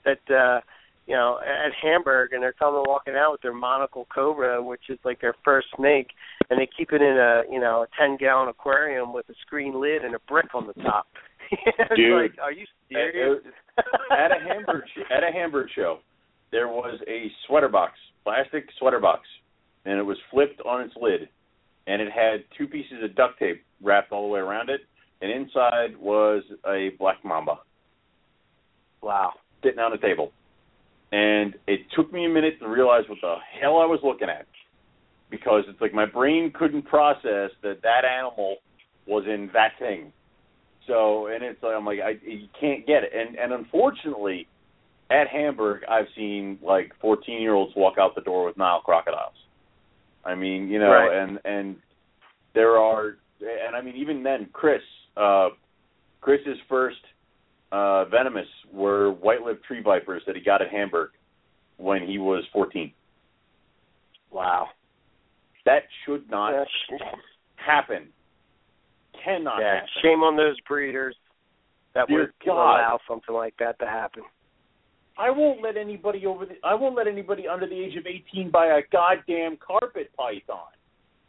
Speaker 2: that uh you know at Hamburg and they're coming walking out with their monocle cobra, which is like their first snake, and they keep it in a you know a ten gallon aquarium with a screen lid and a brick on the top. [laughs] it's
Speaker 3: Dude.
Speaker 2: like, are you serious?
Speaker 3: at a Hamburg at a Hamburg show, there was a sweater box, plastic sweater box, and it was flipped on its lid, and it had two pieces of duct tape wrapped all the way around it, and inside was a black mamba
Speaker 2: wow.
Speaker 3: sitting on a table. And it took me a minute to realize what the hell I was looking at, because it's like my brain couldn't process that that animal was in that thing. So, and it's like I'm like I you can't get it, and and unfortunately, at Hamburg, I've seen like 14 year olds walk out the door with Nile crocodiles. I mean, you know,
Speaker 2: Right.
Speaker 3: and and there are, and I mean, even then, Chris, uh, Chris's first uh, venomous were white-lipped tree vipers that he got at Hamburg when he was 14.
Speaker 2: Wow.
Speaker 3: That should not
Speaker 2: sh-
Speaker 3: happen. Cannot
Speaker 2: yeah,
Speaker 3: happen.
Speaker 2: shame on those breeders that
Speaker 3: Dear
Speaker 2: would
Speaker 3: God.
Speaker 2: allow something like that to happen.
Speaker 3: I won't let anybody over the I won't let anybody under the age of 18 buy a goddamn carpet python.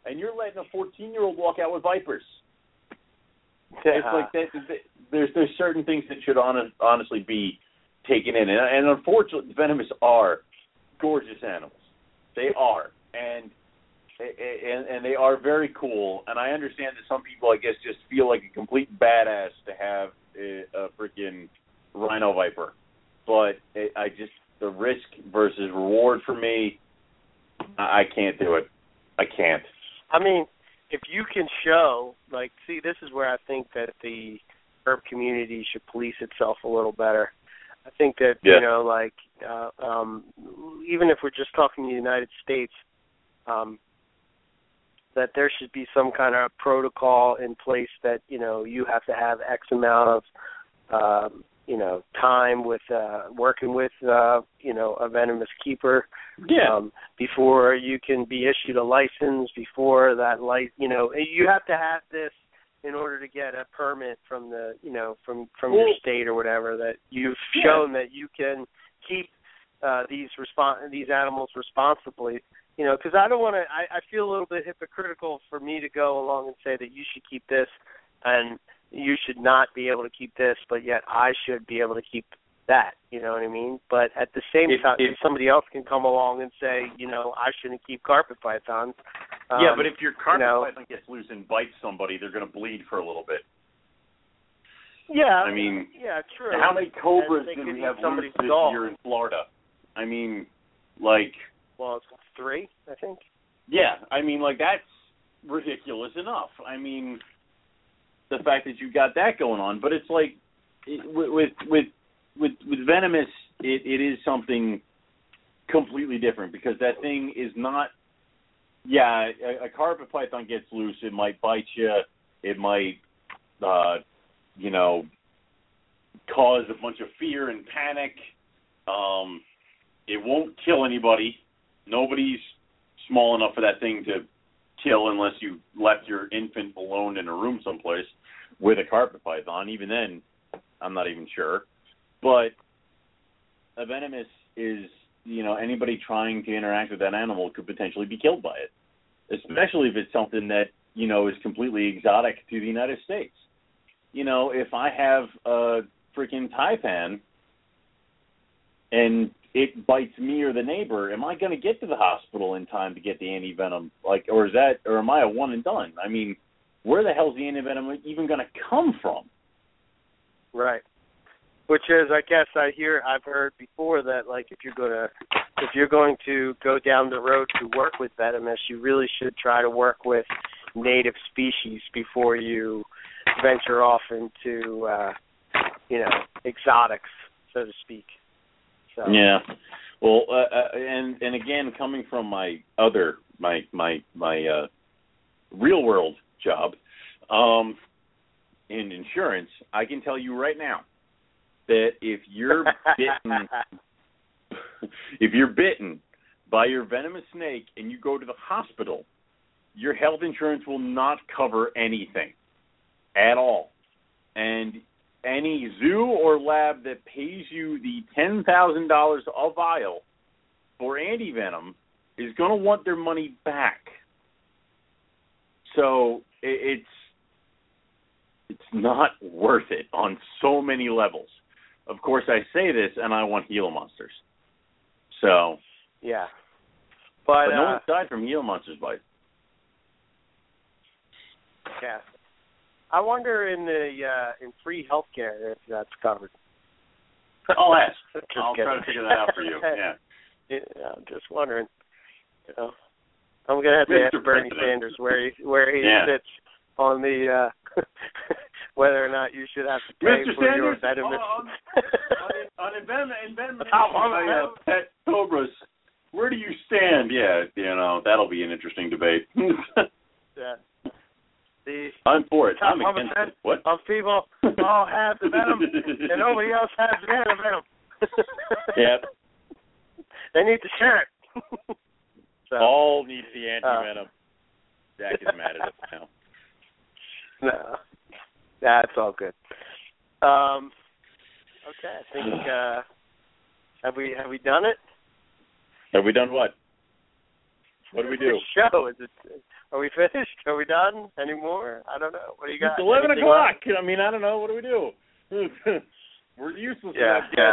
Speaker 3: And you're letting a 14-year-old walk out with vipers. It's like that, that there's there's certain things that should honest, honestly be taken in. And, and unfortunately venomous are gorgeous animals. They are. And and and they are very cool. And I understand that some people, I guess, just feel like a complete badass to have a, a freaking rhino viper. But it, I just the risk versus reward for me, I, can't do it. I can't.
Speaker 2: I mean, if you can show, like, see, this is where I think that the herp community should police itself a little better. I think that
Speaker 3: Yeah.
Speaker 2: you know, like, uh, um, even if we're just talking the United States, um, that there should be some kind of protocol in place that you know you have to have X amount of um, you know time with uh working with uh you know a venomous keeper
Speaker 3: Yeah.
Speaker 2: um before you can be issued a license before that light you know you have to have this in order to get a permit from the you know from from your state or whatever that you've
Speaker 3: Yeah.
Speaker 2: shown that you can keep uh these respon these animals responsibly you know because i don't want to I, I feel a little bit hypocritical for me to go along and say that you should keep this and you should not be able to keep this but yet i should be able to keep that you know what i mean but at the same
Speaker 3: If-
Speaker 2: time
Speaker 3: if-
Speaker 2: somebody else can come along and say you know i shouldn't keep carpet pythons um,
Speaker 3: yeah, but if your carpet
Speaker 2: know-
Speaker 3: python gets loose and bites somebody, they're going to bleed for a little bit.
Speaker 2: yeah
Speaker 3: I mean,
Speaker 2: yeah true
Speaker 3: How many cobras did we
Speaker 2: eat
Speaker 3: have loose this
Speaker 2: dog.
Speaker 3: year in Florida? I mean, like,
Speaker 2: well it's three i think
Speaker 3: yeah, I mean, like that's ridiculous enough. I mean, the fact that you got that going on, but it's like it, with with with with venomous, it, it is something completely different because that thing is not. Yeah, a, a carpet python gets loose, it might bite you. It might, uh, you know, cause a bunch of fear and panic. Um, it won't kill anybody. Nobody's small enough for that thing to kill unless you left your infant alone in a room someplace with a carpet python. Even then, I'm not even sure. But a venomous is, you know, anybody trying to interact with that animal could potentially be killed by it, especially if it's something that you know is completely exotic to the United States. You know, if I have a freaking taipan and it bites me or the neighbor, am I going to get to the hospital in time to get the anti venom? Like, or is that, or am I a one and done? I mean, where the hell's the anti venom even going to come from?
Speaker 2: Right. Which is, I guess, I hear, I've heard before that, like, if you're gonna, if you're going to go down the road to work with venomous, you really should try to work with native species before you venture off into, uh, you know, exotics, so to speak. So.
Speaker 3: Yeah. Well, uh, uh, and and again, coming from my other my my my uh, real world job um, in insurance, I can tell you right now that if you're bitten, [laughs] if you're bitten by your venomous snake and you go to the hospital, your health insurance will not cover anything at all, and any zoo or lab that pays you the ten thousand dollars a vial for antivenom is going to want their money back. So it's it's not worth it on so many levels. Of course, I say this, and I want Gila monsters. So,
Speaker 2: Yeah. But,
Speaker 3: but no
Speaker 2: uh,
Speaker 3: one's died from Gila monsters bite.
Speaker 2: yeah. I wonder in the uh in free healthcare if that's covered. [laughs]
Speaker 3: I'll ask. [laughs] I'll try to figure that out for you. Yeah. [laughs]
Speaker 2: Yeah, I'm just wondering. You know, I'm gonna have to
Speaker 3: Mr.
Speaker 2: ask Bernie
Speaker 3: President.
Speaker 2: Sanders where he where he
Speaker 3: Yeah.
Speaker 2: sits on the uh [laughs] whether or not you should have to pay
Speaker 3: Mr.
Speaker 2: for your
Speaker 3: Sanders,
Speaker 2: venomous. [laughs]
Speaker 3: on, on envenom- envenomation
Speaker 2: on
Speaker 3: by, uh, pet cobras, where do you stand? Yeah, you know that'll be an interesting debate. [laughs]
Speaker 2: yeah. The
Speaker 3: I'm for it. I'm
Speaker 2: top one
Speaker 3: against it. What?
Speaker 2: of people all have the venom and nobody else has the venom.
Speaker 3: Yeah.
Speaker 2: They need to share it. So,
Speaker 3: All need the
Speaker 2: Uh,
Speaker 3: anti venom. Jack is mad at us now. [laughs]
Speaker 2: No, that's all good. Um, okay, I think uh, have we have we done it?
Speaker 3: Have we done what? What do we do?
Speaker 2: Show is it? Are we finished? Are we done? Any more? I don't know. What do you got?
Speaker 3: It's eleven
Speaker 2: Anything
Speaker 3: o'clock. I mean, I don't know. What do we do? [laughs] We're useless.
Speaker 2: Yeah, yeah.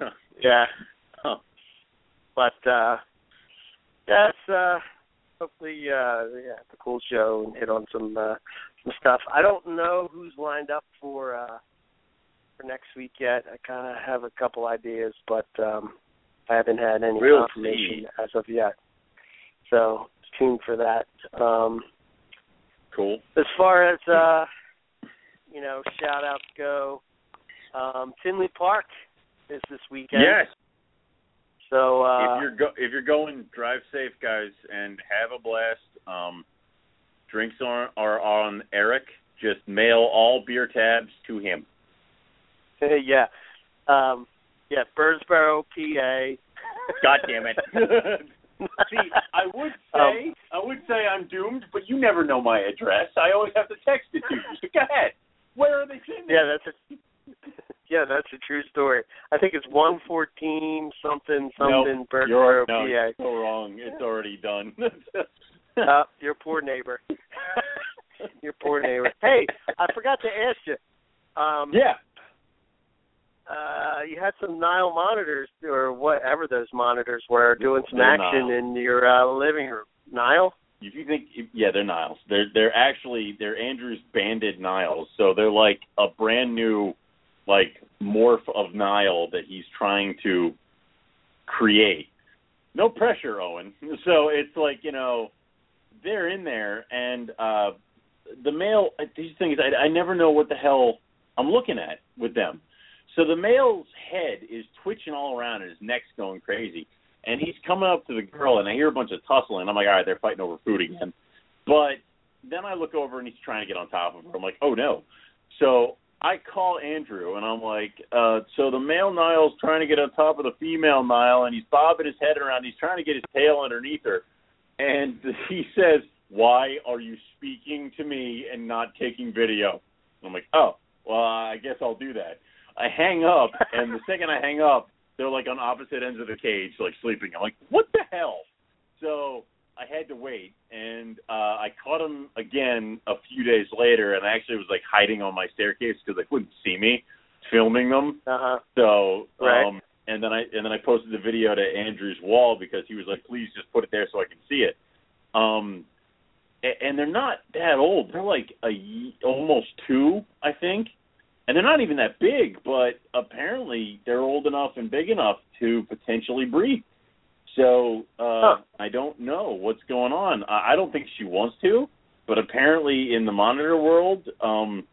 Speaker 2: [laughs] Yeah,
Speaker 3: Huh.
Speaker 2: but uh, uh, hopefully uh, yeah, it's a cool show and hit on some uh, some stuff. I don't know who's lined up for uh, for next week yet. I kind of have a couple ideas, but um, I haven't had any
Speaker 3: We'll
Speaker 2: confirmation as of yet. So tune for that. Um,
Speaker 3: Cool.
Speaker 2: as far as uh you know shout outs go um tinley park is this weekend
Speaker 3: Yes.
Speaker 2: So uh
Speaker 3: if you're go if you're going, drive safe, guys, and have a blast. Um, drinks are are on Eric. Just mail all beer tabs to him.
Speaker 2: yeah. Um, yeah, Birdsboro, PA.
Speaker 3: God damn it. [laughs] [laughs] See, I would say um, I would say I'm doomed, but you never know my address. I always have to text it to you. So go ahead. Where are they sending?
Speaker 2: Yeah, that's a yeah, that's a true story. I think it's one fourteen something something
Speaker 3: nope,
Speaker 2: Birdsboro,
Speaker 3: no,
Speaker 2: PA.
Speaker 3: You're so wrong. It's already done. [laughs]
Speaker 2: uh, your poor neighbor. [laughs] your poor neighbor. Hey, I forgot to ask you. Um,
Speaker 3: yeah.
Speaker 2: Uh, you had some Nile monitors or whatever those monitors were doing some
Speaker 3: They're
Speaker 2: action
Speaker 3: Nile.
Speaker 2: in your uh, living room. Nile?
Speaker 3: If you think, yeah, they're Niles. They're they're actually they're Andrew's banded Niles. So they're like a brand new, like morph of Nile that he's trying to create. No pressure, Owen. [laughs] So it's like you know, they're in there, and uh the male. These things, I, I never know what the hell I'm looking at with them. So the male's head is twitching all around, and his neck's going crazy and he's coming up to the girl, and I hear a bunch of tussling. I'm like, all right, they're fighting over food again. But then I look over, and he's trying to get on top of her. I'm like, oh no. So I call Andrew, and I'm like, uh, so the male Nile's trying to get on top of the female Nile, and he's bobbing his head around. He's trying to get his tail underneath her, and [laughs] he says, why are you speaking to me and not taking video? I'm like, oh, well, I guess I'll do that. I hang up, and the second I hang up, they're like on opposite ends of the cage, like sleeping. I'm like, what the hell? So I had to wait, and uh, I caught him again a few days later, and I actually was like hiding on my staircase because they couldn't see me filming them.
Speaker 2: Uh-huh.
Speaker 3: So,
Speaker 2: Right.
Speaker 3: um, and then I and then I posted the video to Andrew's wall because he was like, please just put it there so I can see it. Um, a- and they're not that old. They're like a almost two, I think and they're not even that big, but apparently they're old enough and big enough to potentially breed. So uh
Speaker 2: Huh.
Speaker 3: I don't know what's going on. I I don't think she wants to, but apparently in the monitor world, um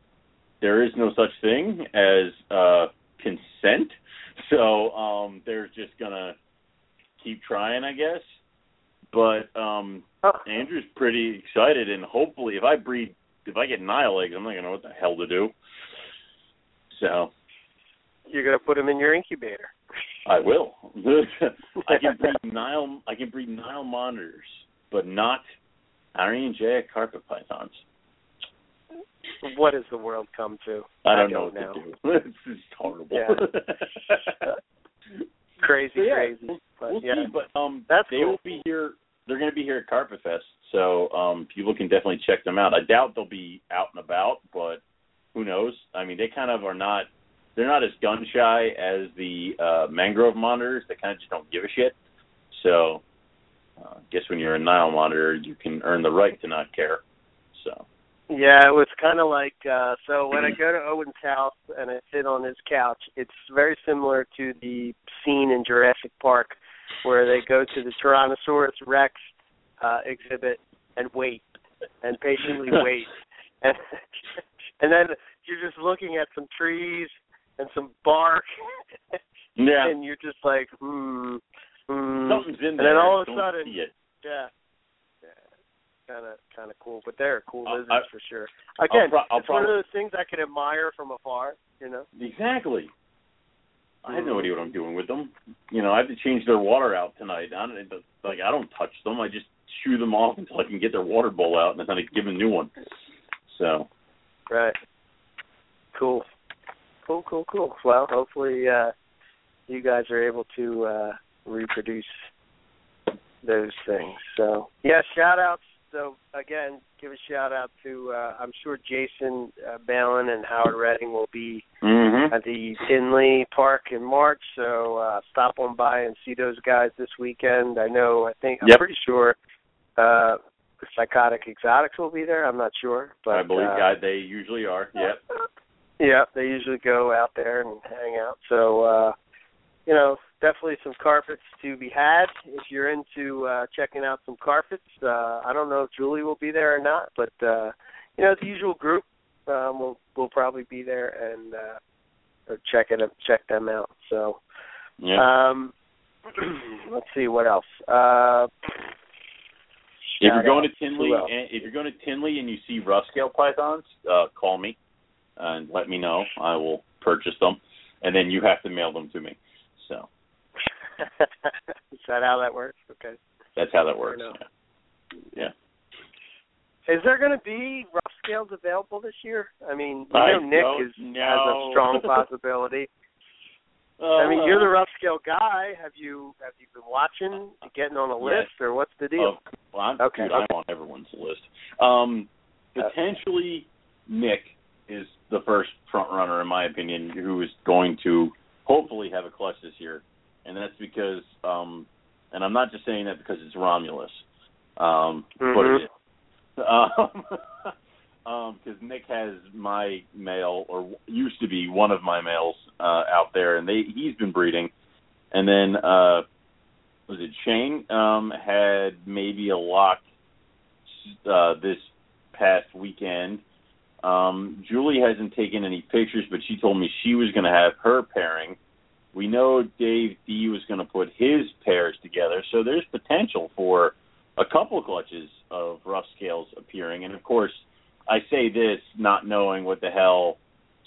Speaker 3: there is no such thing as uh consent. [laughs] So um they're just gonna keep trying, I guess. But um
Speaker 2: Huh.
Speaker 3: Andrew's pretty excited and hopefully if I breed if I get Nile eggs, I'm not gonna know what the hell to do. So
Speaker 2: You're gonna put them in your incubator.
Speaker 3: I will. [laughs] I can breed Nile. I can breed Nile monitors, but not Irian Jaya carpet pythons.
Speaker 2: What has the world come to?
Speaker 3: I don't,
Speaker 2: don't
Speaker 3: know
Speaker 2: know.
Speaker 3: what to do. [laughs] it's just horrible.
Speaker 2: Yeah. [laughs] Crazy,
Speaker 3: So, yeah,
Speaker 2: crazy. But
Speaker 3: we'll
Speaker 2: yeah,
Speaker 3: see, but um,
Speaker 2: That's
Speaker 3: they
Speaker 2: cool.
Speaker 3: will be here. They're going to be here at Carpet Fest, so um, people can definitely check them out. I doubt they'll be out and about, but who knows? I mean, they kind of are not. They're not as gun shy as the uh, mangrove monitors. They kind of just don't give a shit. So, uh, I guess when you're a Nile monitor, you can earn the right to not care. So,
Speaker 2: Yeah, it was kind of like uh so when I [clears throat] go to Owen's house and I sit on his couch, it's very similar to the scene in Jurassic Park where they go to the Tyrannosaurus Rex uh exhibit and wait and patiently [laughs] wait. And [laughs] and then you're just looking at some trees and some bark [laughs]
Speaker 3: yeah,
Speaker 2: and you're just like, hmm, hmm.
Speaker 3: something's in there.
Speaker 2: and then all of a sudden
Speaker 3: it.
Speaker 2: Yeah. Kind of, kind of cool, but they're cool
Speaker 3: I'll-
Speaker 2: lizards
Speaker 3: I-
Speaker 2: for sure. Again,
Speaker 3: pro- I'll
Speaker 2: it's one of those things I can admire from afar. You know.
Speaker 3: Exactly. I have
Speaker 2: Mm.
Speaker 3: no idea what I'm doing with them. You know, I have to change their water out tonight. I don't like I don't touch them. I just shoo them off until I can get their water bowl out, and then I give them a new one. So
Speaker 2: Right. Cool. Cool, cool, cool. Well, hopefully uh you guys are able to uh reproduce those things. So yeah, shout outs. So again, give a shout out to uh I'm sure Jason uh, Balin and Howard Redding will be
Speaker 3: mm-hmm.
Speaker 2: at the Tinley Park in March. So uh stop on by and see those guys this weekend. I know I think I'm pretty sure uh Psychotic Exotics will be there. I'm not sure. But
Speaker 3: I believe
Speaker 2: uh,
Speaker 3: God, they usually are. Yep. [laughs]
Speaker 2: yeah, they usually go out there and hang out. So, uh, you know, definitely some carpets to be had if you're into uh checking out some carpets. Uh I don't know if Julie will be there or not, but uh you know, the usual group um will will probably be there and uh or check it check them out. So
Speaker 3: Yep.
Speaker 2: um [clears throat] let's see what else. Uh
Speaker 3: if you're going to Tinley, and if you're going to Tinley and you see rough scale pythons, uh, call me and let me know. I will purchase them. and then you have to mail them to me. So [laughs]
Speaker 2: Is that how that works? Okay.
Speaker 3: that's how that works. Yeah. yeah.
Speaker 2: Is there going to be rough scales available this year? I mean, you
Speaker 3: I
Speaker 2: know Nick is has a strong [laughs] possibility.
Speaker 3: Uh,
Speaker 2: I mean, you're the rough scale guy. Have you have you been watching, getting on a
Speaker 3: Yes.
Speaker 2: list, or what's the deal?
Speaker 3: Oh, well, I'm,
Speaker 2: Okay,
Speaker 3: dude,
Speaker 2: okay.
Speaker 3: I'm on everyone's list. Um,
Speaker 2: Uh,
Speaker 3: potentially, Nick is the first front runner, in my opinion, who is going to hopefully have a clutch this year, and that's because, um, and I'm not just saying that because it's Romulus, um, but
Speaker 2: Mhm.
Speaker 3: it is. [laughs] Um, [laughs] because Nick has my male, or used to be one of my males uh, out there, and they he's been breeding, and then uh, was it Shane um, had maybe a lock uh, this past weekend. Um, Julie hasn't taken any pictures, but she told me she was going to have her pairing. We know Dave D was going to put his pairs together, so there's potential for a couple clutches of rough scales appearing. And of course, I say this not knowing what the hell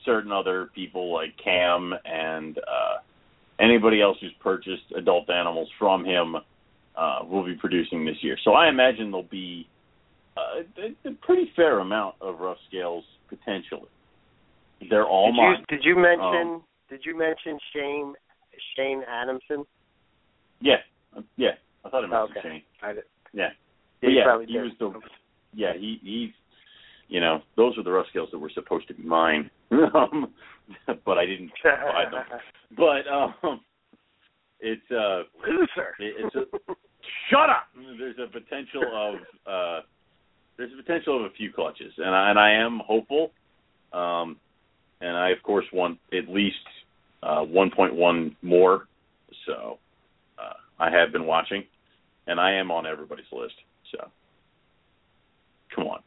Speaker 3: certain other people like Cam and uh, anybody else who's purchased adult animals from him uh, will be producing this year. So I imagine there'll be a, a pretty fair amount of rough scales potentially. They're all
Speaker 2: did
Speaker 3: mine.
Speaker 2: you did you mention
Speaker 3: Um,
Speaker 2: did you mention Shane Shane Adamson?
Speaker 3: Yeah, uh, yeah. I thought it mentioned
Speaker 2: Okay.
Speaker 3: Shane.
Speaker 2: I did.
Speaker 3: Yeah,
Speaker 2: Yeah,
Speaker 3: But
Speaker 2: you
Speaker 3: yeah,
Speaker 2: probably
Speaker 3: he
Speaker 2: did.
Speaker 3: was the yeah he he's you know those are the rough scales that were supposed to be mine, [laughs] um, but I didn't buy them. [laughs] But um, it's uh
Speaker 2: Loser.
Speaker 3: It- it's a- shut up. There's a potential of uh, there's a potential of a few clutches, and I, and I am hopeful. Um, and I of course want at least uh, 1.1 more. So uh, I have been watching, and I am on everybody's list. So come on.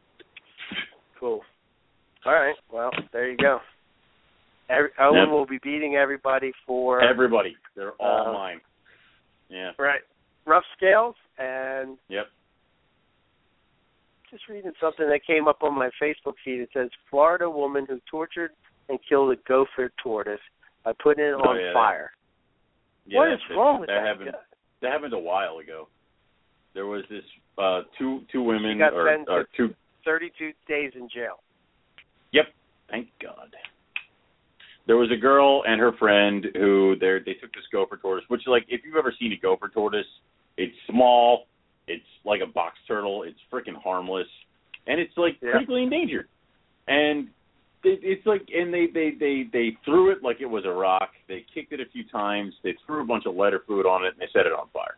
Speaker 2: Cool. All right. Well, there you go. Every, Owen will be beating everybody for
Speaker 3: Everybody, they're all
Speaker 2: Uh,
Speaker 3: mine. Yeah.
Speaker 2: right rough scales and
Speaker 3: Yep.
Speaker 2: Just reading something that came up on my Facebook feed. It says Florida woman who tortured and killed a gopher tortoise by putting it
Speaker 3: Oh,
Speaker 2: on
Speaker 3: yeah, that-
Speaker 2: fire.
Speaker 3: Yeah,
Speaker 2: what is wrong with
Speaker 3: that
Speaker 2: that?
Speaker 3: happened that happened a while ago. There was this uh two two women or, or two
Speaker 2: Thirty-two days in jail.
Speaker 3: Yep. Thank God. There was a girl and her friend who they they took this gopher tortoise, which like if you've ever seen a gopher tortoise, it's small, it's like a box turtle, it's freaking harmless, and it's like
Speaker 2: Yeah.
Speaker 3: critically endangered. And it, it's like, and they they they they threw it like it was a rock. They kicked it a few times. They threw a bunch of lighter fluid on it, and they set it on fire.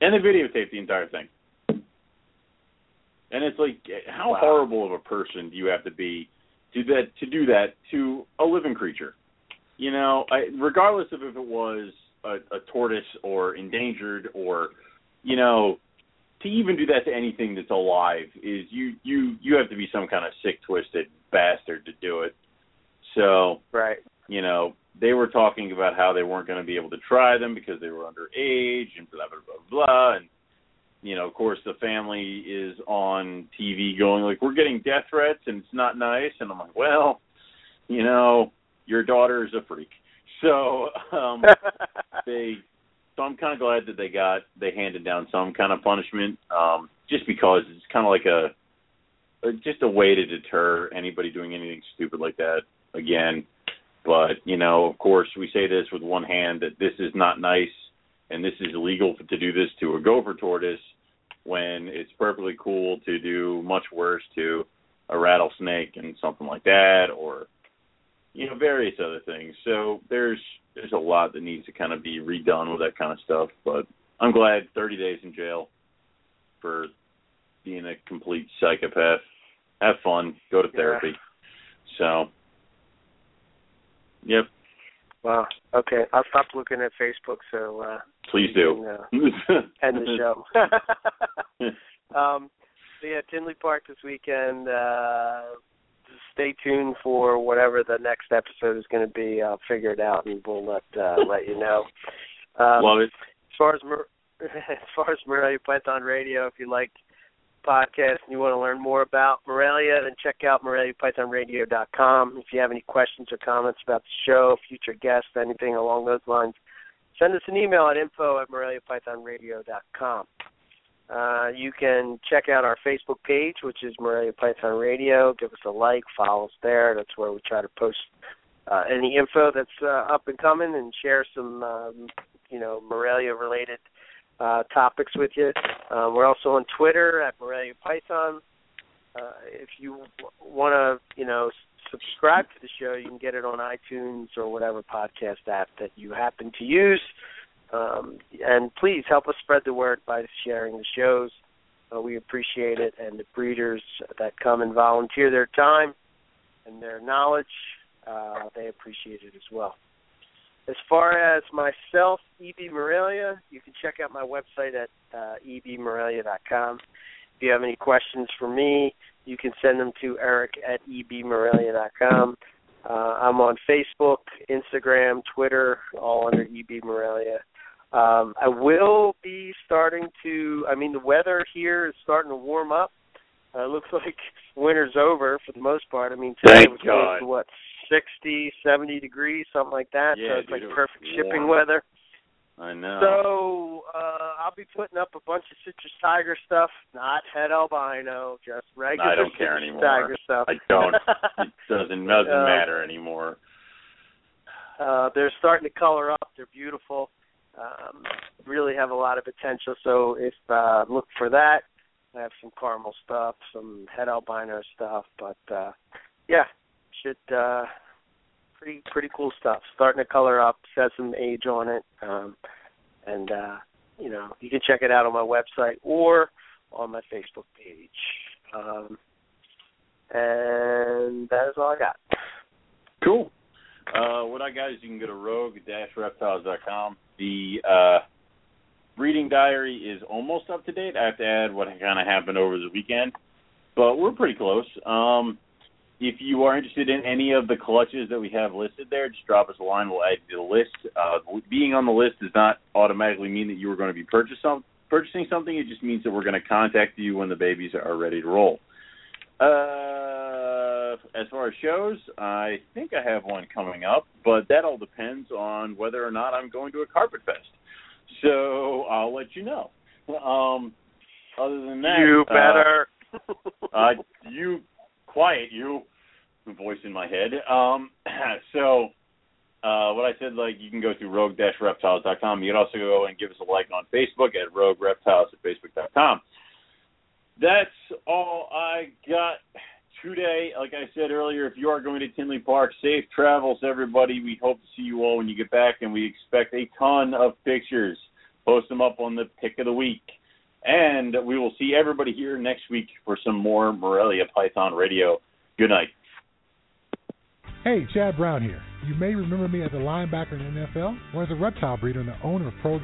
Speaker 3: And they videotaped the entire thing. And it's like, how
Speaker 2: Wow.
Speaker 3: horrible of a person do you have to be to that to do that to a living creature? You know, I, regardless of if it was a, a tortoise or endangered or, you know, to even do that to anything that's alive is you you you have to be some kind of sick twisted bastard to do it. So
Speaker 2: Right.
Speaker 3: you know, they were talking about how they weren't going to be able to try them because they were underage and blah blah blah blah. And you know, of course, the family is on TV going like, "We're getting death threats and it's not nice." And I'm like, "Well, you know, your daughter is a freak." So um, [laughs] they, so I'm kind of glad that they got they handed down some kind of punishment, um, just because it's kind of like a, just a way to deter anybody doing anything stupid like that again. But you know, of course, we say this with one hand that this is not nice and this is illegal to do this to a gopher tortoise when it's perfectly cool to do much worse to a rattlesnake and something like that or you know various other things so there's there's a lot that needs to kind of be redone with that kind of stuff but i'm glad 30 days in jail for being a complete psychopath have fun go to
Speaker 2: Yeah.
Speaker 3: therapy so yep
Speaker 2: Wow. Okay. I'll stop looking at Facebook so uh
Speaker 3: please do
Speaker 2: can, uh, end the [laughs] show. [laughs] um, so yeah, Tinley Park this weekend. Uh, stay tuned for whatever the next episode is going to be. I'll figure it out and we'll let uh, [laughs] let you know. Um,
Speaker 3: love it
Speaker 2: as far as [laughs] as far as Morelia Python Radio, if you like podcast and you want to learn more about Morelia, then check out MoreliaPythonRadio.com. If you have any questions or comments about the show, future guests, anything along those lines, send us an email at info at MoreliaPythonRadio.com. Uh, you can check out our Facebook page, which is Morelia Python Radio. Give us a like, follow us there. That's where we try to post uh, any info that's uh, up and coming and share some, um, you know, Morelia related uh, topics with you. Uh, we're also on Twitter at Morelia Python. Uh, if you want to, you know, subscribe to the show, you can get it on iTunes or whatever podcast app that you happen to use. Um, and please help us spread the word by sharing the shows. Uh, we appreciate it, and the breeders that come and volunteer their time and their knowledge, uh, they appreciate it as well. As far as myself, EB Morelia, you can check out my website at uh, ebmorelia.com. If you have any questions for me, you can send them to eric at ebmorelia.com. Uh, I'm on Facebook, Instagram, Twitter, all under EB Morelia. Um, I will be starting to. I mean, the weather here is starting to warm up. Uh, it looks [laughs] like winter's over for the most part. I mean, today
Speaker 3: Thank
Speaker 2: was close to what sixty, seventy degrees, something like that.
Speaker 3: Yeah,
Speaker 2: so it's like
Speaker 3: dude, it
Speaker 2: perfect shipping
Speaker 3: warm.
Speaker 2: weather.
Speaker 3: I know.
Speaker 2: So uh, I'll be putting up a bunch of citrus tiger stuff, not het albino, just regular
Speaker 3: I don't care anymore.
Speaker 2: tiger stuff.
Speaker 3: I don't. [laughs] it doesn't doesn't
Speaker 2: Uh,
Speaker 3: matter anymore.
Speaker 2: Uh, they're starting to color up. They're beautiful. Um, really have a lot of potential. So if uh, look for that, I have some caramel stuff, some het albino stuff, but uh, yeah, should uh, pretty pretty cool stuff. Starting to color up, says some age on it, um, and uh, you know you can check it out on my website or on my Facebook page. Um, and that is all I got.
Speaker 3: Cool. Uh, what I got is you can go to rogue-reptiles.com. The uh, reading diary is almost up to date. I have to add what kind of happened over the weekend, but we're pretty close. Um, if you are interested in any of the clutches that we have listed there, just drop us a line. We'll add you to the list. Uh, being on the list does not automatically mean that you are going to be purchase some, purchasing something. It just means that we're going to contact you when the babies are ready to roll. Uh, as far as shows, I think I have one coming up, but that all depends on whether or not I'm going to a carpet fest. So I'll let you know. Um, other than that,
Speaker 2: you
Speaker 3: uh,
Speaker 2: better. [laughs]
Speaker 3: uh, you quiet you the voice in my head um [clears throat] so uh what i said like you can go through rogue reptiles.com you can also go and give us a like on facebook at rogue reptiles at facebook.com that's all i got today like i said earlier if you are going to tinley park safe travels everybody we hope to see you all when you get back and we expect a ton of pictures post them up on the pick of the week and we will see everybody here next week for some more Morelia Python Radio. Good night.
Speaker 1: Hey, Chad Brown here. You may remember me as a linebacker in the NFL or as a reptile breeder and the owner of Pro.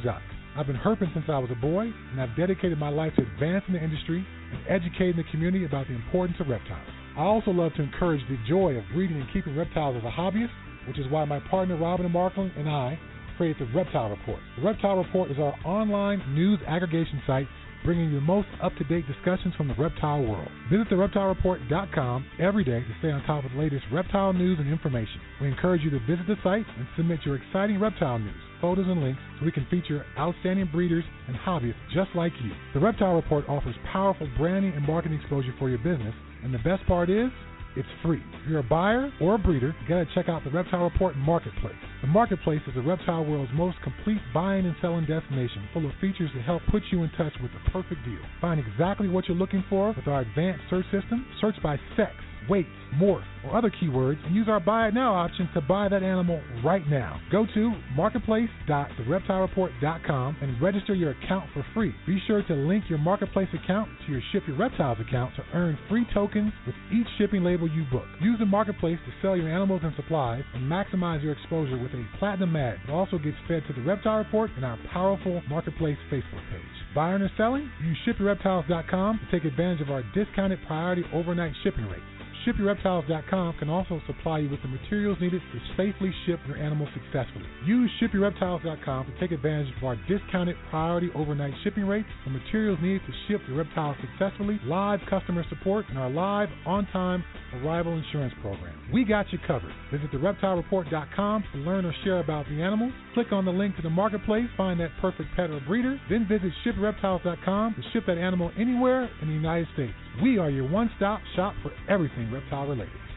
Speaker 1: I've been herping since I was a boy, and I've dedicated my life to advancing the industry and educating the community about the importance of reptiles. I also love to encourage the joy of breeding and keeping reptiles as a hobbyist, which is why my partner Robin Markland and I created the Reptile Report. The Reptile Report is our online news aggregation site bringing you the most up-to-date discussions from the reptile world. Visit thereptilereport.com every day to stay on top of the latest reptile news and information. We encourage you to visit the site and submit your exciting reptile news, photos, and links so we can feature outstanding breeders and hobbyists just like you. The Reptile Report offers powerful branding and marketing exposure for your business, and the best part is, it's free. If you're a buyer or a breeder, you gotta check out the Reptile Report Marketplace. The Marketplace is the reptile world's most complete buying and selling destination, full of features to help put you in touch with the perfect deal. Find exactly what you're looking for with our advanced search system. Search by sex, weight, morph, or other keywords, and use our Buy It Now option to buy that animal right now. Go to marketplace.thereptilereport.com and register your account for free. Be sure to link your Marketplace account to your Ship Your Reptiles account to earn free tokens with each shipping label you book. Use the Marketplace to sell your animals and supplies and maximize your exposure with a platinum ad. that also gets fed to the Reptile Report and our powerful Marketplace Facebook page. Buying or selling? Use ShipYourReptiles.com to take advantage of our discounted priority overnight shipping rates. ShipYourReptiles.com can also supply you with the materials needed to safely ship your animal successfully. Use ShipYourReptiles.com to take advantage of our discounted priority overnight shipping rates, the materials needed to ship your reptiles successfully, live customer support, and our live on-time arrival insurance program. We got you covered. Visit TheReptileReport.com to learn or share about the animals. Click on the link to the marketplace, find that perfect pet or breeder, then visit ShipYourReptiles.com to ship that animal anywhere in the United States. We are your one-stop shop for everything reptile related.